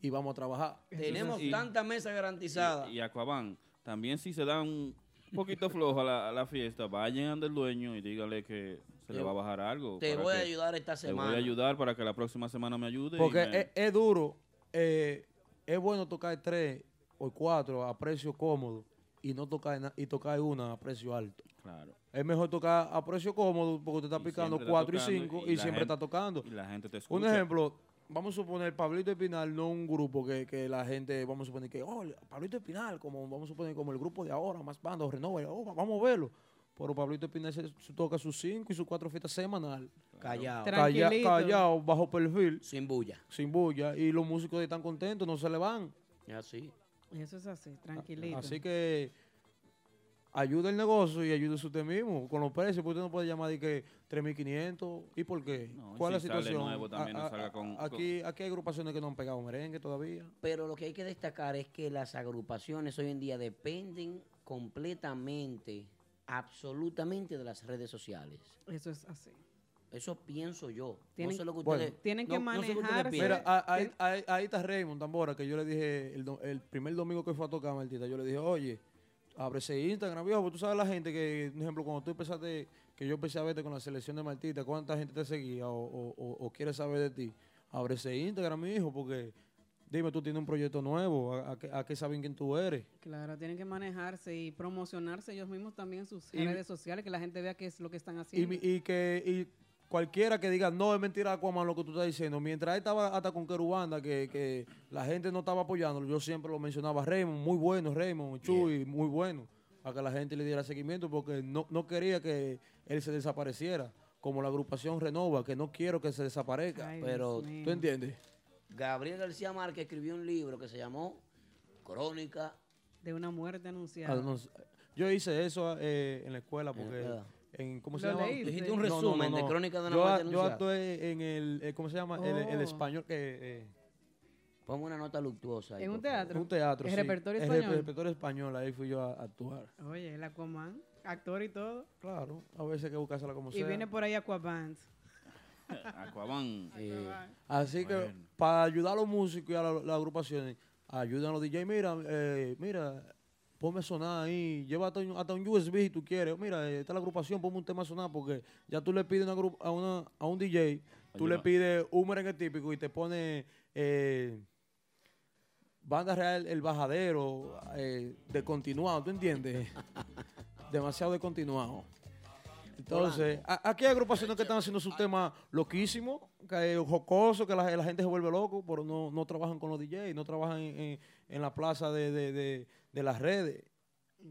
E: y vamos a trabajar.
D: Tenemos
C: Y-
D: tantas mesas garantizadas.
C: Y, y Aquaban, también si se dan un poquito flojo a la, a la fiesta, vayan del dueño y dígale que se le va a bajar algo.
D: te voy a ayudar esta
C: Te voy
D: semana.
C: a ayudar para que la próxima semana me ayude. y
E: Porque
C: me-
E: es, es duro, eh, es bueno tocar tres o cuatro a precio cómodo y no tocar y tocar una a precio alto.
C: Claro.
E: Es mejor tocar a precio cómodo porque usted está
C: Y
E: picando
C: siempre está
E: cuatro y
C: tocando,
E: cinco
C: y
E: y,
C: la
E: siempre
C: gente-
E: está tocando.
C: y la gente te
E: Un
C: escucha.
E: ejemplo, vamos a suponer Pablito Espinal, no un grupo que, que la gente, vamos a suponer que, oh, Pablito Espinal, como vamos a suponer como el grupo de ahora, más bandas, renova, oh, vamos a verlo. Pero Pablito Espinal se, se toca sus cinco y sus cuatro fiestas semanal.
D: Callado.
E: Calla-. Callado, bajo perfil.
D: Sin bulla.
E: Sin bulla. Y los músicos están contentos, no se le van.
D: Así.
F: Eso es así, tranquilito.
E: Así que ayuda el negocio y ayúdese usted mismo con los precios, porque usted no puede llamar de que 3.500. ¿Y por qué?
C: No,
E: ¿Cuál es
C: si
E: la
C: sale
E: situación?
C: nuevo también, no
E: A- a-
C: salga con-
E: aquí, aquí hay agrupaciones que no han pegado merengue todavía.
D: Pero lo que hay que destacar es que las agrupaciones hoy en día dependen completamente, absolutamente de las redes sociales.
F: Eso es así.
D: Eso pienso yo.
F: Tienen-
D: no sé lo que
E: Bueno.
D: ustedes,
F: Tienen que
D: no- no sé.
E: Mira, ahí, ahí- ahí está Raymond Tambora, que yo le dije el, do- el primer domingo que fue a tocar Martita, yo le dije, oye, ábrese Instagram, viejo, porque tú sabes la gente que, por ejemplo, cuando tú empezaste, que yo empecé a verte con la selección de Martita, cuánta gente te seguía o, o- o- o quiere saber de ti, ábrese Instagram, mi hijo, porque dime, tú tienes un proyecto nuevo, a, a qué- a qué saben quién tú eres.
F: Claro, tienen que manejarse y promocionarse ellos mismos también en sus
E: Y-
F: redes sociales, que la gente vea qué es lo que están
E: Y,
F: haciendo.
E: mi- y que y cualquiera que diga, no, es mentira Aquaman lo que tú estás diciendo. Mientras él estaba hasta con Querubanda, que, que la gente no estaba apoyándolo, yo siempre lo mencionaba. Raymond, muy bueno, Raymond, Chuy, muy bueno. A que la gente le diera seguimiento porque no, no quería que él se desapareciera. Como la agrupación Renova, que no quiero que se desaparezca.
D: Ay, Pero-.
E: ¿tú entiendes?
D: Gabriel García Márquez escribió un libro que se llamó Crónica
F: de una muerte anunciada.
E: Yo hice eso eh, en la escuela porque... En, ¿Cómo
F: ¿Lo
E: se llama?
D: Dijiste un resumen de Crónica de una
E: yo,
D: muerte
E: Yo actué en el, eh, ¿cómo se llama? El, el
F: Oh.
E: español que... eh,
D: Ponme una nota luctuosa. ahí,
F: ¿En un teatro?
E: un teatro,
F: ¿El
E: sí.
F: repertorio
E: El
F: español?
E: repertorio español, ahí fui yo a, a actuar.
F: Oye, el Aquaman, actor y todo.
E: Claro, a veces hay que buscársela como
F: Y
E: sea.
F: viene por ahí Aquaband.
C: Aquaban.
E: Así que
C: Bueno.
E: para ayudar a los músicos y a la- las agrupaciones, ayudan a los DJs. Mira, eh, mira, ponme sonar ahí, lleva hasta un, hasta un USB si tú quieres. Mira, eh, esta es la agrupación, ponme un tema a sonar porque ya tú le pides una a, una, a un DJ tú le pides un merengue típico y te pone eh, banda real, el bajadero, eh, de continuado, ¿tú entiendes? Demasiado de continuado. Entonces, a- aquí hay agrupaciones que están haciendo sus temas loquísimos, que es jocoso, que la, la gente se vuelve loco, pero no, no trabajan con los DJs, no trabajan en, en- en la plaza de, de- de- de las redes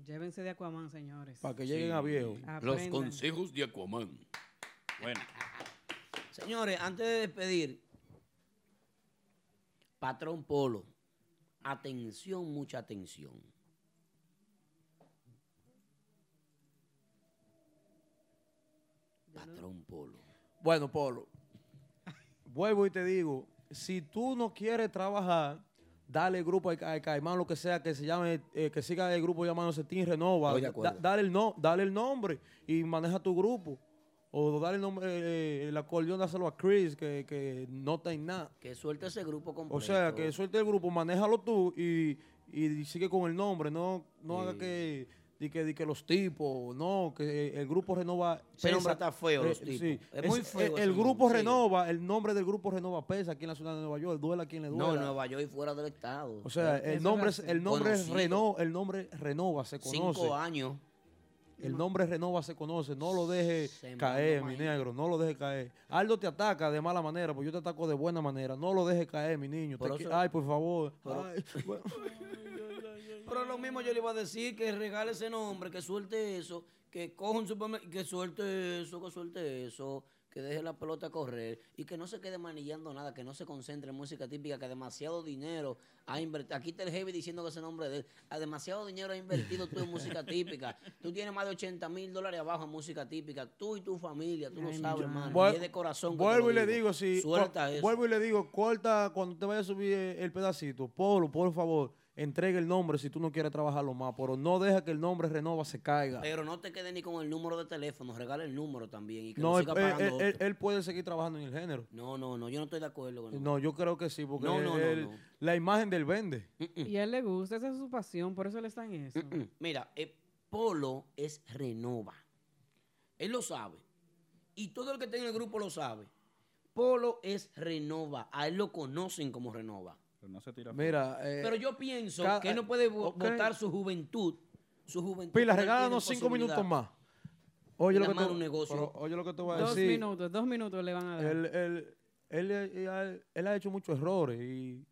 F: Llévense de Aquaman, señores.
E: para que lleguen a viejo.
F: Los Aprendan.
C: consejos de Aquaman. Bueno.
D: Señores, antes de despedir, patrón Polo, atención, mucha atención. Patrón Polo.
E: Bueno, Polo, vuelvo y te digo, si tú no quieres trabajar, dale el grupo al, Caimán, lo que sea, que se llame, eh, que siga el grupo llamándose Team Renova, Da- dale, el no, dale el nombre y maneja tu grupo. O dale el nombre, eh, el acordeón, dáselo a Chris, que, que no está en nada.
D: Que suelte ese grupo completo.
E: O sea, que suelte el grupo, manéjalo tú y, y sigue con el nombre. No, no haga que, di que, di que los tipos, no, que el grupo renova.
D: Ese nombre está feo, los tipos. Es muy feo
E: El, el grupo
D: nombre, sí.
E: renova, el nombre del grupo renova pesa aquí en la ciudad de Nueva York. Duela a quien le
D: No,
E: duela.
D: en Nueva York y fuera del estado.
E: O sea, el nombre, es- el nombre es
D: Conocido.
E: reno, el nombre renova, se conoce.
D: Cinco años.
E: El nombre renova se conoce. No lo deje
D: Se
E: caer, mi negro. No lo deje caer. Aldo te ataca de mala manera, pues yo te ataco de buena manera. No lo deje caer, mi niño. Te
D: eso-
E: Ay, por favor.
D: Pero-
E: Ay, bueno.
D: Pero lo mismo yo le iba a decir que regale ese nombre, que suelte eso, que coja un supermercado, que suelte eso, que suelte eso, que deje la pelota correr y que no se quede manillando nada, que no se concentre en música típica, que demasiado dinero ha invertido. Aquí está el Heavy diciendo que ese nombre de él. A demasiado dinero ha invertido tú en música típica. Tú tienes más de 80 mil dólares abajo en música típica. Tú y tu familia, tú lo sabes, hermano.
E: Vuel-
D: Y es de corazón.
E: Vuelvo y le digo, si
D: Suelta eso.
E: vuelvo y le digo, corta cuando te vayas a subir el pedacito, Polo, por favor, entregue el nombre si tú no quieres trabajarlo más, pero no deja que el nombre renova se caiga.
D: Pero no te quedes ni con el número de teléfono, regala el número también y que
E: no,
D: no siga
E: él-
D: pagando
E: él-
D: otro.
E: él puede seguir trabajando en el género.
D: No, no, no, yo no estoy de acuerdo con eso.
E: No, yo creo que sí, porque
D: No, no, no,
E: él-
D: no.
E: la imagen del vende.
F: Y a él le gusta, esa es su pasión, por eso él está en eso.
D: Mira, eh, Polo es renova. Él lo sabe. Y todo el que está en el grupo lo sabe. Polo es renova. A él lo conocen como renova.
C: Pero no se tira
E: Mira, eh,
D: Pero yo pienso que él no puede vo-
E: ok.
D: votar su juventud. Su juventud.
E: Pila, regálanos cinco minutos más. Oye lo, que te,
D: un negocio.
E: pero oye lo que te voy a
F: Dos
E: decir.
F: minutos, dos minutos le van a dar.
E: Él, él, él, él- él ha hecho muchos errores y...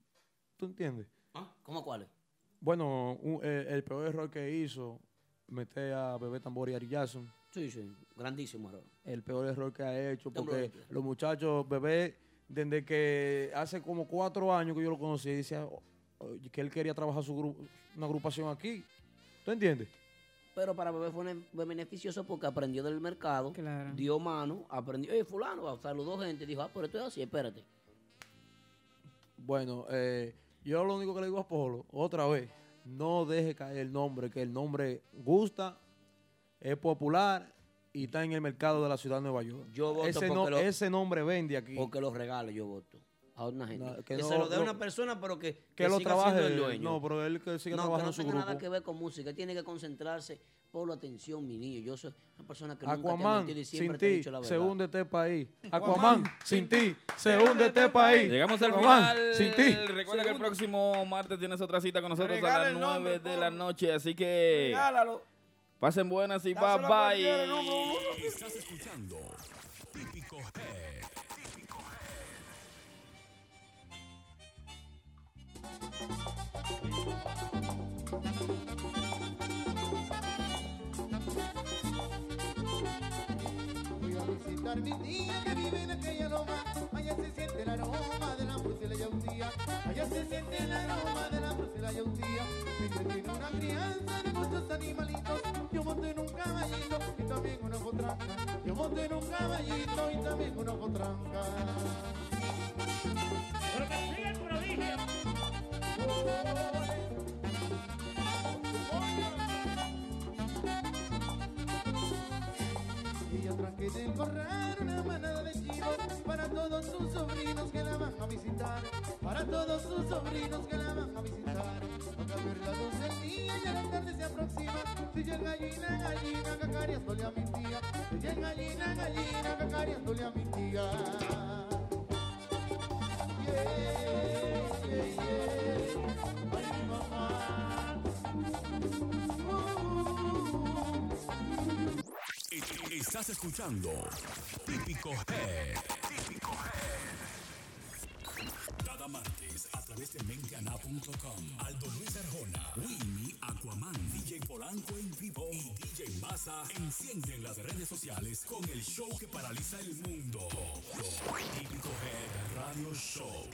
E: ¿Tú entiendes?
D: ¿Ah? ¿Cómo cuáles?
E: Bueno, un- eh, el peor error que hizo, meter a Bebé Tambor y Ari Jackson.
D: Sí, sí. Grandísimo error.
E: El peor error que ha hecho, porque los muchachos, Bebé, desde que hace como cuatro años que yo lo conocí, decía oh, que él quería trabajar su gru- una agrupación aquí. ¿Tú entiendes?
D: Pero para Bebé fue beneficioso porque aprendió del mercado, dio mano, aprendió. Oye, fulano, saludó gente, dijo, ah, pero esto es así, espérate.
E: Bueno, eh, yo lo único que le digo a Polo, otra vez, no deje caer el nombre, que el nombre gusta, es popular y está en el mercado de la ciudad de Nueva York.
D: Yo voto
E: ese, no-
D: lo-
E: ese nombre vende aquí.
D: Porque los regale, yo voto. A una gente.
E: No,
D: que
E: que no-
D: se lo dé a
E: no-
D: una persona, pero que,
E: que lo
D: siga
E: trabaje,
D: el dueño.
E: no, pero él que siga
D: no,
E: trabajando
D: que no
E: en su
D: tenga nada
E: grupo.
D: que ver con música. Él tiene que concentrarse por la atención, mi niño. Yo soy una persona que nunca te ha
E: Aquaman,
D: mentido y
E: sin
D: siempre te he
E: ti,
D: dicho la verdad.
E: se hunde este país. Aquaman, sin ti, se hunde este país.
C: Llegamos al
E: Aquaman,
C: final.
E: sin ti.
C: Recuerda que el próximo martes tienes otra cita con nosotros
E: Regala
C: a las
E: el
C: 9
E: nombre,
C: de la noche. Así que
E: Regálalo.
C: Pasen buenas y bye bye.
B: Estás escuchando Típico Head.
I: Voy a visitar mi tía que vive en aquella loma. Allá se siente el aroma de la música yautía. Allá se siente el aroma de la música yautía. Ella tiene una crianza de muchos animalitos. Yo monto en un caballito y también una potranca. Yo monto en un caballito y también una potranca.
J: Pero que siga el prodigio.
I: Corral una manada de chivos para todos sus sobrinos que la van a visitar. Para todos sus sobrinos que la van a visitar. Toca ver las doce del día y la tarde se aproxima. Si el gallina, gallina, cacariándole a mi tía. Si el gallina, gallina, cacariándole a mi tía. Ay, mi mamá.
B: Estás escuchando Típico Head. Típico Head. Cada martes a través de menteana.com. Aldo Luis Arjona, Winnie, Aquaman, DJ Polanco en vivo y DJ Massa encienden las redes sociales con el show que paraliza el mundo. Típico Head Radio Show.